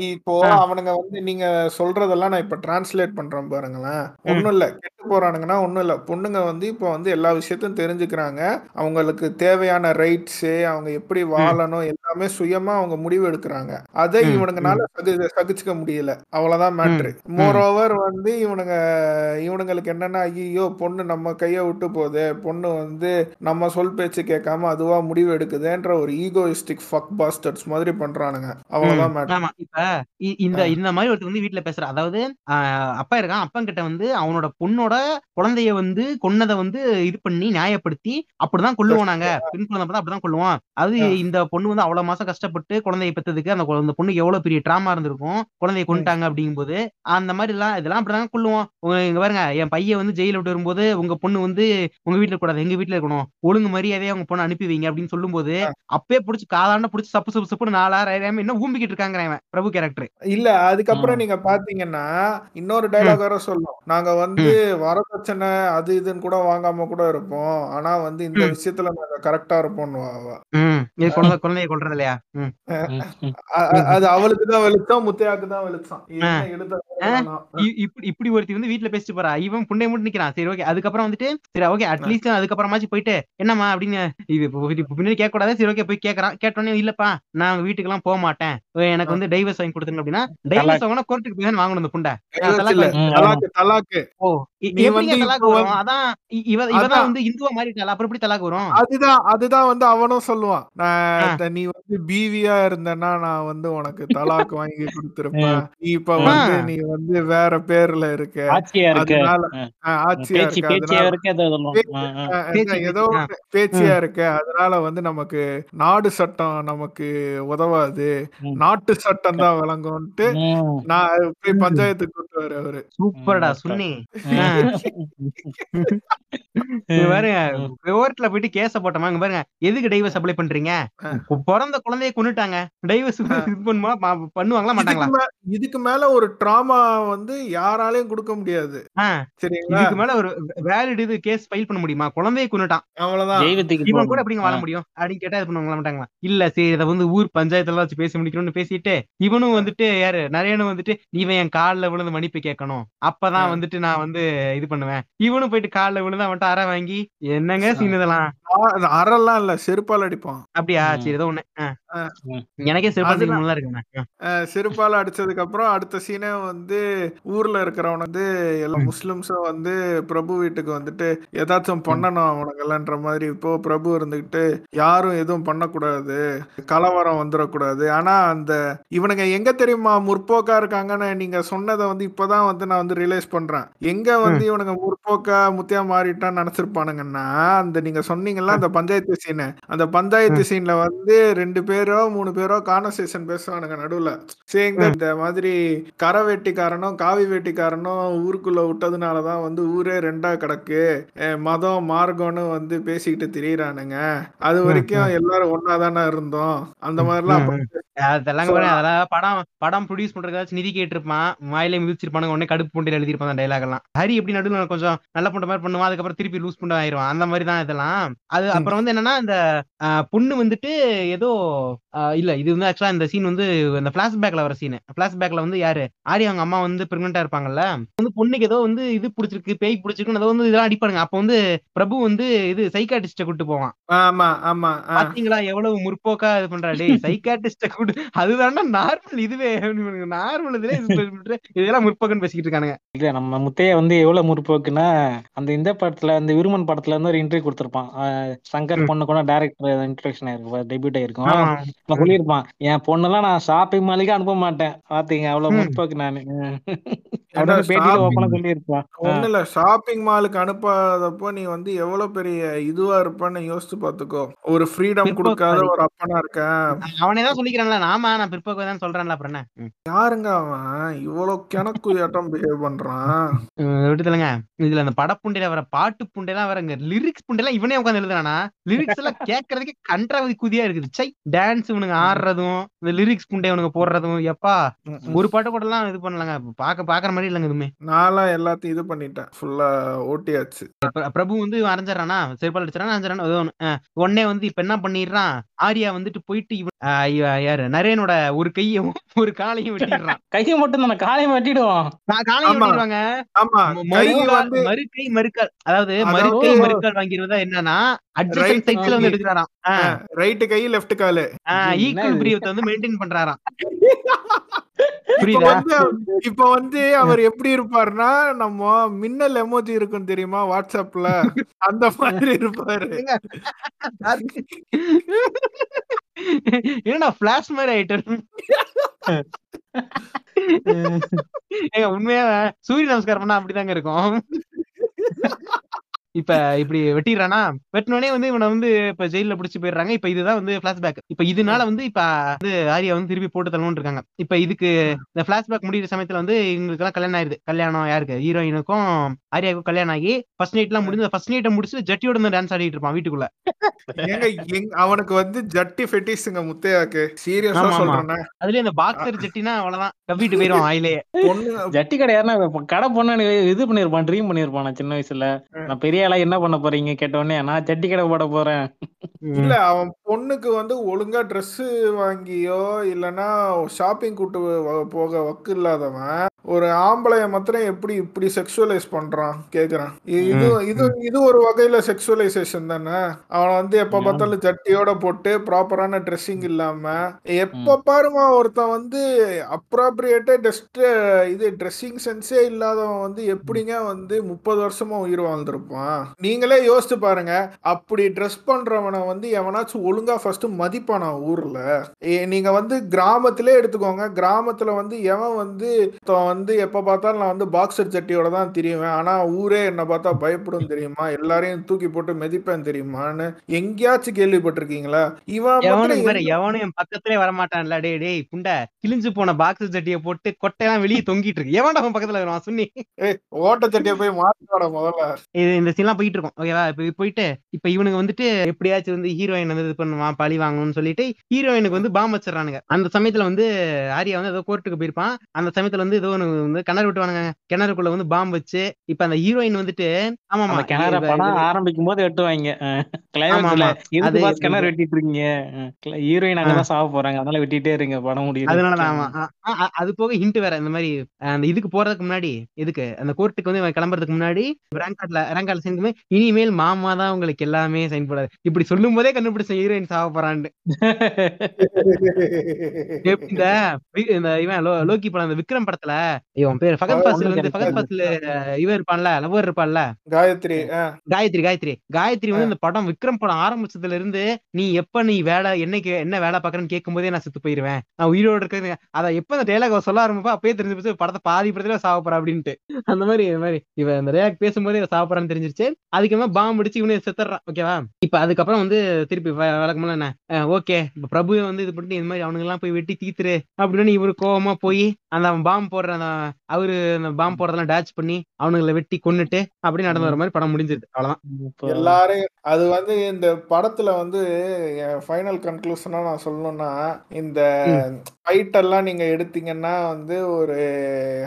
இப்போ. அவனுங்க வந்து நீங்க சொல்றதெல்லாம் நான் இப்ப டிரான்ஸ்லேட் பண்றேன் பாருங்களேன். ஒண்ணும் இல்ல கெட்டு போறானுங்கன்னா ஒண்ணும் இல்ல. பொண்ணுங்க வந்து இப்போ வந்து எல்லா விஷயத்தையும் தெரிஞ்சுக்கிறாங்க. அவங்களுக்கு தேவையான ரைட்ஸ் அவங்க எப்படி வாழணும் எல்லாமே சுயமா அவங்க முடிவு எடுக்கிறாங்க. அதை இவனுங்கனால சகி சகிச்சுக்க முடியல. அவ்வளவுதான் மேட்ரு மோர் ஓவர் வந்து இவனுங்க இவனுங்களுக்கு என்னன்னா ஐயோ பொண்ணு நம்ம கையை விட்டு போகுது பொண்ணு வந்து நம்ம சொல் பேச்சு கேட்காம அதுவா முடிவு எடுக்குதுன்ற ஒரு ஈகோயிஸ்டிக் ஃபக் பாஸ்டர்ஸ் மாதிரி பண்றானுங்க. அவ்வளவுதான் மேட்ரு இப்ப இந்த இந்த மாதிரி ஒருத்தர் வந்து வீட்டுல பேசுற அதாவது அப்பா இருக்கான். அப்பன் கிட்ட வந்து அவனோட பொண்ணோட குழந்தைய வந்து கொன்னதை வந்து இது பண்ணி நியாயப்படுத்தி அப்படிதான் கொல்லுவோம் நாங்க. பெண் குழந்தை பார்த்தா அப்படிதான் கொல்லுவோம் அது. இந்த பொண்ணு வந்து அவ்வளவு மாசம் கஷ்டப்பட்டு குழந்தைய பெத்ததுக்கு அந்த குழந்தை பொண்ணுக்கு எவ்வளவு பெரிய டிராமா இருந்திருக்கும் குழந்தைய கொண்டுட்டாங்க அப்படிங்கும்போது அந்த மாதிரி எல்லாம் இதெல்லாம் அப்படிதான் கொல்லுவோம் உங்க- இங்க பாருங்க என் பையன் வந்து ஜெயில விட்டு வரும்போது உங்க பொண்ணு வந்து உங்க வீட்டுல கூடாது எங்க வீட்டுல இருக்கணும். ஒழுங்கு மரியாதையா உங்க பொண்ணு அனுப்பி வைங்க அப்படின்னு சொல்லும்போது அப்பயே புடிச்சு காலாண்ட புடிச்சு சப்பு சப்பு சப்புன்னு நாலாயிரம் இன்னும் ஊம்பிக்கிட்டு இருக்காங்க இவன் பிரபு கேரக்டர் இல்ல அதுக்கப்புறம் நீங்க பாத்தீங்கன்னா இன்னொரு டைலாக் வேற சொல்லும். நாங்க வந்து வரதட்சணை வரதட்சணை அது இதுன்னு கூட வாங்காம கூட இருப்போம். ஆனா வந்து இந்த. விஷயத்துல நாங்க கரெக்டா இருப்போம்னு அவ ம். இது குழந்தை குழந்தைய கொல்றது இல்லையா? அது அவளுக்கு தான் வெளிச்சம் முத்தையாக்கு தான் வெளிச்சம் இப்படி ஒருத்தி வந்து வீட்ல பேசிட்டு போறா. இவன் புண்டை மட்டும் நிக்கிறான். சரி ஓகே. அதுக்கப்புறம் வந்துட்டு சரி ஓகே. அட்லீஸ்ட் அதுக்கப்புறமாச்சு போயிட்டு என்னம்மா அப்படின்னு இது பின்னாடி கேட்க கூடாது சரி ஓகே போய் கேக்குறான். கேட்டோன்னே இல்லப்பா நான் வீட்டுக்கு எல்லாம் போக மாட்டேன் எனக்கு வந்து டைவர்ஸ் வாங்கி கொடுத்துருங்க அப்படின்னா டைவர்ஸ் வாங்கினா கோர்ட்டுக்கு போய் வாங்கணும் இந்த புண்டை. தலாக்கு. ஓ. அதுதான் அதுதான் வந்து அவனும் சொல்லுவான். நீ வந்து பீவியா இருந்தனா நான் வந்து உனக்கு தலாக் வாங்கி கொடுத்திருப்பேன். நீ இப்ப. வந்து. நீ வந்து வேற பேர்ல இருக்க. அதனால ஆட்சியா இருக்க. ஏதோ பேச்சியா இருக்க. அதனால வந்து நமக்கு நாடு சட்டம் நமக்கு உதவாது. நாட்டு சட்டம் தான் விளங்கும்ட்டு. நான். பஞ்சாயத்துக்கு கூட்டு வர அவரு. சூப்பர்டா சுன்னி. பாருங்க கோர்ட்ல போயிட்டு கேஸ போட்டோமா இங்க பாருங்க எதுக்கு டைவர்ஸ் அப்ளை பண்றீங்க? பிறந்த குழந்தைய கொன்னுட்டாங்க. டைவர்ஸ் பண்ணுமா பண்ணுவாங்களா மாட்டாங்களா? இதுக்கு மேல ஒரு ட்ராமா வந்து யாராலையும் கொடுக்க முடியாது. சரிங்களா? இதுக்கு மேல ஒரு வேலிட் இது கேஸ் ஃபைல் பண்ண முடியுமா? குழந்தைய கொன்னுட்டான். அவ்வளவுதான். தெய்வத்துக்கு இவன் கூட போகணும். எப்படிங்க வாழ. முடியும்? அப்படின்னு கேட்டா இது பண்ணுவாங்களா மாட்டாங்களா? இல்ல சரி இதை வந்து ஊர் பஞ்சாயத்துல வச்சு பேசி முடிக்கணும்னு பேசிட்டு இவனும் வந்துட்டு யாரு? நரேனும் வந்துட்டு இவன் என் கால்ல விழுந்து மன்னிப்பு கேட்கணும். அப்பதான். வந்துட்டு நான் வந்து இது பண்ணுவேன். இவனும் போயிட்டு கால்ல விழுந்து அவன்கிட்ட அற வாங்கி என்னங்க சீன் இதெல்லாம்? அறெல்லாம் இல்ல செருப்பால் அடிப்பான். அப்படியா. சரி ஏதோ ஒண்ணு. எனக்கே ஆ. அஹ் செருப்பால அடிச்சதுக்கு அப்புறம் அடுத்த சீனே வந்து ஊர்ல இருக்கிறவன் வந்து எல்லா. முஸ்லிம்ஸும் வந்து பிரபு வீட்டுக்கு வந்துட்டு ஏதாச்சும் பண்ணணும் அவனுங்கெல்லாம்ன்ற மாதிரி. இப்போ பிரபு இருந்துகிட்டு யாரும் எதுவும் பண்ணக்கூடாது. கலவரம் வந்துடக்கூடாது ஆனா அந்த இவனுங்க எங்க தெரியுமா முற்போக்கா இருக்காங்கன்னு நீங்க சொன்னதை வந்து இப்பதான் வந்து நான் வந்து ரியலைஸ் பண்றேன். எங்க வந்து இவனுங்க முற்போக்கா முத்தியா மாறிட்டான்னு நினைச்சிருப்பானுங்கன்னா அந்த நீங்க சொன்னீங்கல்ல அந்த பஞ்சாயத்து சீனு அந்த பஞ்சாயத்து சீன்ல வந்து ரெண்டு பேரோ மூணு பேரோ கான்வர்சேஷன் பேசுவானுங்க நடுவுல. சரிங்க இந்த மாதிரி கரை வேட்டிக்காரனும் காவி வேட்டிக்காரனும் ஊருக்குள்ள விட்டதுனாலதான் வந்து ஊரே ரெண்டா கிடக்கு. மதம் மார்க்கம்னு வந்து பேசிக்கிட்டு திரியறானுங்க. அது வரைக்கும் எல்லாரும் ஒன்னாதானே இருந்தோம். அந்த மாதிரிலாம். அதெல்லாம் அதெல்லாம் படம் படம் ப்ரொடியூஸ் பண்றதுக்காச்சும் நிதி கேட்டிருப்பான். வாயிலே மிதிச்சிருப்பானுங்க உடனே கடுப்பு புண்டையில எழுதிருப்பான் டைலாக் எல்லாம். ஹரி எப்படி நடுவில் கொஞ்சம் நல்ல புண்ட மாதிரி பண்ணுவான் அதுக்கப்புறம் திருப்பி லூஸ் புண்ட ஆயிருவான் அந்த மாதிரி தான் இதெல்லாம். அது அப்புறம் வந்து என்னன்னா இந்த பொண்ணு வந்துட்டு ஏதோ இல்ல இது வந்து ஆக்சுவலா இந்த சீன் வந்து இந்த பிளாஷ்பேக்ல வர சீன் பிளாஷ்பேக்ல வந்து யாரு? ஆரி அவங்க அம்மா வந்து பிரெக்னெண்டா இருப்பாங்கல்ல. வந்து பொண்ணுக்கு ஏதோ வந்து இது பிடிச்சிருக்கு பேய் பிடிச்சிருக்குன்னு ஏதோ வந்து இதெல்லாம் அடிப்பானுங்க. அப்போ வந்து பிரபு வந்து இது சைக்காட்டிஸ்ட கூட்டு போவான். ஆமா ஆமா. பாத்தீங்களா? எவ்வளவு முற்போக்கா இது பண்றா டேய் சைக்காட்டிஸ்ட கூட அதுதான்டா நார்மல் இதுவே. நார்மல் இதுல இதெல்லாம் முற்போக்குன்னு பேசிக்கிட்டு இருக்கானுங்க. இல்ல நம்ம முத்தைய வந்து எவ்வளவு முற்போக்குன்னா அந்த இந்த படத்துல அந்த விருமன் படத்துல வந்து ஒரு இன்டர்வியூ கொடுத்திருப்பான். சங்கர். பொண்ணு கூட டேரக்டர் இன்ட்ரடக்ஷன் ஆயிருக்கும். டெபியூட் ஆயிருக்கும் சொல்லியிருப்பான் என் பொண்ணெல்லாம் நான் ஷாப்பிங் மாலுக்கு அனுப்ப மாட்டேன். பாத்தீங்க அவ்வளவு. முற்போக்கு நானு. ஒண்ணு இல்ல ஷாப்பிங் மாலுக்கு அனுப்பாதப்போ நீ வந்து எவ்வளவு பெரிய இதுவா இருப்பன்னு யோசிச்சு பாத்துக்கோ. ஒரு ஃப்ரீடம் கொடுக்காத. ஒரு அப்பனா இருக்கேன். அவனே தான் சொல்லிக்கிறான்ல நாமா நான் பிற்போக்கு தான் சொல்றேன்ல அப்புறம் என்ன. யாருங்க அவன்? இவ்வளவு கிணக்கு ஏட்டம் பிஹேவ் பண்றான். விட்டுதலங்க இதுல அந்த படப்புண்டையில வர பாட்டு புண்டையெல்லாம் வரங்க லிரிக்ஸ் புண்டையெல்லாம் இவனே உட்காந்து எழுதுறானா லிரிக்ஸ் எல்லாம் கேட்கறதுக்கே கன்றாவது குதியா இருக்குது. சை டான்ஸ் இவனுங்க ஆடுறதும் இந்த லிரிக்ஸ் புண்டை இவனுங்க போடுறதும் எப்பா. ஒரு பாட்டு கூட எல்லாம் இது பண்ணலங்க. பாக்க பாக்குற மாதிரி இல்லைங்க எதுவுமே. நான்லாம் எல்லாத்தையும் இது பண்ணிட்டேன். ஃபுல்லா ஓட்டியாச்சு. பிர- பிரபு வந்து இவன் அரைஞ்சிடறானா? செருப்பால் அடிச்சிடறான்? அரைஞ்சிடறான்? உடனே வந்து இப்ப என்ன பண்ணிடுறான்? ஆர்யா வந்துட்டு போயிட்டு இவன் யாரு? நரேனோட ஒரு கையும் ஒரு காலையும் வெட்டிடுறான். [laughs] கையை மட்டும் தானே காலையை வெட்டிடுவான். காலையும். வெட்டிடுவாங்க. ஆமா. ம- கை மறுகால் வந்து மறுகை மறுக்கால். அதாவது அதாவது- மறுகை மறுக்கால் வாங்கிறதா என்னன்னா அட்ஜஸ்ட் Right சைட்ஸ்ல வந்து. எடுக்கிறாராம். ரைட்டு கை லெஃப்ட் காலு. ஈக்குவல் இது? பிரியத்தை வந்து மெயின்டைன் பண்றாராம். [laughs] இப்ப வந்து இப்ப வந்து அவர் எப்படி இருப்பாருன்னா நம்ம மின்னல் எமோஜி இருக்கும் தெரியுமா வாட்ஸ்அப்ல? அந்த மாதிரி இருப்பாரு. என்னடா பிளாஷ் மாதிரி [laughs] ஏங்க உண்மையா சூரிய நமஸ்காரம் பண்ணா அப்படிதாங்க இருக்கும். இப்ப இப்படி வெட்டிடுறானா? வெட்டினோடனே வந்து இவனை வந்து இப்ப ஜெயில புடிச்சு போயிடுறாங்க. இப்ப இதுதான் வந்து பிளாஷ்பேக் இப்ப இதனால வந்து இப்ப வந்து ஆரியா வந்து திருப்பி போட்டு தள்ளணும்னு இருக்காங்க. இப்ப இதுக்கு இந்த பிளாஷ்பேக் முடியிற சமயத்துல வந்து இவங்களுக்கு எல்லாம் கல்யாணம் ஆயிருது. கல்யாணம் யாருக்கு? ஹீரோயினுக்கும் ஆரியாவுக்கும் கல்யாணம் ஆகி ஃபர்ஸ்ட் நைட் எல்லாம் முடிஞ்சு ஃபர்ஸ்ட் நைட்டை முடிச்சு ஜட்டியோட இருந்து டான்ஸ் ஆடிட்டு இருப்பான் வீட்டுக்குள்ள. அவனுக்கு வந்து ஜட்டி ஃபெட்டிஸுங்க முத்தையாக்கு. சீரியஸா. சொல்றேன் அதுலயும் இந்த பாக்ஸர் ஜட்டினா அவ்வளவுதான். கவ்விட்டு போயிரும் ஆயிலே பொண்ணு ஜட்டி கடை யாருன்னா கடை பொண்ணு இது பண்ணிருப்பான் ட்ரீம் பண்ணிருப்பான் நான் சின்ன வயசுல. நான் பெரிய ஆளா என்ன பண்ண போறீங்க கேட்ட உடனே நான் ஜட்டி கடை போட போறேன். இல்ல அவன் பொண்ணுக்கு வந்து ஒழுங்கா Dress வாங்கியோ இல்லனா ஷாப்பிங் கூட்டு வ- போக வக்கு இல்லாதவன் ஒரு ஆம்பளைய மாத்திரம் எப்படி இப்படி செக்ஷுவலைஸ் பண்றான் கேக்குறான். இது இது இது ஒரு வகையில செக்ஷுவலைசேஷன் தானே. அவன் வந்து எப்ப. பார்த்தாலும் ஜட்டியோட போட்டு ப்ராப்பரான ட்ரெஸ்ஸிங் இல்லாம எப்ப பாருமா ஒருத்தன் வந்து அப்ராப்ரியேட்டா டெஸ்ட் இது ட்ரெஸ்ஸிங் சென்ஸே இல்லாதவன் வந்து எப்படிங்க வந்து முப்பது வருஷமா உயிர் வாழ்ந்திருப்பான்? நீங்களே யோசிச்சு பாருங்க. அப்படி ட்ரெஸ் பண்றவனை வந்து எவனாச்சும் ஒழுங்கா ஃபர்ஸ்ட் மதிப்பானா ஊர்ல. நீங்க வந்து கிராமத்திலே எடுத்துக்கோங்க. கிராமத்துல வந்து எவன் வந்து வந்து எப்ப பார்த்தாலும் நான் வந்து பாக்ஸர் சட்டியோட தான் தெரியுவேன் ஆனா ஊரே என்ன பார்த்தா பயப்படும் தெரியுமா? எல்லாரையும் தூக்கி போட்டு மிதிப்பேன் தெரியுமான்னு எங்கேயாச்சும் கேள்விப்பட்டிருக்கீங்களா? இவன் எவனும் என் பக்கத்திலே வரமாட்டான்ல. டேய் டேய் புண்டை கிழிஞ்சு போன பாக்ஸ் ஜட்டியை போட்டு கொட்டையெல்லாம் வெளியே தொங்கிட்டு இருக்கு. எவன்டா பக்கத்துல வருவான் ஏய், ஓட்ட சட்டியை போய் மாத்திவாட முதல்ல. இது இந்த சீன்லாம் போயிட்டு இருக்கும் ஓகேவா இப்ப போயிட்டு இப்ப இவனுக்கு வந்துட்டு எப்படியாச்சும் வந்து ஹீரோயின் வந்து இது பண்ணுவான் பழி வாங்கணும்னு சொல்லிட்டு ஹீரோயினுக்கு வந்து பாம்பு வச்சிடறானுங்க. அந்த சமயத்துல வந்து ஆரியா வந்து ஏதோ கோர்ட்டுக்கு போயிருப்பான். அந்த சமயத்துல வந்து ஏதோ வந்து கிணறு விட்டுவானுங்க கிணறுக்குள்ள வந்து பாம்பு வச்சு இப்ப அந்த ஹீரோயின் வந்துட்டு ஆமாமா அந்த கிணற படம் ஆரம்பிக்கும் போது வெட்டுவாங்க. ஆமா. கிணறு வெட்டிட்டு இருக்கீங்க ஹீரோயின் அங்கதான் சாவ போறாங்க. அதனால வெட்டிட்டே இருங்க படம் முடியுது அதனாலதான் ஆமா. அது போக ஹிண்ட் வேற இந்த மாதிரி அந்த இதுக்கு போறதுக்கு முன்னாடி இதுக்கு அந்த கோர்ட்டுக்கு வந்து கிளம்புறதுக்கு முன்னாடி ரேங்க் கார்ட்ல ரேங்க் கார்ட்ல சேர்ந்து இனிமேல் மாமா தான் உங்களுக்கு எல்லாமே சைன் போடாது இப்படி சொல்லும் போதே கண்டுபிடிச்ச ஹீரோயின் சாவ போறான்னு [laughs] இந்த இவன் லோக்கி படம் அந்த விக்ரம் படத்துல இவன் பேர் ஃபகத் பாசில் வந்து ஃபகத் பாசில் இவன் இருப்பான்ல லவர் இருப்பான்ல. காயத்ரி. காயத்ரி காயத்ரி. காயத்ரி வந்து இந்த படம் விக்ரம் படம் ஆரம்பிச்சதுல இருந்து நீ எப்ப நீ வேலை என்னைக்கு என்ன வேலை பாக்குறேன்னு கேட்கும் போதே நான் செத்து போயிருவேன். நான் உயிரோட இருக்கிறது அத எப்ப அந்த டைலாக் சொல்ல ஆரம்பிப்பா அப்பயே தெரிஞ்சு போச்சு படத்தை பாதி படத்துல சாவப்போறா அப்படின்ட்டு. அந்த மாதிரி இந்த மாதிரி. இவன் இந்த டைலாக் பேசும்போதே இவன் சாவப்போறான்னு தெரிஞ்சிருச்சு அதுக்கு பாம்பு அடிச்சு இவனே செத்துறான் ஓகேவா இப்ப அதுக்கப்புறம் வந்து திருப்பி வ- வழக்கம்போல என்ன? ஓகே இப்ப பிரபு வந்து இது பண்ணி இந்த மாதிரி அவனுங்க எல்லாம் போய் வெட்டி தீத்துரு அப்படின்னு இவரு கோவமா போய் அந்த பாம்பு போடுற அந்த அவரு அந்த பாம்பு போடுறதெல்லாம் டேச் பண்ணி அவனுங்களை வெட்டி கொன்னுட்டு அப்படி நடந்து வர மாதிரி படம் முடிஞ்சிருது அவ்வளவுதான். எல்லாரையும் அது வந்து இந்த படத்துல வந்து ஃபைனல் கன்க்ளூஷனா நான் சொல்லணும்னா இந்த ஃபைட் எல்லாம் நீங்க எடுத்தீங்கன்னா வந்து ஒரு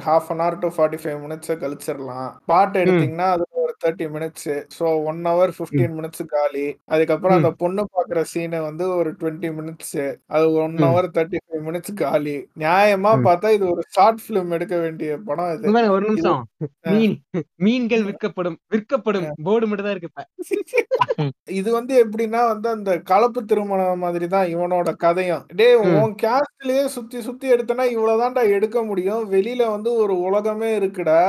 half an hour to forty five minutes கழிச்சிடலாம். பாட்டு எடுத்தீங்கன்னா அது thirty minutes so one hour fifteen minutes காலி. அதுக்கப்புறம் அந்த பொண்ணு பாக்குற சீனை வந்து ஒரு டுவெண்ட்டி மினிட்ஸ் அது one. Hour thirty five minutes காலி. நியாயமா ம். பார்த்தா இது ஒரு ஷார்ட் பிலிம் எடுக்க வேண்டிய படம் இது. ஒரு நிமிஷம். மீன் மீன்கள் விற்கப்படும் விற்கப்படும் போர்டு மட்டும் தான் இருக்கு [laughs] இது வந்து எப்படின்னா வந்து அந்த கலப்பு திருமணம் மாதிரி தான் இவனோட கதையும். டேய் ம். உன் கேஸ்ட்லயே சுத்தி சுத்தி எடுத்தனா இவ்வளவுதான்டா எடுக்க முடியும். வெளியில வந்து ஒரு உலகமே இருக்குடா.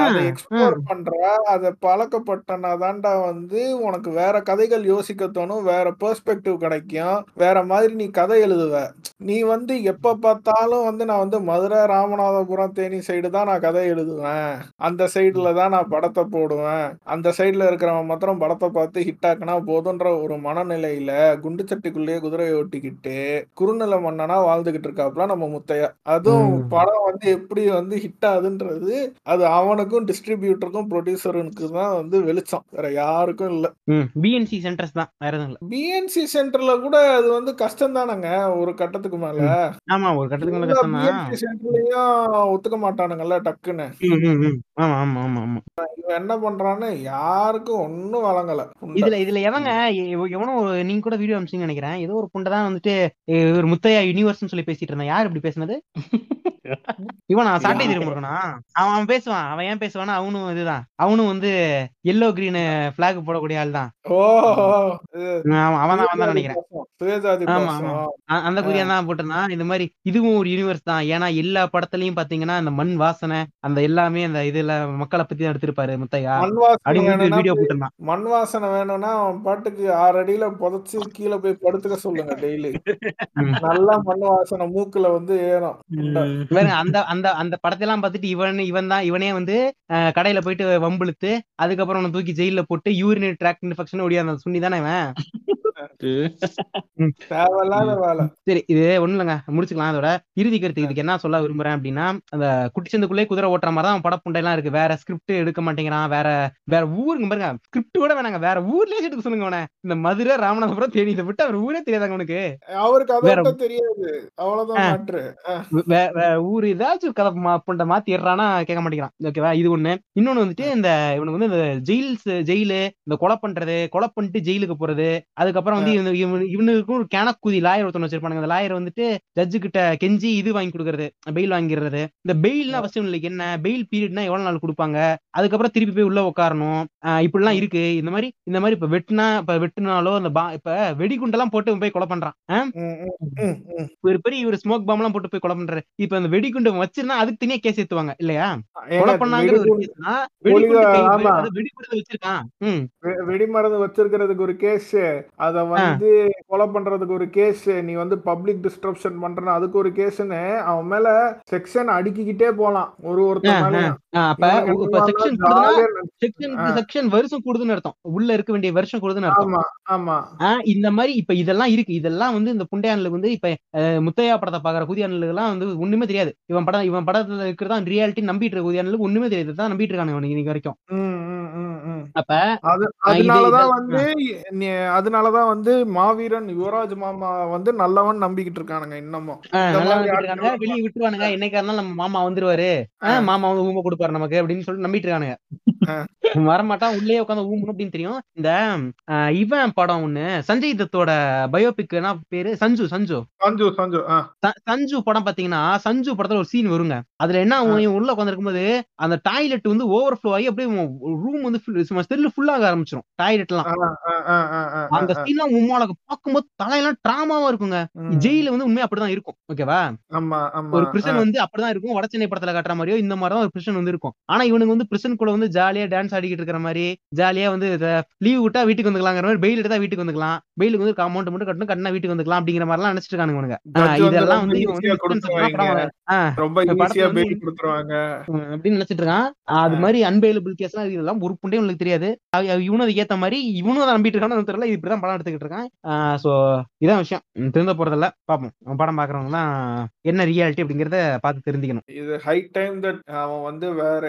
அதை எக்ஸ்ப்ளோர் பண்ற அதை பழக்கப்பட்டனா தான்டா வந்து உனக்கு வேற கதைகள் யோசிக்க தோணும் வேற பெர்ஸ்பெக்டிவ் கிடைக்கும் வேற மாதிரி நீ கதை எழுதுவ. நீ வந்து எப்ப பார்த்தாலும் வந்து நான் வந்து மதுரை ராமநாதபுரம் தேனி சைடு தான் நான் கதை எழுதுவேன். அந்த சைடுல தான் நான் படத்தை போடுவேன். அந்த சைடுல இருக்கிறவன் மாத்திரம் படத்தை பார்த்து ஹிட் ஆக்குனா போதுன்ற ஒரு மனநிலையில குண்டு சட்டிக்குள்ளேயே குதிரையை ஓட்டிக்கிட்டு குறுநில மன்னனா வாழ்ந்துகிட்டு இருக்காப்ல நம்ம முத்தையா. அதுவும். படம் வந்து எப்படி வந்து ஹிட் ஆகுதுன்றது அது அவனுக்கும் டிஸ்ட்ரிபியூட்டருக்கும் ப்ரொடியூசருக்கும் தான் வந்து வெளிச்சம். வேற யாருக்கும் இல்ல. பிஎன்சி சென்டர்ஸ் தான். வேற எதுவும் இல்ல. பிஎன்சி சென்டர்ல கூட அது வந்து கஷ்டம் தானங்க ஒரு கட்டத்துக்கு மேல. ஆமா ஒரு கட்டத்துக்கு மேல கஷ்டம் பிஎன்சி சென்டர்லயும் ஒத்துக்க மாட்டானுங்கல்ல டக்குன்னு. ம், ம், ம். ஆமா ஆமா ஆமா ஆமா. இவன் என்ன பண்றான்னு யாருக்கும் ஒண்ணும் வழங்கல. இதுல இதுல எவங்க எவனோ நீங்க கூட வீடியோ அமிச்சிங்க நினைக்கிறேன். ஏதோ ஒரு புண்டை தான் வந்துட்டு ஒரு முத்தையா யூனிவர்ஸ்னு சொல்லி பேசிட்டு இருந்தான். யார் இப்படி பேசுனது? [laughs] இவனா சாட்டை யாரு? திருமுருகனா? அவன் அவன் பேசுவான். அவன் ஏன் பேசுவானா அவனும் இதுதான். அவனும் வந்து எல்லோ கிரீன் பிளாக் போடக்கூடிய ஆள் தான். ஓ அவன் தான் அவன் தான் நினைக்கிறேன். ஆமா. ஆமா. அந்த குறியா தான் போட்டிருந்தான் இந்த மாதிரி இதுவும் ஒரு யூனிவர்ஸ் தான். ஏன்னா எல்லா படத்துலயும் பாத்தீங்கன்னா அந்த மண் வாசனை அந்த எல்லாமே அந்த இதுல மக்களை பத்தி தான் எடுத்திருப்பாரு முத்தையா. மண் வாசனை அப்படின்னு வேணும்னா வீடியோ போட்டிருந்தான். மண் வாசனை வேணும்னா அவன் பாட்டுக்கு ஆறு அடியில புதைச்சு கீழே போய் படுத்துக்க சொல்லுங்க டெய்லி. நல்லா மண் வாசனை மூக்குல வந்து ஏறும். வேற அந்த அந்த அந்த படத்தெல்லாம் பார்த்துட்டு இவன் இவன் தான் இவனே வந்து கடையில போயிட்டு வம்பிழுத்து அதுக்கப்புறம் அவனை தூக்கி ஜெயில போட்டு யூரினரி ட்ராக் இன்ஃபெக்ஷன் ஒடியா சுண்ணி தானே இவன்? சரி இது ஒண்ணும் இல்லைங்க. முடிச்சுக்கலாம் அதோட. இறுதி கருத்து. இதுக்கு என்ன சொல்ல விரும்புறேன் அப்படின்னா அந்த குட்டிச்சந்துக்குள்ளே குதிரை ஓட்டுற மாதிரி தான் படப்புண்டை எல்லாம் இருக்கு. வேற ஸ்கிரிப்ட் எடுக்க மாட்டேங்கிறான். வேற வேற ஊருங்க பாருங்க. ஸ்கிரிப்ட் கூட வேணாங்க. வேற ஊர்லயே எடுக்க சொல்லுங்க அவனை. இந்த மதுரை ராமநாதபுரம் தேனி இதை விட்டு அவர் ஊரே தெரியாதாங்க உனக்கு அவருக்கு வேற- தெரியாது. அவ்வளவுதான் ஊர் ஏதாச்சும் கதை புண்டை மாத்திடுறானா கேட்க மாட்டேங்கிறான். ஓகேவா இது ஒண்ணு. இன்னொன்னு வந்துட்டு இந்த இவனுக்கு வந்து இந்த ஜெயில்ஸ் ஜெயிலு இந்த கொலை பண்றது கொலை பண்ணிட்டு ஜெயிலுக்கு போறது அதுக்கப்புறம் வந்து இவனு- இவனு- இவனுக்கும் ஒரு கணக்குதி லாயர் ஒருத்தன் வச்சிருப்பானுங்க. அந்த லாயர் வந்துட்டு ஜட்ஜு கிட்ட கெஞ்சி இது வாங்கி கொடுக்கறது பெயில் வாங்கிடுறது. இந்த பெயில்னா ஃபர்ஸ்ட் இவனுக்கு என்ன? பெயில் பீரியட்னா எவ்வளவு நாள் கொடுப்பாங்க? அதுக்கப்புறம் திருப்பி போய் உள்ள உட்காரணும் ஆஹ் இப்படிலாம் இருக்கு. இந்த மாதிரி இந்த மாதிரி இப்ப வெட்டினா இப்ப வெட்டினாலோ இந்த பா இப்ப வெடிகுண்டெல்லாம் போட்டு போய் கொலை பண்றான். ஒரு பெரிய ஒரு ஸ்மோக் பாம் எல்லாம் போட்டு போய் கொலை பண்றாரு. இப்ப அந்த வெடிகுண்டு வச்சிருந்தா அதுக்கு தனியா கேஸ் ஏத்துவாங்க இல்லையா? கொலை பண்ணாங்கிற ஒரு கேஸ்னா வெடிகுண்டு வெடிகுண்டு வச்சிருக்கான். வெடிமருந்து வச்சிருக்கிறதுக்கு ஒரு கேஸ் அத வந்து கொலை பண்றதுக்கு ஒரு கேஸ் நீ வந்து பப்ளிக் டிஸ்ட்ரப்ஷன் பண்றன அதுக்கு ஒரு கேஸ்னு அவன் மேல செக்ஷன் அடுக்கிக்கிட்டே போலாம். ஒரு ஒருத்தன் செக்ஷன் வருஷம் கூடுதுன்னு அர்த்தம். உள்ள இருக்க வேண்டிய வருஷம் கூடுதுன்னு அர்த்தம். ஆமா ஆமா. ஆஹ் இந்த மாதிரி இப்ப இதெல்லாம் இருக்கு. இதெல்லாம் வந்து இந்த புண்டையானுக்கு வந்து இப்ப முத்தையா படத்தை பாக்குற குதியானுக்கு எல்லாம் வந்து ஒண்ணுமே தெரியாது. இவன் படம் இவன் படத்துல இருக்கிறதா ரியாலிட்டி நம்பிட்டு இருக்க குதியானுக்கு ஒண்ணுமே தெரியாது. இதுதான் நம்பிட்டு இருக்கானு இவனுக்கு இன்னைக்கு வரைக்கும். அப்ப அது அதனாலதான் வந்து நீ- அதனாலதான் வந்து மாவீரன் யுவராஜ் மாமா வந்து நல்லவன் நம்பிக்கிட்டு இருக்கானுங்க இன்னமும். வெளியே விட்டுருவானுங்க. என்னைக்கா இருந்தாலும் நம்ம மாமா வந்துருவாரு. மாமா வந்து ஊமை கொடுப்பாரு நமக்கு அப்படின்னு சொல்லிட்டு நம்பிட்டு இருக்கானுங்க. [laughs] வரமாட்டான் உள்ளே உட்காந்து ஊம்பணும் அப்படின்னு தெரியும்? இந்த இவன் படம் ஒண்ணு சஞ்சய் தத்தோட பயோபிக் என்ன பேரு சஞ்சு சஞ்சு. சஞ்சு சஞ்சு சஞ்சு படம் பாத்தீங்கன்னா சஞ்சு படத்துல ஒரு சீன் வருங்க. அதுல என்ன உள்ள உட்காந்துருக்கும் போது அந்த டாய்லெட் வந்து ஓவர் ஃப்ளோ ஆகி அப்படியே ரூம் வந்து ஸ்டெல்லு ஃபுல்லாக ஆரம்பிச்சிடும் டாய்லெட் எல்லாம் அந்த ஆ. சீன்லாம் உம்மாளுக்கு பார்க்கும்போது தலையெல்லாம் டிராமாவா இருக்குங்க. ஜெயில வந்து உண்மையா அப்படிதான் இருக்கும் ஓகேவா ஒரு பிரிசன் வந்து அப்படிதான் இருக்கும் வடச்சென்னை படத்துல காட்டுற மாதிரியோ இந்த மாதிரி தான் ஒரு பிரிசன் வந்து இருக்கும். ஆனா இவனுக்கு வந்து பிரிசனுக்குள்ள வந்து ஜாலியா டான்ஸ் ஆடிக்கிட்டு இருக்கிற மாதிரி ஜாலியா வந்து லீவ் விட்டா வீட்டுக்கு வந்துக்கலாங்கிற மாதிரி பெயில் எடுத்தா வீட்டுக்கு வந்துக்கலாம். பெயிலுக்கு வந்து அமௌண்ட் மட்டும் கட்டணும் கட்டினா வீட்டுக்கு வந்துக்கலாம் அப்படிங்கிற மாதிரி எல்லாம் நினைச்சிட்டு இருக்கானுங்க இதெல்லாம் வந்து அப்படின்னு நினைச்சிட்டு இருக்கான் அது. மாதிரி அன்பேலபிள் கேஸ் எல்லாம் இதெல்லாம் ஒரு புண்டே உங்களுக்கு தெரியாது இவனும் அதுக்கு ஏத்த மாதிரி இவனும் அதை நம்பிட்டு இருக்கான்னு தெரியல இப்படிதான் படம் எடுத்துக்கிட்டு இருக்கான். சோ இதான் விஷயம். திருந்த போறதில்ல. பாப்போம். படம் பாக்குறவங்க எல்லாம் என்ன ரியாலிட்டி அப்படிங்கறத பார்த்து தெரிஞ்சுக்கணும். இது ஹை டைம் தட் அவன் வந்து வேற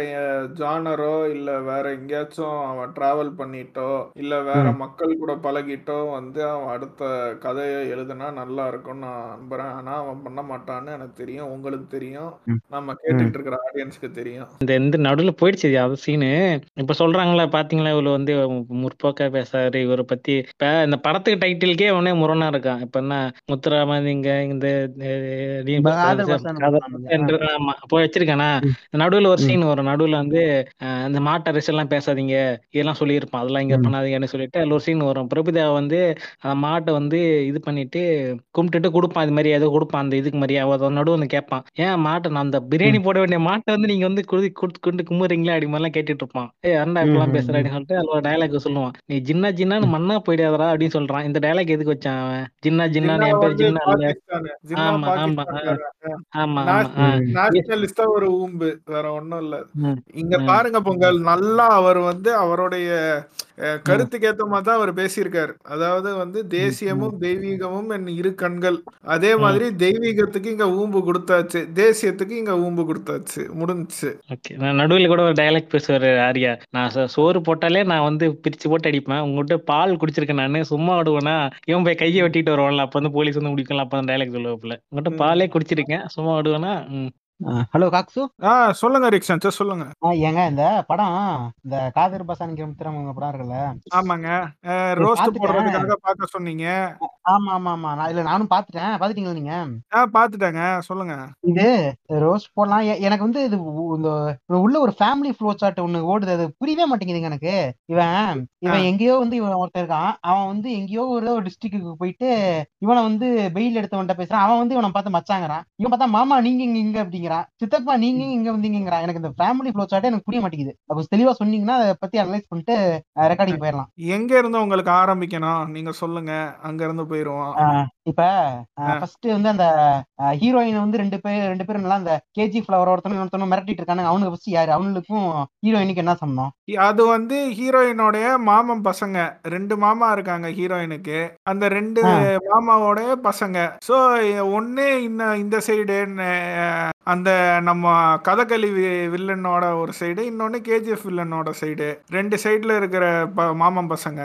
ஜானரோ இல்ல வேற எங்கேயாச்சும் அவன் டிராவல் பண்ணிட்டோ இல்ல வேற. மக்கள் கூட பழகிட்டோ வந்து அவன் அடுத்த கதையை எழுதுனா நல்லா இருக்கும்னு நான் நம்புறேன். ஆனா அவன் பண்ண மாட்டான்னு எனக்கு தெரியும். உங்களுக்கு தெரியும். நம்ம கேட்டுட்டு இருக்கிற ஆடியன்ஸ்க்கு தெரியும். இந்த இந்த நடுவுல போயிடுச்சு அது சீனு இப்ப சொல்றாங்களா பாத்தீங்களா இவ்வளவு வந்து முற்போக்கா பேசாரு இவரை பத்தி. இப்ப இந்த படத்துக்கு டைட்டிலுக்கே உடனே முரணா இருக்கான். இப்ப என்ன முத்துராமலிங்க இந்த போய் வச்சிருக்கானா. நடுவுல ஒரு. சீன் வரும். நடுவுல வந்து அஹ், இந்த மாட்டு அரசு எல்லாம் பேசாதீங்க. இதெல்லாம் சொல்லியிருப்பான். அதெல்லாம் இங்க. பண்ணாதீங்கன்னு சொல்லிட்டு அதுல ஒரு சீன் வரும். பிரபுதேவா வந்து அந்த மாட்டை வந்து இது பண்ணிட்டு கும்பிட்டுட்டு கொடுப்பான். இது மாதிரி ஏதோ கொடுப்பான். அந்த இதுக்கு மாதிரி அவன் நடுவு வந்து கேட்பான். ஏன் மாட்டை நான் அந்த பிரியாணி போட வேண்டிய மாட்டை வந்து நீங்க வந்து குடி குடுத்து கொண்டு கும்புறீங்களா அப்படி மாதிரிலாம் கேட்டுட்டு இருப்பான். ஏ அண்ணா இப்பெல்லாம் பேசுற. அப்படின்னு சொல்லிட்டு அதுல டயலாக் சொல்லுவான். நீ ஜின்னா ஜின்னான்னு மண்ணா போயிடாதடா அப்படின்னு சொல்றான். இந்த டயலாக் எதுக்கு வச்சான் அவன்? ஜின்னா ஜின்னான்னு ஜின்னா என் பேர் ஜின்னா ஆமா ஆமா. நேஷனலிஸ்டா ஒரு ஊம்பு. வேற ஒண்ணும் இல்ல. இங்க. பாருங்க பொங்கல். நல்லா அவர் வந்து அவருடைய கருத்துக்கு ஏத்த மாதிரி தான் அவர் பேசியிருக்காரு. அதாவது வந்து தேசியமும் தெய்வீகமும் என் இரு கண்கள். அதே மாதிரி தெய்வீகத்துக்கு இங்க ஊம்பு கொடுத்தாச்சு. தேசியத்துக்கு இங்க ஊம்பு கொடுத்தாச்சு. முடிஞ்சுச்சு. ஓகே. நான் நடுவில் கூட ஒரு டயலாக் பேசுவாரு ஆர்யா. நான் சோறு போட்டாலே நான் வந்து பிரிச்சு போட்டு அடிப்பேன். உங்ககிட்ட பால் குடிச்சிருக்கேன் நானு சும்மா விடுவேனா? இவன் போய் கையை வெட்டிட்டு வருவான்ல அப்ப வந்து போலீஸ் வந்து முடிக்கலாம் அப்ப அந்த டயலாக் சொல்லுவாப்புல. உங்ககிட்ட. பாலே குடிச்சிருக்கேன் சும்மா விடுவேனா. ஹலோ காக்சு? ஆ சொல்லுங்க ரிக்ஷன் சார் சொல்லுங்க. ஏங்க இந்த படம் இந்த காதர் பசானிக்கிற முத்திரமங்க படம் இருக்குல்ல? ஆமாங்க. ரோஸ்ட். போடுறதுக்காக பார்க்க சொன்னீங்க. ஆமா ஆமா ஆமா. நான் இல்ல நானும் பாத்துட்டேன் பாத்துட்டீங்களா நீங்க? ஆ பாத்துட்டேங்க சொல்லுங்க. இது ரோஸ் போடலாம். எனக்கு வந்து இது இந்த உள்ள ஒரு ஃபேமிலி ஃப்ளோ சார்ட் ஒண்ணு ஓடுது. அது புரியவே மாட்டேங்குதுங்க எனக்கு. இவன் இவன் எங்கேயோ வந்து இவன் ஒருத்தன் இருக்கான். அவன் வந்து எங்கேயோ ஒரு ஒரு டிஸ்ட்ரிக்ட்டுக்கு போயிட்டு இவனை வந்து பெயில் எடுத்தவன்ட்ட பேசுறான். அவன் வந்து இவனை பார்த்து மச்சாங்கிறான். இவன் பார்த்தா மாமா நீங்க இங்க இங்க அப்படிங்கிறான் சித்தப்பா நீங்க இங்க வந்தீங்கிறான் எனக்கு இந்த ஃபேமிலி ஃப்ளோ சார்ட்டே எனக்கு புரிய மாட்டேங்குது. அப்போ தெளிவா சொன்னீங்கன்னா அதை பத்தி அனலைஸ் பண்ணிட்டு ரெக்கார்டிங் போயிடலாம். எங்க இருந்து உங்களுக்கு ஆரம்பிக்கணும்? நீங்க சொல்லுங்க. அங்க இருந்து போயிருவோம். இப்ப. ஃபர்ஸ்ட் வந்து அந்த ஹீரோயின் வந்து ரெண்டு பேர் ரெண்டு பேரும் நல்லா அந்த கேஜி ஃபிளவர் ஒருத்தனும் ஒருத்தனும் மிரட்டிட்டு இருக்கானுங்க. அவனுக்கு ஃபர்ஸ்ட் யாரு? அவனுக்கும் ஹீரோயினுக்கு என்ன சம்பந்தம்? அது வந்து ஹீரோயினோடைய மாமன் பசங்க. ரெண்டு மாமா இருக்காங்க ஹீரோயினுக்கு அந்த ரெண்டு. மாமாவோடைய பசங்க. ஸோ ஒன்னு இந்த இந்த சைடு அந்த நம்ம கதகளி வில்லனோட ஒரு சைடு இன்னொன்னு கேஜிஎஃப் வில்லனோட சைடு ரெண்டு சைடுல இருக்கிற மாமன் பசங்க.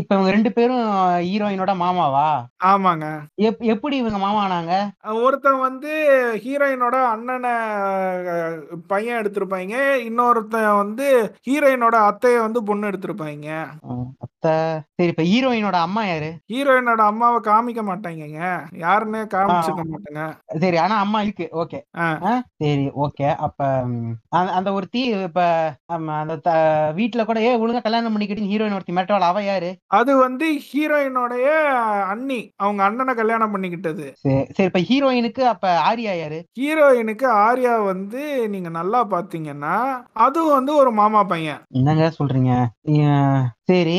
இப்ப இவங்க ரெண்டு பேரும் ஹீரோயினோட மாமாவா? ஆமாங்க. எப்படி இவங்க மாமா ஆனாங்க? ஒருத்தன் வந்து ஹீரோயினோட அண்ணனை பையன் எடுத்திருப்பாங்க. இன்னொருத்தன் வந்து ஹீரோயினோட அத்தைய வந்து பொண்ணு எடுத்திருப்பாங்க. சரி இப்ப ஹீரோயினோட அம்மா யாரு? ஹீரோயினோட அம்மாவை காமிக்க மாட்டாங்கங்க. யாருன்னே காமிச்சுக்க மாட்டாங்க. சரி ஆனா அம்மா இருக்கு. ஓகே. சரி ஓகே. அப்ப அந்த- அந்த ஒருத்தி இப்ப அந்த த- வீட்ல கூட ஏ ஒழுங்கா கல்யாணம் பண்ணிக்கிட்டு ஹீரோயின் ஒருத்தி மெட்டவாள் அவ யாரு? அது வந்து ஹீரோயினோடைய அண்ணி. அவங்க அண்ணனை கல்யாணம் பண்ணிக்கிட்டது. சரி இப்ப ஹீரோயினுக்கு அப்ப ஆரியா யாரு? ஹீரோயினுக்கு ஆர்யா வந்து நீங்க நல்லா பாத்தீங்கன்னா அதுவும் வந்து ஒரு மாமா பையன். என்னங்க சொல்றீங்க? சரி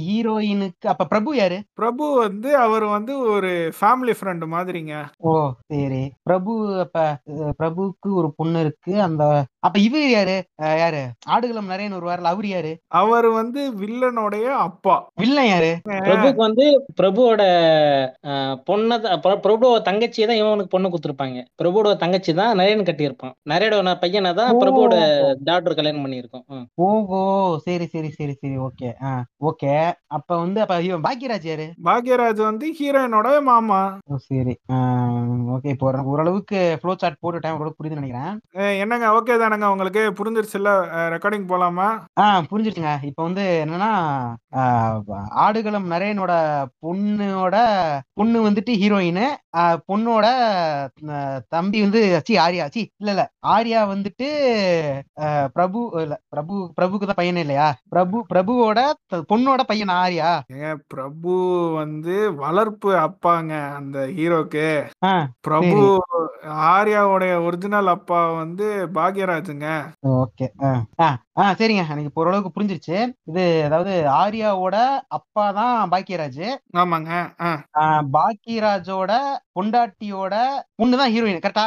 ஹீரோயினுக்கு அப்ப பிரபு யாரு? பிரபு வந்து அவர் வந்து ஒரு ஃபேமிலி ஃப்ரெண்டு மாதிரிங்க. ஓ சரி. பிரபு அப்ப அஹ், பிரபுவுக்கு ஒரு பொண்ணு இருக்கு. அந்த அப்ப இவர் யாரு? யாரு? ஆடுகளம் நிறைய ஒரு வாரில் அவர் யாரு? அவர் வந்து வில்லனுடைய அப்பா. வில்லன் யாரு? பிரபுக்கு வந்து பிரபுவோட பொண்ணை பிரபுவோட தங்கச்சியை தான் இவனுக்கு பொண்ணு கொடுத்துருப்பாங்க. பிரபுவோட தங்கச்சி தான் நரேன் கட்டியிருப்பான். நரேனோட பையனை தான். பிரபுவோட டாக்டர் கல்யாணம் பண்ணியிருக்கோம். ஓஹோ சரி சரி சரி சரி ஓகே. ஆ ஓகே. அப்ப வந்து அப்ப இவன் பாக்கியராஜ் யாரு? பாக்யராஜ் வந்து ஹீரோயினோட மாமா. ஓ சரி. ஓகே. இப்போ ஒரு- ஓரளவுக்கு ஃப்ளோ சார்ட் போட்டுட்டேன் ஓரளவுக்கு புரியுதுன்னு நினைக்கிறேன். என்னங்க? ஓகே தானங்க உங்களுக்கு? புரிஞ்சிருச்சுல்ல? ரெக்கார்டிங் போலாமா? ஆ புரிஞ்சிருச்சுங்க. இப்போ வந்து என்னன்னா ஆடுகளம் நரேனோட பொண்ணோட பொண்ணு வந்துட்டு ஹீரோயின் பொண்ணோட தம்பி வந்து சி ஆர்யா சி இல்ல இல்ல. ஆர்யா வந்துட்டு பிரபு இல்ல பிரபு பிரபுக்கு தான் பையனே இல்லையா? பிரபு பிரபுவோட பொண்ணோட பையன் ஆர்யா. பிரபு வந்து வளர்ப்பு அப்பாங்க அந்த ஹீரோக்கு. பிரபு ஆர்யாவுடைய ஒரிஜினல் அப்பா வந்து பாக்யராஜுங்க. ஓகே ஆ சரிங்க. எனக்கு இப்போ ஓரளவுக்கு புரிஞ்சிருச்சு. இது அதாவது ஆர்யாவோட அப்பா தான் பாக்கியராஜ். ஆமாங்க. ஆ, பாக்கியராஜோட பொண்டாட்டியோட பொண்ணு தான் ஹீரோயின் கரெக்டா?